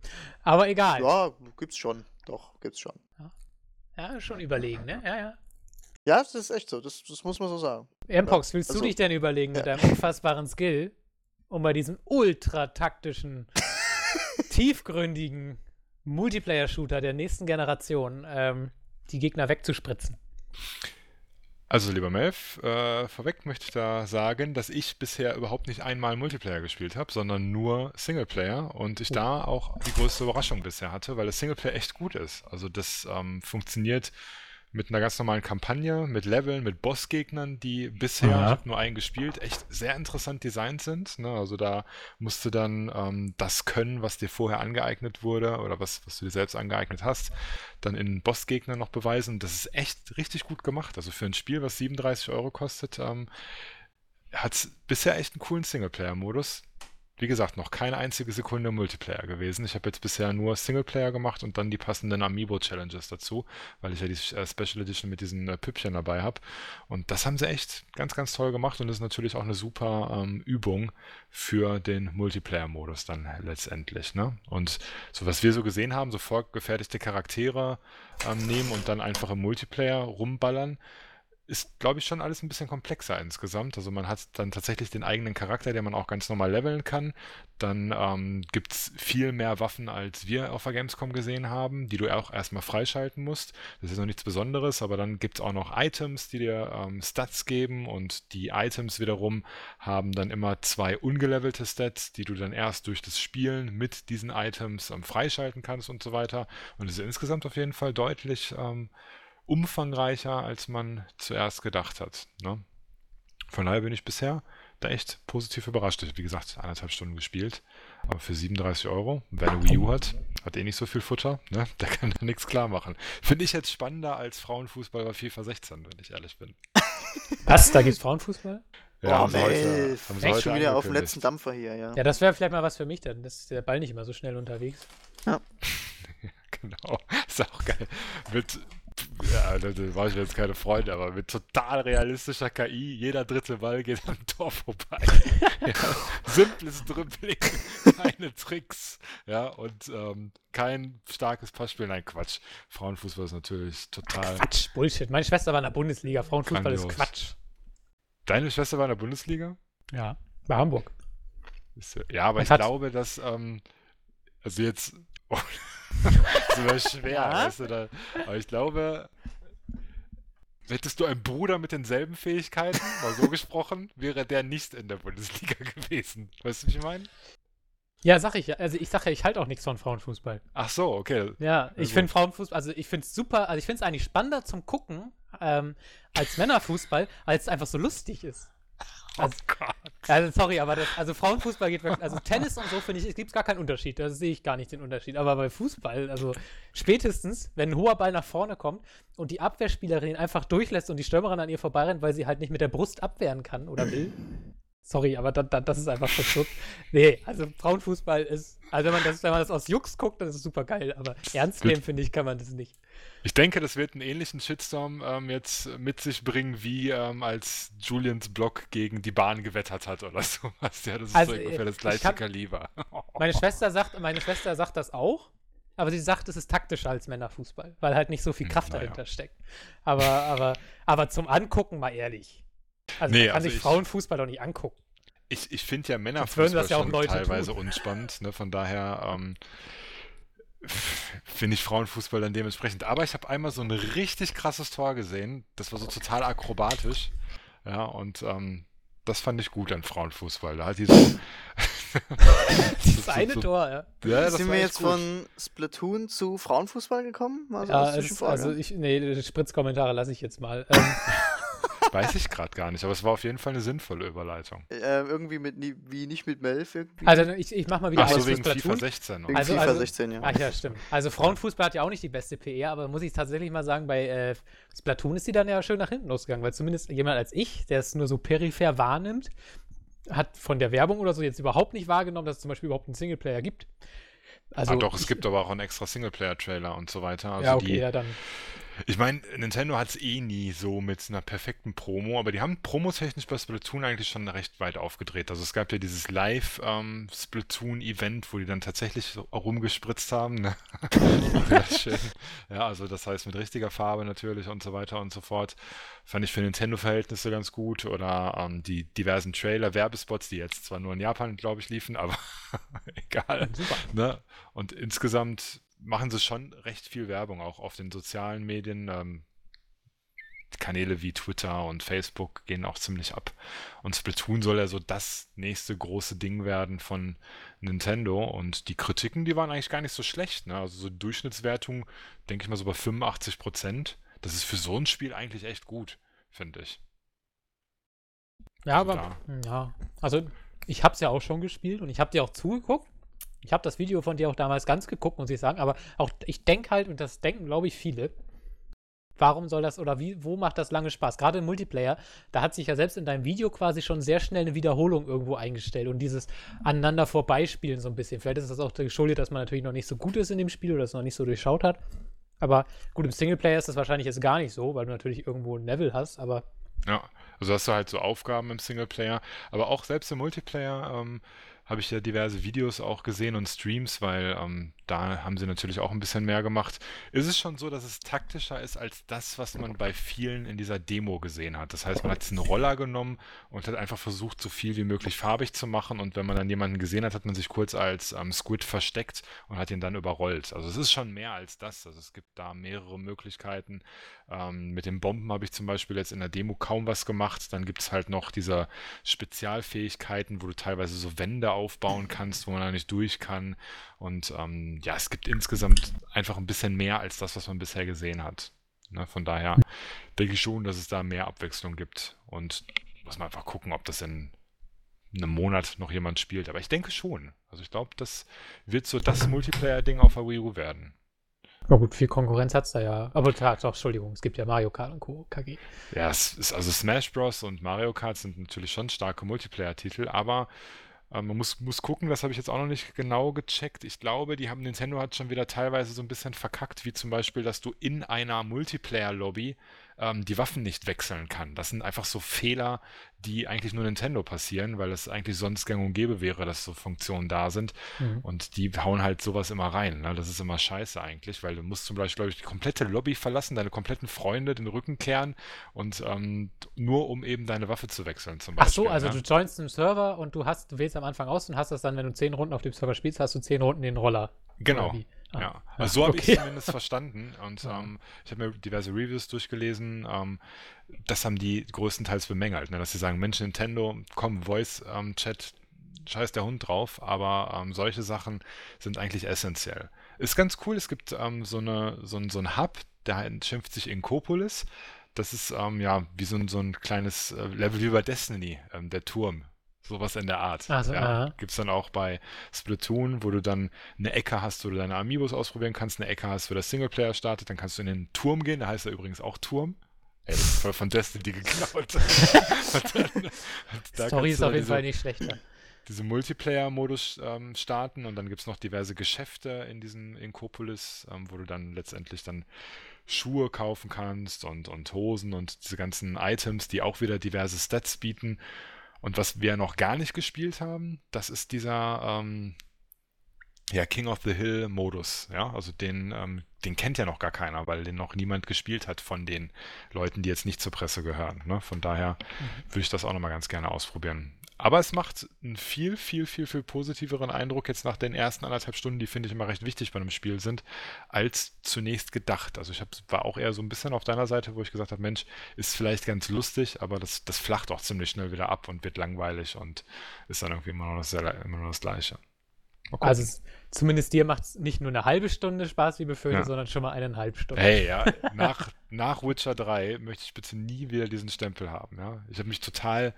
Speaker 1: Aber egal. Ja,
Speaker 2: Ja, gibt's schon. Doch, gibt's schon.
Speaker 1: schon überlegen, ne? Ja, ja.
Speaker 2: Ja, das ist echt so. Das, das muss man so sagen.
Speaker 1: Mpox, willst
Speaker 2: also-
Speaker 1: du dich denn überlegen mit
Speaker 2: Ja.
Speaker 1: deinem unfassbaren Skill, um bei diesem ultra taktischen, tiefgründigen Multiplayer-Shooter der nächsten Generation ähm, die Gegner wegzuspritzen?
Speaker 3: Also, lieber Melf, äh, vorweg möchte ich da sagen, dass ich bisher überhaupt nicht einmal Multiplayer gespielt habe, sondern nur Singleplayer und ich da auch die größte Überraschung bisher hatte, weil das Singleplayer echt gut ist. Also, das ähm, funktioniert mit einer ganz normalen Kampagne, mit Leveln, mit Bossgegnern, die bisher,
Speaker 1: Ja.
Speaker 3: ich habe nur einen gespielt, echt sehr interessant designt sind. Ne? Also da musst du dann ähm, das können, was dir vorher angeeignet wurde oder was, was du dir selbst angeeignet hast, dann in Bossgegnern noch beweisen. Das ist echt richtig gut gemacht. Also für ein Spiel, was 37 Euro kostet, ähm, hat es bisher echt einen coolen Singleplayer-Modus. Wie gesagt, noch keine einzige Sekunde Multiplayer gewesen. Ich habe jetzt bisher nur Singleplayer gemacht und dann die passenden Amiibo-Challenges dazu, weil ich ja die äh, Special Edition mit diesen äh, Püppchen dabei habe. Und das haben sie echt ganz, ganz toll gemacht und ist natürlich auch eine super ähm, Übung für den Multiplayer-Modus dann letztendlich. Ne? Und so was wir so gesehen haben, so vorgefertigte Charaktere ähm, nehmen und dann einfach im Multiplayer rumballern, ist, glaube ich, schon alles ein bisschen komplexer insgesamt. Also man hat dann tatsächlich den eigenen Charakter, den man auch ganz normal leveln kann. Dann ähm, gibt es viel mehr Waffen, als wir auf der Gamescom gesehen haben, die du auch erstmal freischalten musst. Das ist noch nichts Besonderes, aber dann gibt es auch noch Items, die dir ähm, Stats geben und die Items wiederum haben dann immer zwei ungelevelte Stats, die du dann erst durch das Spielen mit diesen Items ähm, freischalten kannst und so weiter. Und es ist insgesamt auf jeden Fall deutlich ähm, umfangreicher, als man zuerst gedacht hat. Ne? Von daher bin ich bisher da echt positiv überrascht. Ich habe, wie gesagt, eineinhalb Stunden gespielt, aber für 37 Euro, wer eine Wii U hat, hat eh nicht so viel Futter, ne? der kann da nichts klar machen. Finde ich jetzt spannender als Frauenfußball bei FIFA 16, wenn ich ehrlich bin.
Speaker 1: Was? Da gibt's Frauenfußball?
Speaker 2: oh,
Speaker 3: haben sie heute-
Speaker 2: Melf.
Speaker 3: haben sie
Speaker 2: Echt schon wieder auf dem letzten Dampfer hier, ja.
Speaker 1: Ja, das wäre vielleicht mal was für mich dann. Das ist der Ball nicht immer so schnell unterwegs.
Speaker 3: Genau, ist auch geil. Mit, ja, da, mache ich jetzt keine Freunde, aber mit total realistischer KI, jeder dritte Ball geht am Tor vorbei. ja, simples Dribbling, keine Tricks, ja, und ähm, kein starkes Passspiel. Nein, Quatsch. Frauenfußball ist natürlich total.
Speaker 1: Quatsch, Bullshit. Meine Schwester war in der Bundesliga. Frauenfußball ist. Quatsch.
Speaker 3: Deine Schwester war in der Bundesliga?
Speaker 1: Ja, bei Hamburg.
Speaker 3: Ja- aber ich
Speaker 1: hat-
Speaker 3: glaube, dass, ähm, also jetzt, oh, das immer schwer,
Speaker 2: Ja?
Speaker 3: weißt du, da, aber ich glaube, hättest du einen Bruder mit denselben Fähigkeiten, mal so gesprochen, wäre der nicht in der Bundesliga gewesen. Weißt du, wie ich meine?
Speaker 1: Ja, sag ich ja. Also ich sage ja, ich halte auch nichts von Frauenfußball.
Speaker 3: Ach so, okay.
Speaker 1: Ja, ich
Speaker 3: Also-
Speaker 1: finde Frauenfußball, also ich finde es super, also ich finde es eigentlich spannender zum Gucken ähm, als Männerfußball, als es einfach so lustig ist. Also,
Speaker 3: oh Gott.
Speaker 1: also sorry, aber das, also Frauenfußball geht wirklich, also Tennis und so finde ich, es gibt gar keinen Unterschied, da sehe ich gar nicht den Unterschied. Aber bei Fußball, also spätestens, wenn ein hoher Ball nach vorne kommt und die Abwehrspielerin ihn einfach durchlässt und die Stürmerin an ihr vorbeirennt, weil sie halt nicht mit der Brust abwehren kann oder will. Sorry, aber da, da, das ist einfach verrückt. Nee, also Frauenfußball ist, also wenn man das, wenn man das aus Jux guckt, dann ist es super geil, aber ernst nehmen, finde ich, kann man das nicht.
Speaker 3: Ich denke, das wird einen ähnlichen Shitstorm ähm, jetzt mit sich bringen, wie ähm, als Julians Blog gegen die Bahn gewettert hat oder sowas. Ja, das ist
Speaker 1: Also,
Speaker 3: so ungefähr das
Speaker 1: ich
Speaker 3: gleiche
Speaker 1: hab-
Speaker 3: Kaliber.
Speaker 1: Meine Schwester sagt, meine Schwester sagt das auch, aber sie sagt, es ist taktischer als Männerfußball, weil halt nicht so viel
Speaker 3: Hm,
Speaker 1: Kraft
Speaker 3: naja.
Speaker 1: dahinter steckt. Aber, aber, aber zum Angucken mal ehrlich. Also
Speaker 3: Nee,
Speaker 1: man kann
Speaker 3: also
Speaker 1: sich
Speaker 3: ich-
Speaker 1: Frauenfußball doch nicht angucken.
Speaker 3: Ich, ich finde ja Männerfußball
Speaker 1: ja
Speaker 3: teilweise
Speaker 1: tun.
Speaker 3: unspannend, ne? von daher ähm, finde ich Frauenfußball dann dementsprechend. Aber ich habe einmal so ein richtig krasses Tor gesehen, das war so total akrobatisch, ja, und ähm, das fand ich gut an Frauenfußball. Da hat die so,
Speaker 1: Das eine Tor, ja.
Speaker 3: Ja, das
Speaker 2: Sind wir jetzt
Speaker 3: gut.
Speaker 2: von Splatoon zu Frauenfußball gekommen? Also
Speaker 1: ja
Speaker 2: Zwischenfrage?
Speaker 1: also ich, nee, die Spritzkommentare lasse ich jetzt mal. Ähm,
Speaker 3: Weiß ich gerade gar nicht, aber es war auf jeden Fall eine sinnvolle Überleitung.
Speaker 2: äh, irgendwie mit, wie nicht mit Melf irgendwie.
Speaker 1: also ich, ich mach mal wieder
Speaker 3: Ach so, wegen FIFA
Speaker 1: Splatoon.
Speaker 3: 16 noch.
Speaker 2: Wegen
Speaker 1: also-
Speaker 2: FIFA
Speaker 1: also-
Speaker 2: 16, ja.
Speaker 1: Ach ja, stimmt. Also Frauenfußball hat ja auch nicht die beste PR, aber muss ich tatsächlich mal sagen, bei äh, Splatoon ist die dann ja schön nach hinten losgegangen, weil zumindest jemand als ich, der es nur so peripher wahrnimmt, hat von der Werbung oder so jetzt überhaupt nicht wahrgenommen, dass es zum Beispiel überhaupt einen Singleplayer gibt. Also,
Speaker 3: ah, doch, es
Speaker 1: ich-
Speaker 3: gibt aber auch einen extra Singleplayer-Trailer und so weiter. Also
Speaker 1: ja, okay,
Speaker 3: die,
Speaker 1: ja, dann.
Speaker 3: Ich meine, Nintendo hat es eh nie so mit einer perfekten Promo, aber die haben promotechnisch bei Splatoon eigentlich schon recht weit aufgedreht. Also es gab ja dieses Live-Splatoon-Event, wo die dann tatsächlich so rumgespritzt haben. Ne? Ja, also das heißt mit richtiger Farbe natürlich und so weiter und so fort. Fand ich für Nintendo-Verhältnisse ganz gut. Oder ähm, die diversen Trailer, Werbespots, die jetzt zwar nur in Japan, glaube ich, liefen, aber egal.
Speaker 1: Super.
Speaker 3: Ne? Und insgesamt machen sie schon recht viel Werbung, auch auf den sozialen Medien. Ähm, Kanäle wie Twitter und Facebook gehen auch ziemlich ab. Und Splatoon soll ja so das nächste große Ding werden von Nintendo. Und die Kritiken, die waren eigentlich gar nicht so schlecht. Ne? Also so Durchschnittswertung, denke ich mal so bei 85 Prozent. Das ist für so ein Spiel eigentlich echt gut, finde ich.
Speaker 1: Ja,
Speaker 3: Also
Speaker 1: aber, ja, also ich habe es ja auch schon gespielt und ich habe dir auch zugeguckt. Ich habe das Video von dir auch damals ganz geguckt, muss ich sagen, aber auch ich denke halt, und das denken, glaube ich, viele, warum soll das oder wie, wo macht das lange Spaß? Gerade im Multiplayer, da hat sich ja selbst in deinem Video quasi schon sehr schnell eine Wiederholung irgendwo eingestellt und dieses aneinander vorbeispielen so ein bisschen. Vielleicht ist das auch geschuldet, dass man natürlich noch nicht so gut ist in dem Spiel oder es noch nicht so durchschaut hat. Aber gut, im Singleplayer ist das wahrscheinlich jetzt gar nicht so, weil du natürlich irgendwo ein Level hast, aber
Speaker 3: Ja, also hast du halt so Aufgaben im Singleplayer, aber auch selbst im Multiplayer ähm, habe ich ja diverse Videos auch gesehen und Streams, weil ähm, da haben sie natürlich auch ein bisschen mehr gemacht. Ist es schon so, dass es taktischer ist als das, was man bei vielen in dieser Demo gesehen hat? Das heißt, man hat einen Roller genommen und hat einfach versucht, so viel wie möglich farbig zu machen und wenn man dann jemanden gesehen hat, hat man sich kurz als ähm, Squid versteckt und hat ihn dann überrollt. Also es ist schon mehr als das. Also es gibt da mehrere Möglichkeiten. Ähm, mit den Bomben habe ich zum Beispiel jetzt in der Demo kaum was gemacht. Dann gibt es halt noch diese Spezialfähigkeiten, wo du teilweise so Wände aufbauen kannst, wo man da nicht durch kann. Und ähm, ja, es gibt insgesamt einfach ein bisschen mehr als das, was man bisher gesehen hat. Ne, von daher denke ich schon, dass es da mehr Abwechslung gibt. Und muss man einfach gucken, ob das in einem Monat noch jemand spielt. Aber ich denke schon. Also ich glaube, das wird so das Multiplayer-Ding auf der Wii U werden.
Speaker 1: Na gut, viel Konkurrenz hat es da ja. Aber klar, doch, Entschuldigung, es gibt ja Mario Kart und Co. KG.
Speaker 3: Ja, es ist, also Smash Bros. und Mario Kart sind natürlich schon starke Multiplayer-Titel, aber äh, man muss, muss gucken, das habe ich jetzt auch noch nicht genau gecheckt. Ich glaube, die haben Nintendo hat schon wieder teilweise so ein bisschen verkackt, wie zum Beispiel, dass du in einer Multiplayer-Lobby ähm, die Waffen nicht wechseln kann. Das sind einfach so Fehler, die eigentlich nur Nintendo passieren, weil es eigentlich sonst gang und gäbe wäre, dass so Funktionen da sind.
Speaker 1: Mhm.
Speaker 3: Und die hauen halt sowas immer rein. Ne? Das ist immer scheiße eigentlich, weil du musst zum Beispiel, glaube ich, die komplette Lobby verlassen, deine kompletten Freunde den Rücken kehren und ähm, nur um eben deine Waffe zu wechseln zum
Speaker 1: Ach
Speaker 3: Beispiel.
Speaker 1: so, also
Speaker 3: ne?
Speaker 1: du joinst einen Server und du hast, du wählst am Anfang aus und hast das dann, wenn du zehn Runden auf dem Server spielst, hast du zehn Runden den Roller.
Speaker 3: Genau.
Speaker 1: Ah,
Speaker 3: Ja, also so habe
Speaker 1: okay.
Speaker 3: ich zumindest verstanden. Und
Speaker 1: Ja.
Speaker 3: ähm, ich habe mir diverse Reviews durchgelesen. Ähm, das haben die größtenteils bemängelt, ne? dass sie sagen, Mensch, Nintendo, komm, Voice-Chat, scheiß der Hund drauf, aber ähm, solche Sachen sind eigentlich essentiell. Ist ganz cool, es gibt ähm, so, eine, so, ein, so ein Hub, der schimpft sich Inkopolis. Das ist ähm, ja wie so ein, so ein kleines äh, Level wie bei Destiny, ähm, der Turm. Sowas in der Art.
Speaker 1: Also,
Speaker 3: ja. Gibt es dann auch bei Splatoon, wo du dann eine Ecke hast, wo du deine Amiibos ausprobieren kannst, eine Ecke hast, wo der Singleplayer startet, dann kannst du in den Turm gehen, da heißt er übrigens auch Turm. Ey, das ist voll von Destiny geklaut. dann, da
Speaker 1: Story ist auf jeden
Speaker 3: diese-
Speaker 1: Fall nicht schlechter.
Speaker 3: diese Multiplayer-Modus ähm, starten und dann gibt es noch diverse Geschäfte in diesem Inkopolis, ähm, wo du dann letztendlich dann Schuhe kaufen kannst und, und Hosen und diese ganzen Items, die auch wieder diverse Stats bieten. Und was wir noch gar nicht gespielt haben, das ist dieser ähm, ja, King of the Hill Modus. Ja, also den, ähm, den kennt ja noch gar keiner, weil den noch niemand gespielt hat von den Leuten, die jetzt nicht zur Presse gehören. Ne? Von daher würde ich das auch nochmal ganz gerne ausprobieren. Aber es macht einen viel, viel, viel, viel positiveren Eindruck jetzt nach den ersten anderthalb Stunden, die finde ich immer recht wichtig bei einem Spiel sind, als zunächst gedacht. Also ich hab, war auch eher so ein bisschen auf deiner Seite, wo ich gesagt habe, Mensch, ist vielleicht ganz lustig, aber das, das flacht auch ziemlich schnell wieder ab und wird langweilig und ist dann irgendwie immer noch das, immer noch das Gleiche.
Speaker 1: Also es, zumindest dir macht es nicht nur eine halbe Stunde Spaß, wie befürchtet,
Speaker 3: Ja.
Speaker 1: sondern schon mal eineinhalb Stunden.
Speaker 3: Hey, ja, nach, nach Witcher 3 möchte ich bitte nie wieder diesen Stempel haben, ja. Ich habe mich total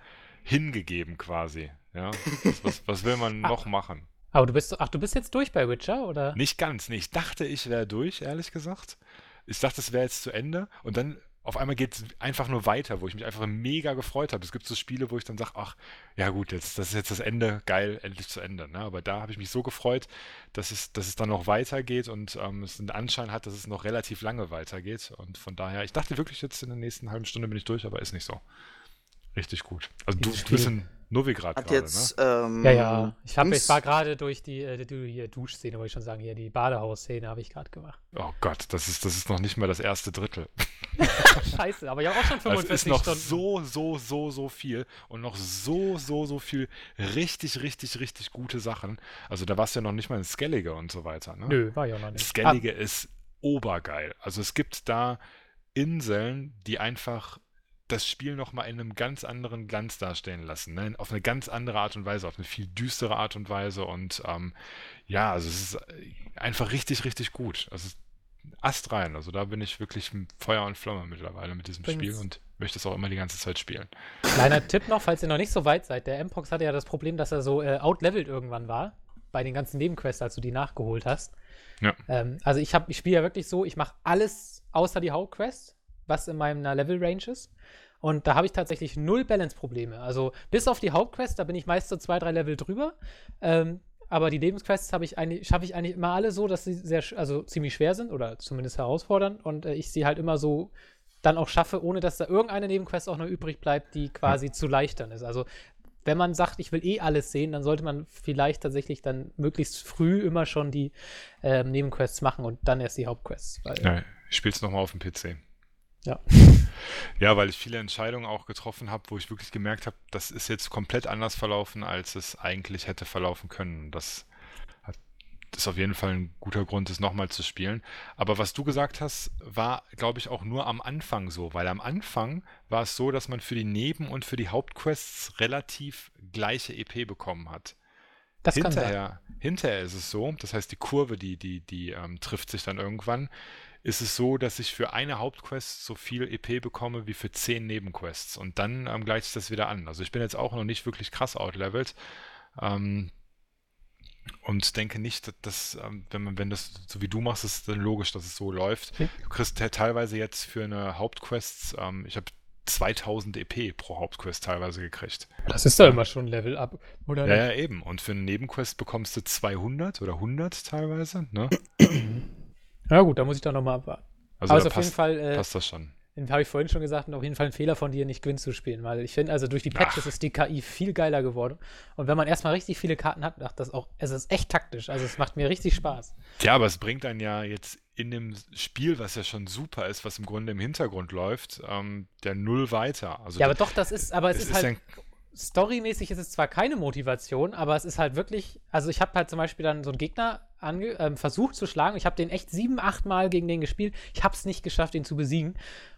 Speaker 3: hingegeben quasi, ja. Was, was, was will man
Speaker 1: Ah.
Speaker 3: noch machen?
Speaker 1: Aber du bist, ach, du bist jetzt durch bei Witcher, oder?
Speaker 3: Nicht ganz, nee. Ich dachte, ich wäre durch, ehrlich gesagt. Ich dachte, es wäre jetzt zu Ende und dann auf einmal geht es einfach nur weiter, wo ich mich einfach mega gefreut habe. Es gibt so Spiele, wo ich dann sage, ach, ja gut, jetzt, das ist jetzt das Ende, geil, endlich zu Ende. Ne? Aber da habe ich mich so gefreut, dass es, dass es dann noch weitergeht und ähm, es einen Anschein hat, dass es noch relativ lange weitergeht. Und von daher, ich dachte wirklich, jetzt in der nächsten halben Stunde bin ich durch, aber ist nicht so. Richtig gut. Also du, bist in Novigrad
Speaker 2: Hat
Speaker 3: gerade,
Speaker 2: jetzt,
Speaker 3: ne?
Speaker 2: ähm,
Speaker 1: Ja, ja. Ich, hab, ich war gerade durch die, äh, die hier Duschszene, wollte ich schon sagen, hier die Badehausszene habe ich gerade gemacht.
Speaker 3: Oh Gott, das ist, das ist noch nicht mal das erste Drittel.
Speaker 1: Scheiße, aber ich habe auch schon
Speaker 3: Es
Speaker 1: 45
Speaker 3: ist noch
Speaker 1: Stunden.
Speaker 3: so, so, so, so viel und noch so, so, so viel richtig, richtig, richtig gute Sachen. Also da warst du ja noch nicht mal in Skellige und so weiter. Ne?
Speaker 1: Nö, war auch noch nicht.
Speaker 3: Skellige ist obergeil. Also es gibt da Inseln, die einfach das Spiel nochmal in einem ganz anderen Glanz dastehen lassen. Ne? Auf eine ganz andere Art und Weise, auf eine viel düstere Art und Weise. Und ähm, ja, also es ist äh, einfach richtig, richtig gut. Also Ast rein. Also da bin ich wirklich Feuer und Flamme mittlerweile mit diesem Spiel und möchte es auch immer die ganze Zeit spielen.
Speaker 1: Kleiner Tipp noch, falls ihr noch nicht so weit seid. Der Mpox hatte ja das Problem, dass er so äh, outlevelt irgendwann war. Bei den ganzen Nebenquests, als du die nachgeholt hast.
Speaker 3: Ja.
Speaker 1: Ähm, also ich, hab- ich spiele ja wirklich so, ich mache alles außer die Hauptquest, was in meiner Level-Range ist. Und da habe ich tatsächlich null Balance-Probleme. Also bis auf die Hauptquest, da bin ich meist so zwei, drei Level drüber. Ähm, aber die Lebensquests habe ich eigentlich, schaffe ich eigentlich immer alle so, dass sie sehr, also ziemlich schwer sind oder zumindest herausfordernd. Und äh, ich sie halt immer so dann auch schaffe, ohne dass da irgendeine Nebenquest auch noch übrig bleibt, die quasi zu leicht dann ist. Also wenn man sagt, ich will eh alles sehen, dann sollte man vielleicht tatsächlich dann möglichst früh immer schon die ähm, Nebenquests machen und dann erst die Hauptquests. Weil,
Speaker 3: Ja, ich spiele es nochmal auf dem PC.
Speaker 1: Ja.
Speaker 3: Ja, weil ich viele Entscheidungen auch getroffen habe, wo ich wirklich gemerkt habe, das ist jetzt komplett anders verlaufen, als es eigentlich hätte verlaufen können. Das ist auf jeden Fall ein guter Grund, es nochmal zu spielen. Aber was du gesagt hast, war, glaube ich, auch nur am Anfang so, weil am Anfang war es so, dass man für die Neben- und für die Hauptquests relativ gleiche EP bekommen hat.
Speaker 1: das kann sein.
Speaker 3: hinterher, hinterher ist es so, das heißt, die Kurve, die, die, die ähm, trifft sich dann irgendwann, ist es so, dass ich für eine Hauptquest so viel EP bekomme wie für zehn Nebenquests. Und dann ähm, gleicht sich das wieder an. Also ich bin jetzt auch noch nicht wirklich krass outlevelt. Ähm, und denke nicht, dass, ähm, wenn man, wenn das so wie du machst, ist es dann logisch, dass es so läuft. Du kriegst te- teilweise jetzt für eine Hauptquest, ähm, ich habe 2000 EP pro Hauptquest teilweise gekriegt.
Speaker 1: Das ist doch immer schon Level Up, oder?
Speaker 3: Ja, ja, eben. Und für eine Nebenquest bekommst du 200 oder 100 teilweise, ne?
Speaker 1: Ja, gut, da muss ich dann nochmal abwarten.
Speaker 3: Also
Speaker 1: ist auf jeden
Speaker 3: passt,
Speaker 1: Fall, äh,
Speaker 3: passt das schon.
Speaker 1: habe ich vorhin schon gesagt, und auf jeden Fall ein Fehler von dir, nicht Gwyn zu spielen, weil ich finde, also durch die Patches
Speaker 3: Ach.
Speaker 1: ist die KI viel geiler geworden. Und wenn man erstmal richtig viele Karten hat, macht das auch, es ist echt taktisch, also es macht mir richtig Spaß.
Speaker 3: Ja, aber es bringt einen ja jetzt in dem Spiel, was ja schon super ist, was im Grunde im Hintergrund läuft, ähm, der Null weiter. Also
Speaker 1: Ja, aber doch, das ist, aber es,
Speaker 3: es
Speaker 1: ist
Speaker 3: ist
Speaker 1: halt,
Speaker 3: ein,
Speaker 1: storymäßig ist es zwar keine Motivation, aber es ist halt wirklich, also ich habe halt zum Beispiel dann so einen Gegner ähm, versucht zu schlagen. Ich habe den echt sieben, acht Mal gegen den gespielt. Ich habe es nicht geschafft, ihn zu besiegen.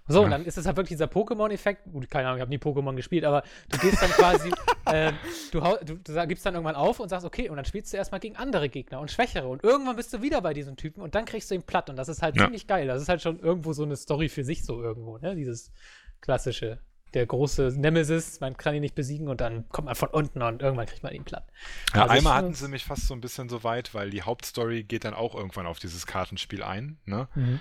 Speaker 1: So, ja. und dann ist es halt wirklich dieser Pokémon-Effekt. Gut, keine Ahnung, ich habe nie Pokémon gespielt, aber du gehst dann quasi, äh, du, du, du, gibst dann irgendwann auf und sagst, okay, und dann spielst du erstmal gegen andere Gegner und schwächere. Und irgendwann bist du wieder bei diesem Typen und dann kriegst du ihn platt. Und das ist halt ja. ziemlich geil. Das ist halt schon irgendwo so eine Story für sich, so irgendwo, ne? Dieses klassische der große Nemesis, man kann ihn nicht besiegen und dann kommt man von unten und irgendwann kriegt man ihn platt.
Speaker 3: Ja, also einmal hatten sie mich fast so ein bisschen so weit, weil die Hauptstory geht dann auch irgendwann auf dieses Kartenspiel ein, ne? Mhm.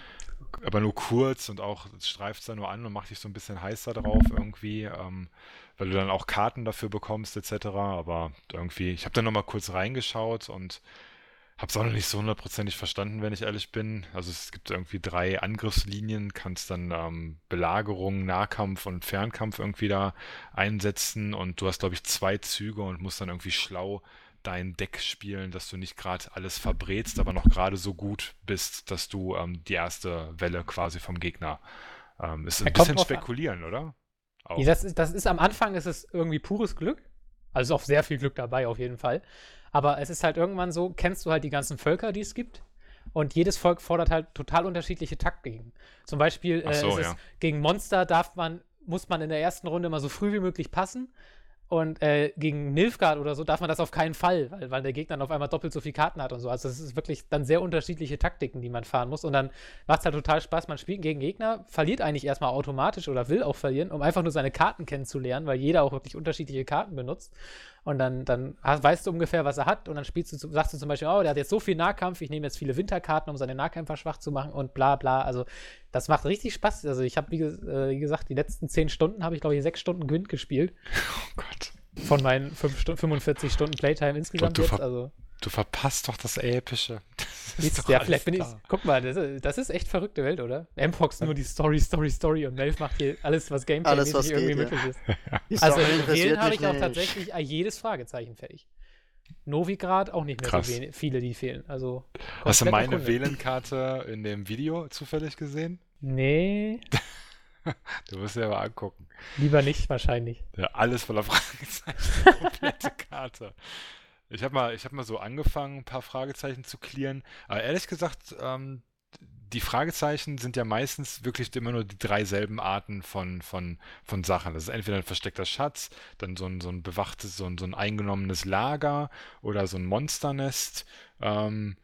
Speaker 3: Aber nur kurz und auch streift es da nur an und macht dich so ein bisschen heißer drauf irgendwie, ähm, weil du dann auch Karten dafür bekommst etc. Aber irgendwie, ich habe dann nochmal kurz reingeschaut und habe es auch noch nicht so hundertprozentig verstanden, wenn ich ehrlich bin. Also es gibt irgendwie drei Angriffslinien, kannst dann ähm, Belagerung, Nahkampf und Fernkampf irgendwie da einsetzen und du hast, glaube ich, zwei Züge und musst dann irgendwie schlau dein Deck spielen, dass du nicht gerade alles verbrätst, aber noch gerade so gut bist, dass du ähm, die erste Welle quasi vom Gegner ähm, ist ein bisschen spekulieren, an. oder?
Speaker 1: Auch. Das, ist, das ist am Anfang ist es irgendwie pures Glück. Also ist auch sehr viel Glück dabei auf jeden Fall. Aber es ist halt irgendwann so, kennst du halt die ganzen Völker, die es gibt. Und jedes Volk fordert halt total unterschiedliche Taktiken. Zum Beispiel äh, so, ja. gegen Monster darf man, muss man in der ersten Runde mal so früh wie möglich passen. Und äh, gegen Nilfgaard oder so darf man das auf keinen Fall, weil, weil der Gegner dann auf einmal doppelt so viele Karten hat und so. Also es ist wirklich dann sehr unterschiedliche Taktiken, die man fahren muss. Und dann macht es halt total Spaß. Man spielt gegen Gegner, verliert eigentlich erstmal automatisch oder will auch verlieren, um einfach nur seine Karten kennenzulernen, weil jeder auch wirklich unterschiedliche Karten benutzt. Und dann, dann weißt du ungefähr, was er hat. Und dann spielst du, sagst du zum Beispiel, oh, der hat jetzt so viel Nahkampf, ich nehme jetzt viele Winterkarten, um seine Nahkämpfer schwach zu machen und bla bla. Also das macht richtig Spaß. Also ich habe, wie, äh, wie, gesagt, die letzten zehn Stunden habe ich, glaube ich, sechs Stunden Gwent gespielt. Oh Gott. Von meinen Stu 45 Stunden Playtime insgesamt jetzt. Also.
Speaker 3: Du verpasst doch das Epische.
Speaker 1: Das ja, vielleicht bin ich. Guck mal, das, das, ist echt verrückte Welt, oder? Mpox nur die Story, Story, Story und Melf macht hier alles, was Gameplay alles, was irgendwie geht, möglich ja. ist. also in Wählen habe ich auch tatsächlich jedes Fragezeichen fertig. Novigrad auch nicht mehr Krass. so viele, die fehlen. Also
Speaker 3: Hast du meine Wählenkarte in dem Video zufällig gesehen?
Speaker 1: Nee.
Speaker 3: du musst dir aber angucken.
Speaker 1: Lieber nicht, wahrscheinlich.
Speaker 3: Ja, alles voller Fragezeichen. Komplette Karte. Ich habe mal, hab mal so angefangen, ein paar Fragezeichen zu klären. Aber ehrlich gesagt, ähm, die Fragezeichen sind ja meistens wirklich immer nur die drei selben Arten von, von, von Sachen. Das ist entweder ein versteckter Schatz, dann so ein, so ein bewachtes, so ein, so ein eingenommenes Lager oder so ein Monsternest. Ähm,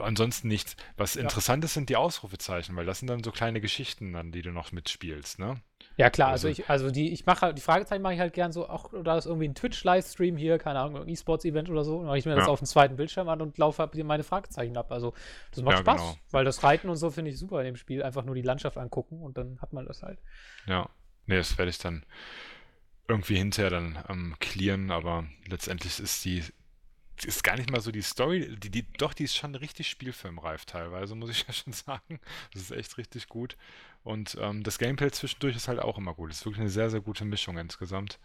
Speaker 3: ansonsten nichts. Was ja. interessant ist, sind die Ausrufezeichen, weil das sind dann so kleine Geschichten, an die du noch mitspielst, ne?
Speaker 1: Ja, klar, also, also ich, also die, ich mache halt, die Fragezeichen mache ich halt gern so, auch da ist irgendwie ein Twitch-Livestream hier, keine Ahnung, ein E-Sports-Event oder so, dann mache ich mir ja. das auf dem zweiten Bildschirm an und laufe halt meine Fragezeichen ab. Also das macht ja, Spaß, genau. weil das Reiten und so finde ich super in dem Spiel. Einfach nur die Landschaft angucken und dann hat man das halt.
Speaker 3: Ja, nee, das werde ich dann irgendwie hinterher dann ähm, clearen, aber letztendlich ist die ist gar nicht mal so die Story, die, die, doch, die ist schon richtig spielfilmreif teilweise, muss ich ja schon sagen. Das ist echt richtig gut. Und ähm, das Gameplay zwischendurch ist halt auch immer gut. Es ist wirklich eine sehr, sehr gute Mischung insgesamt.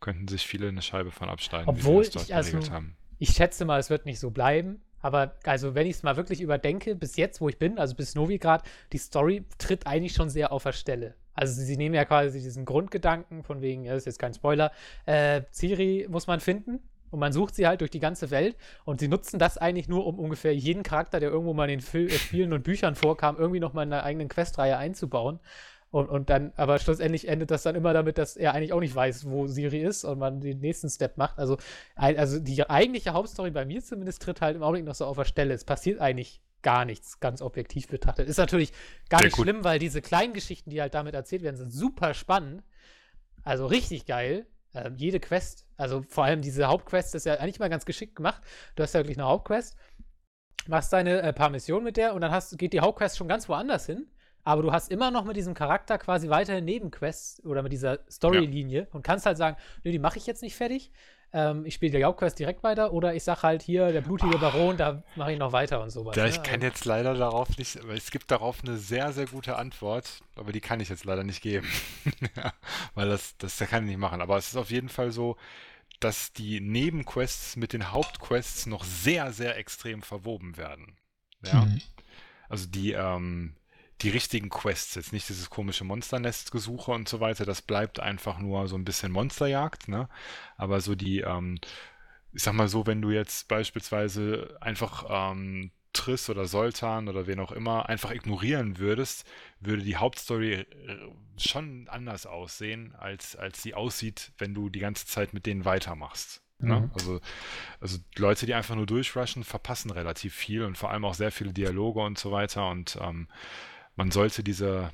Speaker 3: Könnten sich viele eine Scheibe von abschneiden,
Speaker 1: Obwohl wie ich, also, haben. Ich schätze mal, es wird nicht so bleiben. Aber also, wenn ich es mal wirklich überdenke, bis jetzt, wo ich bin, also bis Novigrad, die Story tritt eigentlich schon sehr auf der Stelle. Also sie nehmen ja quasi diesen Grundgedanken von wegen, das ist jetzt kein Spoiler, äh, Ciri muss man finden, und man sucht sie halt durch die ganze Welt und sie nutzen das eigentlich nur, um ungefähr jeden Charakter, der irgendwo mal in den Fil äh, Spielen und Büchern vorkam, irgendwie nochmal in einer eigenen Questreihe einzubauen. Und, und dann, aber schlussendlich endet das dann immer damit, dass er eigentlich auch nicht weiß, wo Siri ist und man den nächsten Step macht. Also, also die eigentliche Hauptstory bei mir zumindest tritt halt im Augenblick noch so auf der Stelle. Es passiert eigentlich gar nichts, ganz objektiv betrachtet. Ist natürlich gar Sehr nicht gut. schlimm, weil diese kleinen Geschichten, die halt damit erzählt werden, sind super spannend. Also richtig geil. Ähm, jede Quest, also vor allem diese Hauptquest ist ja eigentlich mal ganz geschickt gemacht. Du hast ja wirklich eine Hauptquest, machst deine äh, paar Missionen mit der und dann hast, geht die Hauptquest schon ganz woanders hin. Aber du hast immer noch mit diesem Charakter quasi weiterhin Nebenquests oder mit dieser Storylinie ja. und kannst halt sagen, nö, die mache ich jetzt nicht fertig, ähm, ich spiele die Hauptquest direkt weiter oder ich sage halt hier, der blutige Baron, da mache ich noch weiter und sowas.
Speaker 3: Ja, ne? ich kann also jetzt leider darauf nicht, weil es gibt darauf eine sehr, sehr gute Antwort, aber die kann ich jetzt leider nicht geben. ja, weil das, das kann ich nicht machen. Aber es ist auf jeden Fall so, dass die Nebenquests mit den Hauptquests noch sehr, sehr extrem verwoben werden. Ja. Mhm. Also die, ähm, die richtigen Quests, jetzt nicht dieses komische Monsternest-Gesuche und so weiter, das bleibt einfach nur so ein bisschen Monsterjagd, ne? Aber so die, ähm, ich sag mal so, wenn du jetzt beispielsweise einfach ähm, Triss oder Soltan oder wen auch immer einfach ignorieren würdest, würde die Hauptstory äh, schon anders aussehen, als, als sie aussieht, wenn du die ganze Zeit mit denen weitermachst. Ne?
Speaker 1: Mhm.
Speaker 3: Also, also Leute, die einfach nur durchrushen, verpassen relativ viel und vor allem auch sehr viele Dialoge und so weiter. Und ähm, man sollte diese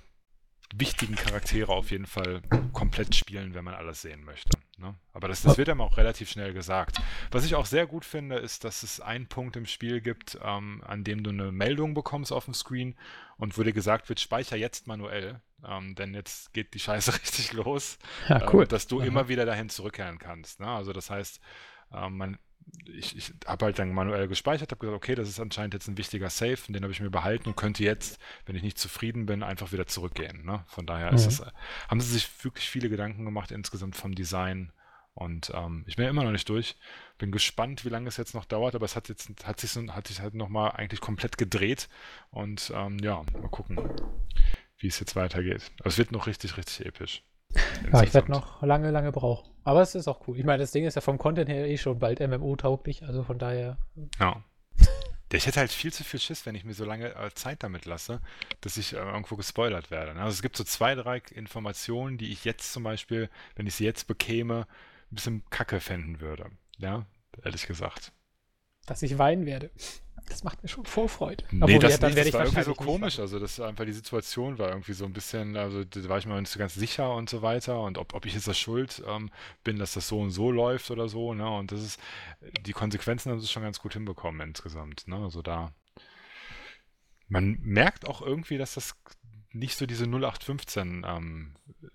Speaker 3: wichtigen Charaktere auf jeden Fall komplett spielen, wenn man alles sehen möchte. Ne? Aber das, das wird einem auch relativ schnell gesagt. Was ich auch sehr gut finde, ist, dass es einen Punkt im Spiel gibt, ähm, an dem du eine Meldung bekommst auf dem Screen und wo dir gesagt wird, speicher jetzt manuell, ähm, denn jetzt geht die Scheiße richtig los,
Speaker 1: Ja, cool.
Speaker 3: ähm, dass du
Speaker 1: Aha.
Speaker 3: immer wieder dahin zurückkehren kannst. Ne? Also das heißt, ähm, man, ich, ich habe halt dann manuell gespeichert, habe gesagt, okay, das ist anscheinend jetzt ein wichtiger Save, und den habe ich mir behalten und könnte jetzt, wenn ich nicht zufrieden bin, einfach wieder zurückgehen. Ne? Von daher ist
Speaker 1: Mhm.
Speaker 3: es, haben sie sich wirklich viele Gedanken gemacht insgesamt vom Design. Und ähm, ich bin immer noch nicht durch. Bin gespannt, wie lange es jetzt noch dauert, aber es hat jetzt hat sich, hat sich halt nochmal eigentlich komplett gedreht. Und ähm, ja, mal gucken, wie es jetzt weitergeht. Aber es wird noch richtig, richtig episch.
Speaker 1: Ja, ich werde noch lange, lange brauchen. Aber es ist auch cool. Ich meine, das Ding ist ja vom Content her eh schon bald MMO-tauglich, also von daher.
Speaker 3: Ja. Ja, Ich hätte halt viel zu viel Schiss, wenn ich mir so lange äh, Zeit damit lasse, dass ich äh, irgendwo gespoilert werde. ne? Also es gibt so zwei, drei Informationen, die ich jetzt zum Beispiel, wenn ich sie jetzt bekäme, ein bisschen kacke fänden würde. Ja, ehrlich gesagt.
Speaker 1: Dass ich weinen werde. Das macht mir schon Vorfreude.
Speaker 3: Nee,
Speaker 1: Obwohl,
Speaker 3: das
Speaker 1: ja,
Speaker 3: nicht, das war irgendwie so komisch. Also das einfach die Situation war irgendwie so ein bisschen, also da war ich mir nicht so ganz sicher und so weiter. Und ob, ob ich jetzt das schuld ähm, bin, dass das so und so läuft oder so, ne? Und das ist, die Konsequenzen haben sie schon ganz gut hinbekommen insgesamt, ne? Also da. Man merkt auch irgendwie, dass das nicht so diese 0815, ähm,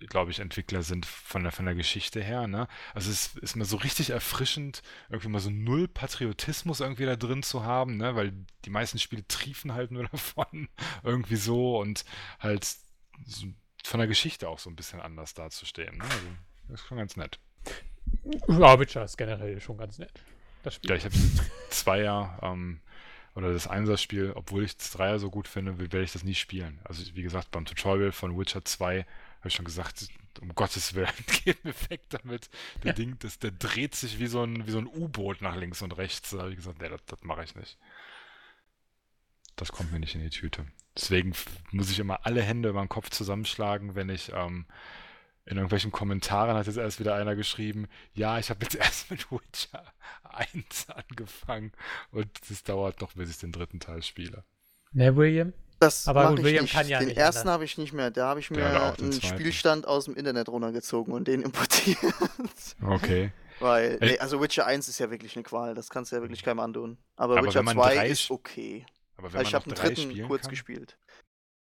Speaker 3: glaube ich, Entwickler sind von der, von der Geschichte her, ne? Also es ist mal so richtig erfrischend, irgendwie mal so null Patriotismus irgendwie da drin zu haben, ne? Weil die meisten Spiele triefen halt nur davon, irgendwie so und halt so von der Geschichte auch so ein bisschen anders dazustehen, ne? Also, das ist schon ganz nett.
Speaker 1: Ja, Witcher ist generell schon ganz nett. Das Spiel.
Speaker 3: Ja, ich habe Zweier ähm, oder das Einser-Spiel, obwohl ich das Dreier so gut finde, werde ich das nie spielen. Also wie gesagt, beim Tutorial von Witcher 2 habe ich schon gesagt, um Gottes Willen, geht mir weg damit. Der
Speaker 1: Ja.
Speaker 3: Ding, das, der dreht sich wie so ein, wie so ein U-Boot nach links und rechts. Da habe ich gesagt, nee, das, das mache ich nicht. Das kommt mir nicht in die Tüte. Deswegen muss ich immer alle Hände über den Kopf zusammenschlagen, wenn ich ähm, in irgendwelchen Kommentaren hat jetzt erst wieder einer geschrieben, ja, ich habe jetzt erst mit Witcher 1 angefangen und es dauert noch, bis ich den dritten Teil spiele.
Speaker 1: Ne, William?
Speaker 2: Das
Speaker 1: Aber gut,
Speaker 2: ich
Speaker 1: William
Speaker 2: nicht.
Speaker 1: kann ja
Speaker 2: Den
Speaker 1: nicht
Speaker 2: ersten
Speaker 1: anders.
Speaker 2: habe ich nicht mehr. Da habe ich mir
Speaker 3: Ja, den
Speaker 2: einen
Speaker 3: zweiten.
Speaker 2: Spielstand aus dem Internet runtergezogen und den importiert.
Speaker 3: Okay.
Speaker 2: Weil, nee, also Witcher 1 ist ja wirklich eine Qual. Das kannst du ja wirklich keinem antun. Aber,
Speaker 3: Aber
Speaker 2: Witcher
Speaker 3: wenn man
Speaker 2: 2
Speaker 3: drei
Speaker 2: ist okay.
Speaker 3: Aber wenn
Speaker 2: Also ich habe den dritten kurz
Speaker 3: kann,
Speaker 2: gespielt.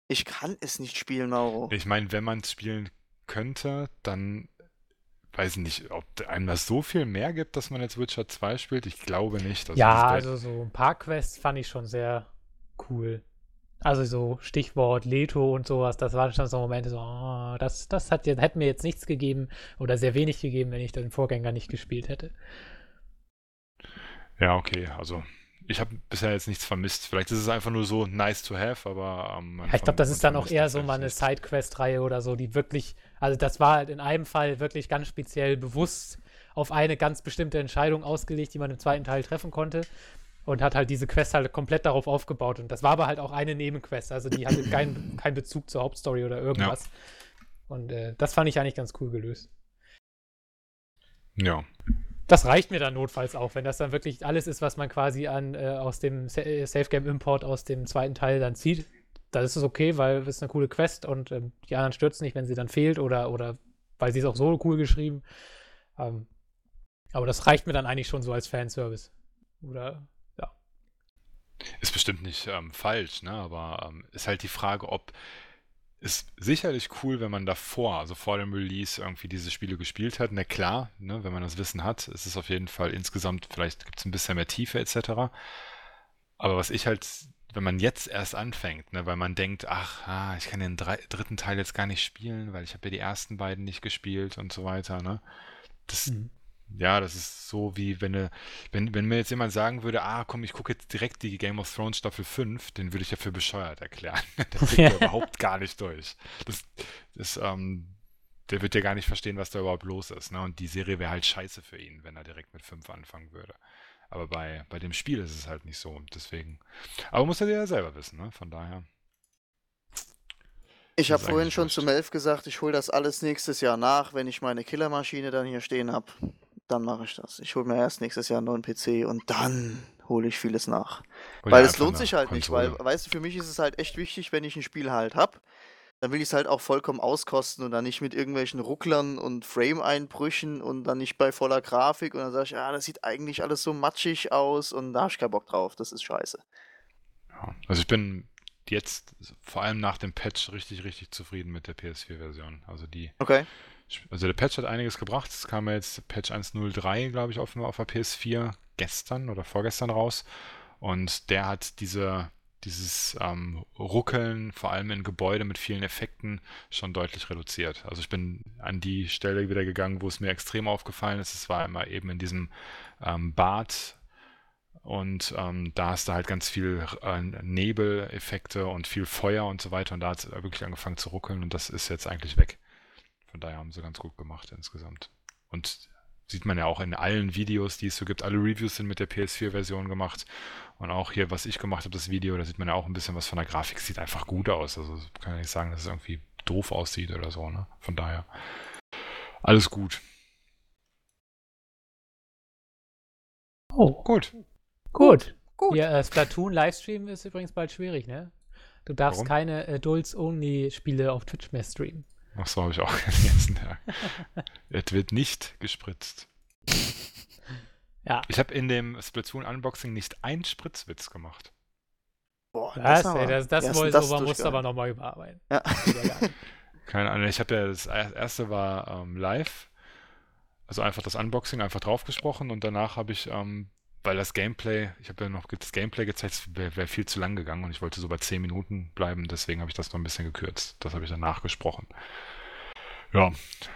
Speaker 2: Ich kann es nicht spielen, Mauro.
Speaker 3: ich meine, wenn man es spielen könnte, dann weiß ich nicht, ob einem das so viel mehr gibt, dass man jetzt Witcher 2 spielt. Ich glaube nicht. Also
Speaker 1: ja, also so ein paar Quests fand ich schon sehr cool. Also so Stichwort Leto und sowas, das waren schon so Momente so, oh, das, das hat, hätte mir jetzt nichts gegeben oder sehr wenig gegeben, wenn ich den Vorgänger nicht gespielt hätte.
Speaker 3: Ja, okay, also ich habe bisher jetzt nichts vermisst. Vielleicht ist es einfach nur so nice to have, aber ähm,
Speaker 1: Ja, ich glaube, das ist dann auch eher so mal eine. Sidequest-Reihe oder so, die wirklich, also das war halt in einem Fall wirklich ganz speziell bewusst auf eine ganz bestimmte Entscheidung ausgelegt, die man im zweiten Teil treffen konnte und hat halt diese Quest halt komplett darauf aufgebaut und das war aber halt auch eine Nebenquest, also die hatte keinen keinen Bezug zur Hauptstory oder irgendwas. Und äh, das fand ich eigentlich ganz cool gelöst.
Speaker 3: Ja,
Speaker 1: Das reicht mir dann notfalls auch, wenn das dann wirklich alles ist, was man quasi an äh, aus dem äh, Safe Game Import aus dem zweiten Teil dann zieht. Da ist es okay, weil es ist eine coole Quest und ähm, die anderen stürzen nicht, wenn sie dann fehlt oder, oder weil sie ist auch so cool geschrieben. Ähm, aber das reicht mir dann eigentlich schon so als Fanservice. Oder
Speaker 3: ist bestimmt nicht ähm, falsch, ne? aber ähm, ist halt die Frage, ob ist sicherlich cool, wenn man davor, also vor dem Release, irgendwie diese Spiele gespielt hat. Na klar, ne, wenn man das Wissen hat, ist es auf jeden Fall insgesamt, vielleicht gibt es ein bisschen mehr Tiefe etc. Aber was ich halt, wenn man jetzt erst anfängt, ne, weil man denkt, ach, ah, ich kann den drei, dritten Teil jetzt gar nicht spielen, weil ich habe ja die ersten beiden nicht gespielt und so weiter, ne? Das
Speaker 1: Mhm.
Speaker 3: Ja, das ist so wie wenn, ne, wenn, wenn mir jetzt jemand sagen würde, ah komm, ich gucke jetzt direkt die Game of Thrones Staffel 5, den würde ich ja für bescheuert erklären. Das blickt ja überhaupt gar nicht durch. Das, das, ähm, der wird ja gar nicht verstehen, was da überhaupt los ist. Ne? Und die Serie wäre halt scheiße für ihn, wenn er direkt mit 5 anfangen würde. Aber bei, bei dem Spiel ist es halt nicht so. Und deswegen. Aber muss er ja selber wissen, ne? Von daher.
Speaker 2: Ich habe vorhin schon zu Melf gesagt, ich hole das alles nächstes Jahr nach, wenn ich meine Killermaschine dann hier stehen habe. Dann mache ich das. Ich hole mir erst nächstes Jahr einen neuen PC und dann hole ich vieles nach. Hol weil es lohnt sich halt Konsole. nicht, weil, weißt du, für mich ist es halt echt wichtig, wenn ich ein Spiel halt habe, dann will ich es halt auch vollkommen auskosten und dann nicht mit irgendwelchen Rucklern und Frame-Einbrüchen und dann nicht bei voller Grafik und dann sage ich, ja, das sieht eigentlich alles so matschig aus und da habe ich keinen Bock drauf. Das ist scheiße.
Speaker 3: Ja, also ich bin jetzt vor allem nach dem Patch richtig, richtig zufrieden mit der PS4-Version. Also die.
Speaker 2: Okay.
Speaker 3: Also der Patch hat einiges gebracht. Es kam jetzt Patch 1.03, glaube ich, auf, auf der PS4 gestern oder vorgestern raus. Und der hat diese, dieses ähm, Ruckeln, vor allem in Gebäude mit vielen Effekten, schon deutlich reduziert. Also ich bin an die Stelle wieder gegangen, wo es mir extrem aufgefallen ist. Es war immer eben in diesem ähm, Bad und ähm, da hast du halt ganz viel äh, Nebeleffekte und viel Feuer und so weiter. Und da hat es wirklich angefangen zu ruckeln und das ist jetzt eigentlich weg. Von daher haben sie ganz gut gemacht insgesamt. Und sieht man ja auch in allen Videos, die es so gibt. Alle Reviews sind mit der PS4-Version gemacht. Und auch hier, was ich gemacht habe, das Video, da sieht man ja auch ein bisschen was von der Grafik. Sieht einfach gut aus. Also kann ich nicht sagen, dass es irgendwie doof aussieht oder so. Ne? Von daher alles gut.
Speaker 1: Oh. Gut. Gut. Gut. Ja, äh, Splatoon Livestream ist übrigens bald schwierig, ne? Du darfst Warum? keine Adults-Only-Spiele auf Twitch mehr streamen.
Speaker 3: Ach so, habe ich auch gelesen, ja. es wird nicht gespritzt.
Speaker 1: Ja.
Speaker 3: Ich habe in dem Splatoon-Unboxing nicht einen Spritzwitz gemacht.
Speaker 1: Boah, das, das, ey, das, das Voice-Over musst du aber nochmal überarbeiten. Ja.
Speaker 3: Keine Ahnung, ich habe ja, das erste war ähm, live, also einfach das Unboxing, einfach draufgesprochen und danach habe ich ähm, weil das Gameplay, ich habe ja noch das Gameplay gezeigt, wäre wär viel zu lang gegangen und ich wollte so bei 10 Minuten bleiben, deswegen habe ich das noch ein bisschen gekürzt. Das habe ich dann nachgesprochen. Ja,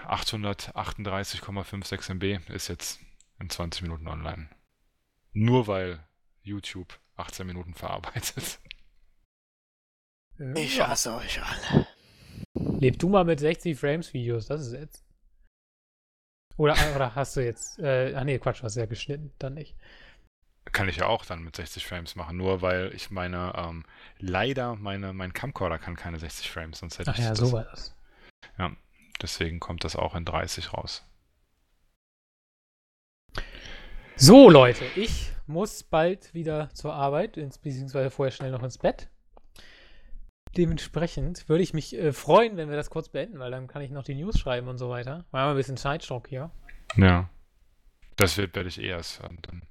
Speaker 3: 838,56 MB ist jetzt in 20 Minuten online. Nur weil YouTube 18 Minuten verarbeitet.
Speaker 2: Ich hasse euch alle.
Speaker 1: Leb du mal mit 60 Frames Videos, das ist jetzt. Oder, oder hast du jetzt. Äh, ach nee, Quatsch, hast du ja geschnitten, dann nicht.
Speaker 3: Kann ich ja auch dann mit 60 Frames machen, nur weil ich meine, ähm, leider meine, mein Camcorder kann keine 60 Frames, sonst hätte
Speaker 1: Ach
Speaker 3: ich
Speaker 1: ja,
Speaker 3: das.
Speaker 1: so war das.
Speaker 3: Ja, deswegen kommt das auch in 30 raus.
Speaker 1: So, Leute, ich muss bald wieder zur Arbeit, beziehungsweise vorher schnell noch ins Bett. Dementsprechend würde ich mich äh, freuen, wenn wir das kurz beenden, weil dann kann ich noch die News schreiben und so weiter. Wir haben ein bisschen Zeitstock hier.
Speaker 3: Ja. Das werde ich eh erst dann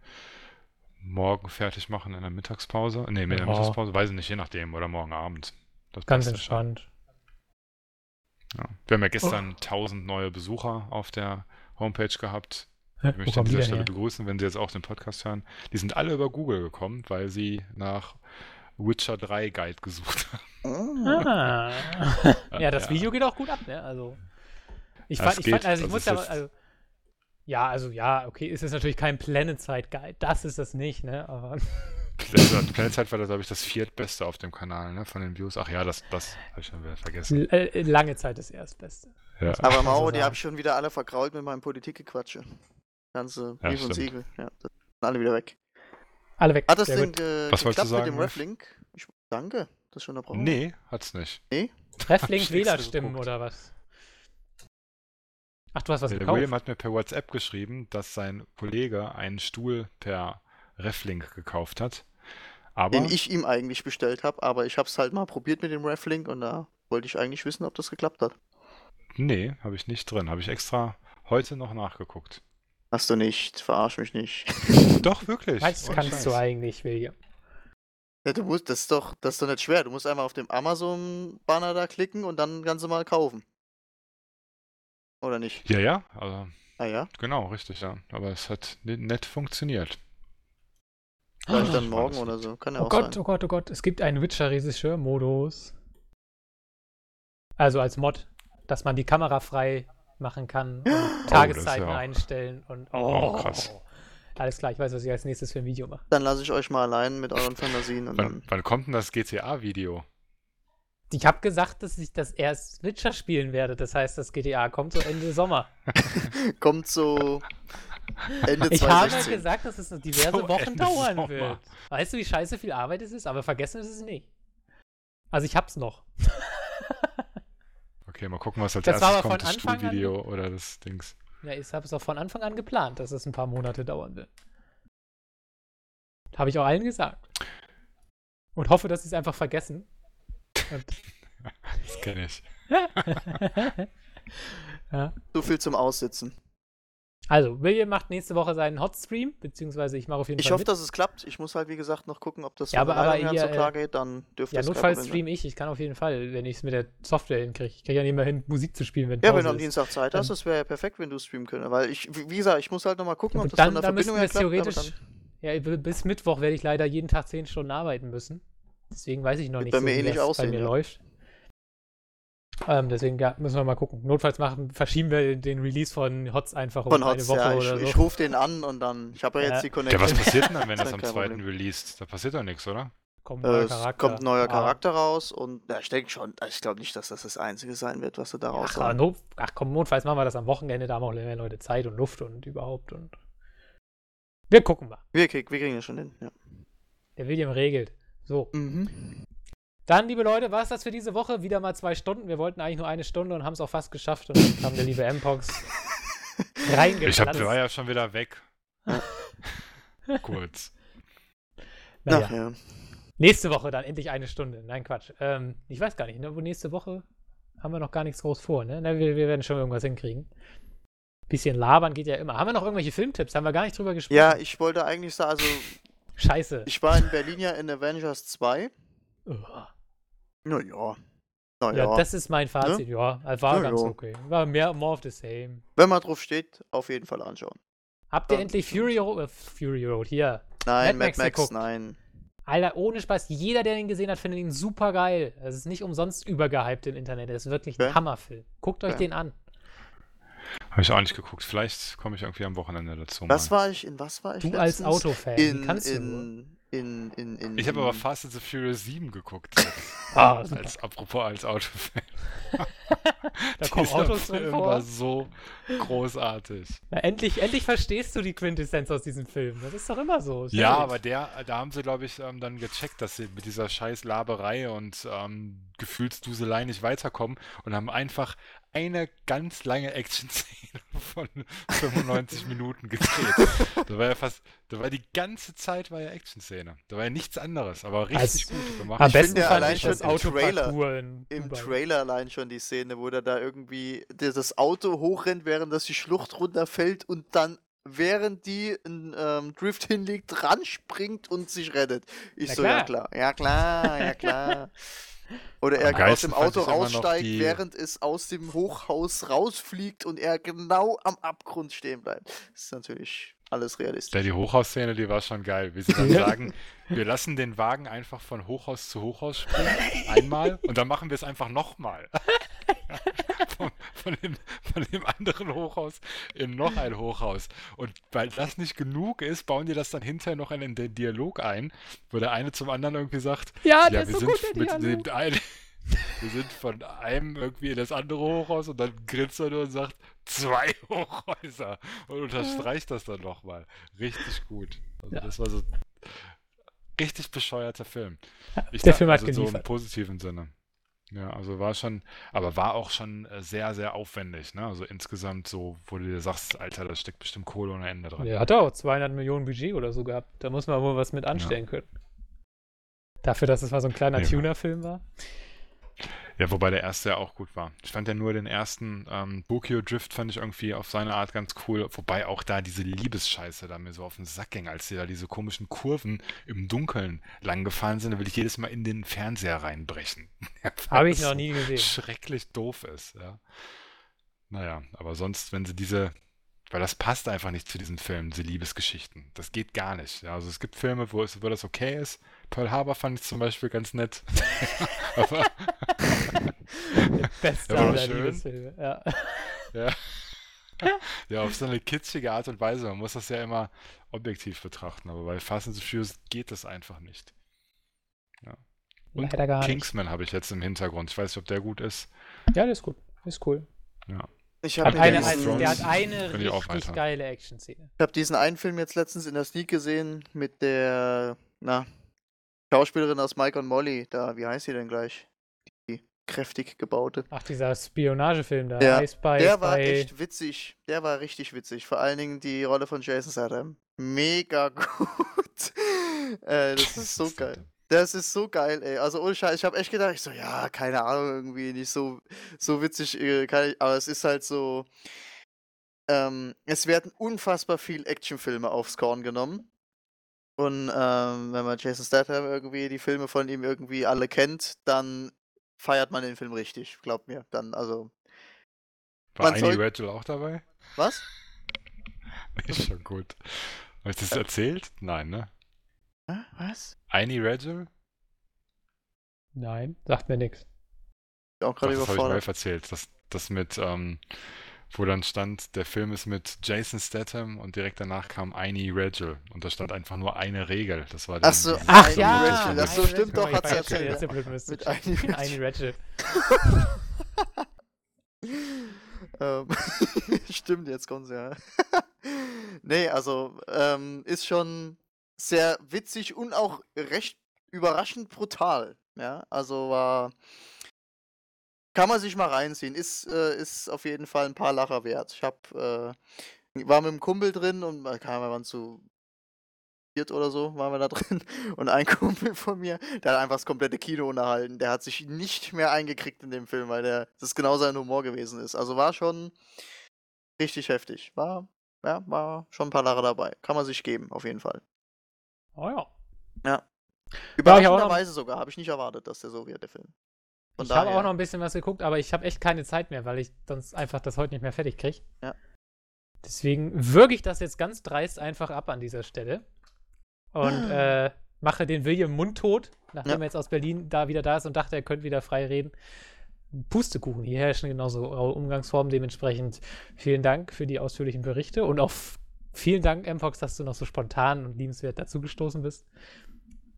Speaker 3: morgen fertig machen in der Mittagspause. Ne, in der Mittagspause, weiß ich nicht, je nachdem, oder morgen Abend.
Speaker 1: Das Ganz entspannt.
Speaker 3: Ja. Wir haben ja gestern oh. 1000 neue Besucher auf der Homepage gehabt. Ich möchte an dieser Stelle her? begrüßen, wenn Sie jetzt auch den Podcast hören. Die sind alle über Google gekommen, weil sie nach Witcher 3 Guide gesucht haben.
Speaker 1: Ah. ja, das ja. Video geht auch gut ab, ne? Also. Ich fand, ich fand, also ich muss ja, also, ja, also ja, okay, ist es natürlich kein Planet-Side-Guide. Das ist es nicht, ne? Aber.
Speaker 3: Planet Side war, glaube ich, das viertbeste auf dem Kanal, ne? Von den Views. Ach ja, das, das habe ich schon wieder vergessen.
Speaker 1: L äh, lange Zeit das Erstbeste.
Speaker 2: Ja. Aber Mauro, die habe ich schon wieder alle vergrault mit meinem Politikgequatsche. Ganze Brief ja, und Siegel. Ja, das sind alle wieder weg.
Speaker 1: Alle weg.
Speaker 2: Hat das denn ge
Speaker 3: Was
Speaker 2: geklappt
Speaker 3: sagen,
Speaker 2: mit dem Reflink? Ich danke, das schon unterbrochen.
Speaker 3: Nee, hat's nicht.
Speaker 2: Nee?
Speaker 1: Reflink-Wählerstimmen oder was? Ach, du hast was
Speaker 3: der
Speaker 1: gekauft?
Speaker 3: William hat mir per WhatsApp geschrieben, dass sein Kollege einen Stuhl per Reflink gekauft hat. Aber
Speaker 2: den ich ihm eigentlich bestellt habe, aber ich habe es halt mal probiert mit dem Reflink und da wollte ich eigentlich wissen, ob das geklappt hat.
Speaker 3: Nee, habe ich nicht drin. Habe ich extra heute noch nachgeguckt.
Speaker 2: Hast du nicht, verarsch mich nicht.
Speaker 3: doch, wirklich.
Speaker 1: Was oh, kannst Scheiß. du eigentlich, William?
Speaker 2: Ja, du musst, das ist doch, das ist doch nicht schwer. Du musst einmal auf dem Amazon-Banner da klicken und dann ganz normal kaufen. Oder nicht?
Speaker 3: Ja, ja. Also,
Speaker 2: ah ja?
Speaker 3: Genau, richtig, ja. Aber es hat nett funktioniert.
Speaker 2: Vielleicht dann morgen oder so. Kann ja
Speaker 1: oh
Speaker 2: auch
Speaker 1: Gott,
Speaker 2: sein.
Speaker 1: oh Gott, oh Gott. Es gibt einen Witcher-Regisseur-Modus. Also als Mod, dass man die Kamera frei machen kann und Tageszeiten
Speaker 3: ja
Speaker 1: einstellen und
Speaker 3: Oh, krass.
Speaker 1: Alles klar, ich weiß, was ich als nächstes für ein Video mache.
Speaker 2: Dann lasse ich euch mal allein mit euren Fantasien und
Speaker 3: Wann, wann kommt denn das GTA-Video?
Speaker 1: Ich habe gesagt, dass ich das erst Witcher spielen werde. Das heißt, das GTA kommt so Ende Sommer.
Speaker 2: kommt so Ende
Speaker 1: Ich habe
Speaker 2: 2016.
Speaker 1: gesagt, dass es noch diverse
Speaker 3: So
Speaker 1: Wochen
Speaker 3: Ende
Speaker 1: dauern
Speaker 3: Sommer.
Speaker 1: wird. Weißt du, wie scheiße viel Arbeit es ist? Aber vergessen ist es nicht. Also ich hab's noch.
Speaker 3: Okay, mal gucken, was als
Speaker 1: Das war
Speaker 3: erstes
Speaker 1: aber
Speaker 3: kommt,
Speaker 1: von
Speaker 3: das
Speaker 1: Anfang an-
Speaker 3: oder das Dings.
Speaker 1: Ja, ich habe es auch von Anfang an geplant, dass es ein paar Monate dauern wird. Habe ich auch allen gesagt. Und hoffe, dass sie es einfach vergessen.
Speaker 3: Das kenne ich.
Speaker 1: ja.
Speaker 2: So viel zum Aussitzen.
Speaker 1: Also, William macht nächste Woche seinen Hotstream, beziehungsweise ich mache auf jeden
Speaker 2: Ich
Speaker 1: Fall
Speaker 2: hoffe,
Speaker 1: mit.
Speaker 2: dass es klappt. Ich muss halt, wie gesagt, noch gucken, ob das
Speaker 1: Ja, aber- aber hier,
Speaker 2: so klar
Speaker 1: äh,
Speaker 2: geht. Dann dürfte
Speaker 1: ja,
Speaker 2: es kein
Speaker 1: notfalls stream ich. Ich kann auf jeden Fall, wenn ich es mit der Software hinkriege. Ich kriege ja nicht mehr hin, Musik zu spielen, wenn
Speaker 2: Ja,
Speaker 1: Pause
Speaker 2: wenn du am. Dienstag Zeit hast,
Speaker 1: Dann-
Speaker 2: das wäre ja perfekt, wenn du streamen könntest. Weil ich, wie gesagt, ich muss halt nochmal gucken, ob das
Speaker 1: dann,
Speaker 2: von der
Speaker 1: dann
Speaker 2: Verbindung her klappt.
Speaker 1: theoretisch. Ja, bis Mittwoch werde ich leider jeden Tag 10 Stunden arbeiten müssen. Deswegen weiß ich noch nicht
Speaker 2: bei
Speaker 1: so,
Speaker 2: mir
Speaker 1: wie
Speaker 2: ähnlich
Speaker 1: das
Speaker 2: aussehen,
Speaker 1: bei mir
Speaker 2: ja.
Speaker 1: läuft. Ähm, deswegen ja, müssen wir mal gucken. Notfalls machen, verschieben wir den Release von HOTS einfach um
Speaker 2: Von
Speaker 1: eine
Speaker 2: Hotz,
Speaker 1: Woche
Speaker 2: ja. Ich,
Speaker 1: oder so.
Speaker 2: ich rufe den an und dann. Ich habe ja
Speaker 1: Ja.
Speaker 2: jetzt die
Speaker 3: Ja,
Speaker 2: Connection.
Speaker 3: was passiert denn dann, wenn das am zweiten released? Da passiert doch nichts, oder?
Speaker 1: kommt ein
Speaker 2: Äh,
Speaker 1: neuer
Speaker 2: es
Speaker 1: Charakter.
Speaker 2: kommt ein neuer
Speaker 1: Ah.
Speaker 2: Charakter raus und ja, ich denke schon, ich glaube nicht, dass das das Einzige sein wird, was sie da
Speaker 1: Ach,
Speaker 2: raus
Speaker 1: aber
Speaker 2: haben.
Speaker 1: not, ach komm, notfalls machen wir das am Wochenende, da haben auch mehr Leute Zeit und Luft und überhaupt und. Wir gucken mal.
Speaker 2: Wir, krieg, wir kriegen das schon hin. Ja.
Speaker 1: Der William regelt. So.
Speaker 2: Mhm.
Speaker 1: Dann, liebe Leute, war es das für diese Woche. Wieder mal zwei Stunden. Wir wollten eigentlich nur eine Stunde und haben es auch fast geschafft. Und dann kam der liebe M-Pox reingeplatzt.
Speaker 3: Ich hab, war ja schon wieder weg. Kurz.
Speaker 1: naja.
Speaker 2: Ach ja.
Speaker 1: Nächste Woche dann endlich eine Stunde. Nein, Quatsch. Ähm, ich weiß gar nicht, ne? Wo nächste Woche haben wir noch gar nichts groß vor, ne? Na, wir, wir werden schon irgendwas hinkriegen. Bisschen labern geht ja immer. Haben wir noch irgendwelche Filmtipps? Haben wir gar nicht drüber gesprochen.
Speaker 2: ja, ich wollte eigentlich sagen, also
Speaker 1: Scheiße.
Speaker 2: ich war in Berlin ja in Avengers 2.
Speaker 1: Uah.
Speaker 2: Naja.
Speaker 1: ja,
Speaker 2: Naja.
Speaker 1: das ist mein Fazit. Ja, also war
Speaker 2: Ja,
Speaker 1: ganz
Speaker 2: ja.
Speaker 1: okay. War mehr more of the same.
Speaker 2: Wenn man drauf steht, auf jeden Fall anschauen.
Speaker 1: Habt ihr
Speaker 2: Ja,
Speaker 1: endlich. Fury Road, äh, Fury Road hier?
Speaker 2: Nein,
Speaker 1: Mad
Speaker 2: Mad
Speaker 1: Max
Speaker 2: Max,
Speaker 1: geguckt.
Speaker 2: nein.
Speaker 1: Alter, ohne Spaß. Jeder, der ihn gesehen hat, findet ihn super geil. Es ist nicht umsonst übergehypt im Internet. Es ist wirklich ein
Speaker 2: Okay.
Speaker 1: Hammerfilm. Guckt euch
Speaker 2: Okay.
Speaker 1: den an.
Speaker 3: Habe ich auch nicht geguckt. Vielleicht komme ich irgendwie am Wochenende dazu.
Speaker 2: Was
Speaker 3: mal.
Speaker 2: war ich, in was war ich
Speaker 1: Du als
Speaker 2: letztens?
Speaker 1: Autofan, wie
Speaker 2: In,
Speaker 1: kannst du
Speaker 2: in, in, in, in,
Speaker 3: Ich habe aber Fast and the Furious 7 geguckt.
Speaker 1: Ah,
Speaker 3: als, apropos als Autofan.
Speaker 1: Da kommen Autos drin
Speaker 3: Film
Speaker 1: vor.
Speaker 3: war so großartig.
Speaker 1: Na, endlich, endlich verstehst du die Quintessenz aus diesem Film. Das ist doch immer so. Ist
Speaker 3: Ja, aber der, da haben sie, glaube ich, ähm, dann gecheckt, dass sie mit dieser scheiß Laberei und ähm, Gefühlsduselei nicht weiterkommen und haben einfach eine ganz lange Action-Szene von 95 Minuten gedreht. Da war ja fast, da war die ganze Zeit war ja Action-Szene. Da war ja nichts anderes, aber richtig
Speaker 1: Also,
Speaker 3: gut gemacht.
Speaker 1: Am
Speaker 2: Ich
Speaker 1: besten
Speaker 2: finde ja allein schon
Speaker 1: das
Speaker 2: im
Speaker 1: in
Speaker 2: Im. Trailer allein schon die Szene, wo der da irgendwie der das Auto hochrennt, während das die Schlucht runterfällt und dann, während die einen ähm, Drift hinlegt, ranspringt und sich rettet. Ich
Speaker 1: Na
Speaker 2: so, ja
Speaker 1: klar.
Speaker 2: klar, ja klar, ja klar. Oder er aus dem Auto raussteigt,
Speaker 3: die-
Speaker 2: während es aus dem Hochhaus rausfliegt und er genau am Abgrund stehen bleibt. Das ist natürlich alles realistisch.
Speaker 3: Ja, die Hochhausszene, die war schon geil, wie sie dann sagen, wir lassen den Wagen einfach von Hochhaus zu Hochhaus springen, einmal, und dann machen wir es einfach nochmal. von, von, dem, von dem anderen Hochhaus in noch ein Hochhaus. Und weil das nicht genug ist, bauen die das dann hinterher noch in den Dialog ein, wo der eine zum anderen irgendwie sagt,
Speaker 1: Ja,
Speaker 3: ja, wir
Speaker 1: so
Speaker 3: sind
Speaker 1: gut,
Speaker 3: mit
Speaker 1: Dialog.
Speaker 3: dem einen, wir sind von einem irgendwie in das andere Hochhaus und dann grinst er nur und sagt, zwei Hochhäuser und unterstreicht das dann nochmal. Richtig gut. Also
Speaker 1: Ja.
Speaker 3: das war so richtig bescheuerter Film. Ich
Speaker 1: der
Speaker 3: dachte,
Speaker 1: Film hat
Speaker 3: also so im
Speaker 1: geliefert.
Speaker 3: positiven Sinne. Ja, also war schon, aber war auch schon äh, sehr, sehr aufwendig, ne? Also insgesamt so, wo du dir sagst, Alter, da steckt bestimmt Kohle ohne Ende dran.
Speaker 1: Der hat auch 200 Millionen Budget oder so gehabt. Da muss man wohl was mit anstellen können. Dafür, dass es mal so ein kleiner
Speaker 3: Nee,
Speaker 1: Tuner-Film war.
Speaker 3: Ja, wobei der erste ja auch gut war. Ich fand ja nur den ersten ähm, Tokyo Drift fand ich irgendwie auf seine Art ganz cool. Wobei auch da diese Liebesscheiße da mir so auf den Sack ging, als die da diese komischen Kurven im Dunkeln lang gefahren sind, da will ich jedes Mal in den Fernseher reinbrechen.
Speaker 1: Habe ich noch nie gesehen.
Speaker 3: Schrecklich doof ist, ja. Naja, aber sonst, wenn sie diese, weil das passt einfach nicht zu diesen Filmen, diese Liebesgeschichten. Das geht gar nicht. Ja, also es gibt Filme, wo, es, wo das okay ist. Pearl Harbor fand ich zum Beispiel ganz nett. aber
Speaker 1: Beste
Speaker 3: Ja, war
Speaker 1: aller
Speaker 3: schön.
Speaker 1: Liebesfilme. Ja.
Speaker 3: Ja. ja, auf so eine kitschige Art und Weise. Man muss das ja immer objektiv betrachten, aber bei Fast and the Furious geht das einfach nicht. Ja. Und
Speaker 1: Leider gar nicht.
Speaker 3: Kingsman habe ich jetzt im Hintergrund. Ich weiß nicht, ob der gut ist.
Speaker 1: Ja, der ist gut. Ist cool.
Speaker 3: Ja.
Speaker 2: Ich habe
Speaker 1: eine, eine, der hat eine richtig geile Action-Szene.
Speaker 2: Ich habe diesen einen Film jetzt letztens in der Sneak gesehen mit der, na, Schauspielerin aus Mike und Molly. Da, wie heißt sie denn gleich? Die kräftig gebaute.
Speaker 1: Ach, dieser Spionagefilm da.
Speaker 2: Ja,
Speaker 1: Spy,
Speaker 2: Der war
Speaker 1: Spy.
Speaker 2: echt witzig. Der war richtig witzig. Vor allen Dingen die Rolle von Jason Statham. Mega gut. äh, das ist so geil. Das ist so geil, ey. Also ohne Scheiß, ich habe echt gedacht, ich so, ja, keine Ahnung, irgendwie nicht so, so witzig, äh, kann ich, aber es ist halt so, ähm, es werden unfassbar viel Actionfilme aufs Korn genommen. Und ähm, wenn man Jason Statham irgendwie die Filme von ihm irgendwie alle kennt, dann feiert man den Film richtig, glaubt mir. Dann, also,
Speaker 3: War Annie
Speaker 2: soll-
Speaker 3: Rachel auch dabei?
Speaker 2: was?
Speaker 3: Ist schon gut. Habe ich das erzählt? Nein, ne?
Speaker 2: Hä? Was?
Speaker 3: Annie Rachel?
Speaker 1: Nein, sagt mir nichts.
Speaker 2: Auch gerade
Speaker 3: das habe ich
Speaker 2: überfordert.
Speaker 3: Erzählt. Das, das mit, ähm, wo dann stand, der Film ist mit Jason Statham und direkt danach kam Annie Rachel. Und da stand einfach nur eine Regel. Das war
Speaker 2: Ach so,
Speaker 3: die-
Speaker 1: Ach
Speaker 2: Annie
Speaker 1: ja,
Speaker 2: das so stimmt doch, hat sie erzählt. Mit. Annie Rachel. ähm, stimmt, jetzt kommt's ja. nee, also ähm, ist schon sehr witzig und auch recht überraschend brutal. Ja, also war. Kann man sich mal reinziehen. Ist, äh, ist auf jeden Fall ein paar Lacher wert. Ich hab, äh, war mit einem Kumpel drin und äh, Ahnung, wir waren zu viert oder so, waren wir da drin. Und ein Kumpel von mir, der hat einfach das komplette Kino unterhalten. Der hat sich nicht mehr eingekriegt in dem Film, weil der, das genau sein Humor gewesen ist. Also war schon richtig heftig. War, ja, war schon ein paar Lacher dabei. Kann man sich geben, auf jeden Fall.
Speaker 1: Oh ja.
Speaker 2: Ja. Überraschenderweise sogar, habe ich nicht erwartet, dass der so wird, der Film. Von
Speaker 1: ich habe auch noch ein bisschen was geguckt, aber ich habe echt keine Zeit mehr, weil ich sonst einfach das heute nicht mehr fertig kriege.
Speaker 2: Ja.
Speaker 1: Deswegen würge ich das jetzt ganz dreist einfach ab an dieser Stelle und äh, mache den William mundtot, nachdem
Speaker 2: Ja.
Speaker 1: er jetzt aus Berlin da wieder da ist und dachte, er könnte wieder frei reden. Pustekuchen, hier herrschen genauso raue Umgangsformen. Dementsprechend vielen Dank für die ausführlichen Berichte und auch vielen Dank, Mpox, dass du noch so spontan und liebenswert dazugestoßen bist.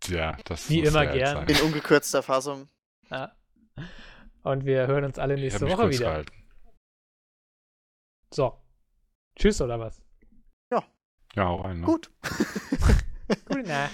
Speaker 3: Ja, das
Speaker 1: Wie
Speaker 3: muss
Speaker 1: immer gern.
Speaker 3: sein.
Speaker 2: In ungekürzter Fassung.
Speaker 1: Ja. Und wir hören uns alle nächste Woche wieder.
Speaker 3: gehalten.
Speaker 1: So. Tschüss oder was?
Speaker 3: Ja, hau rein. Ne?
Speaker 2: Gut.
Speaker 1: Gute Nacht.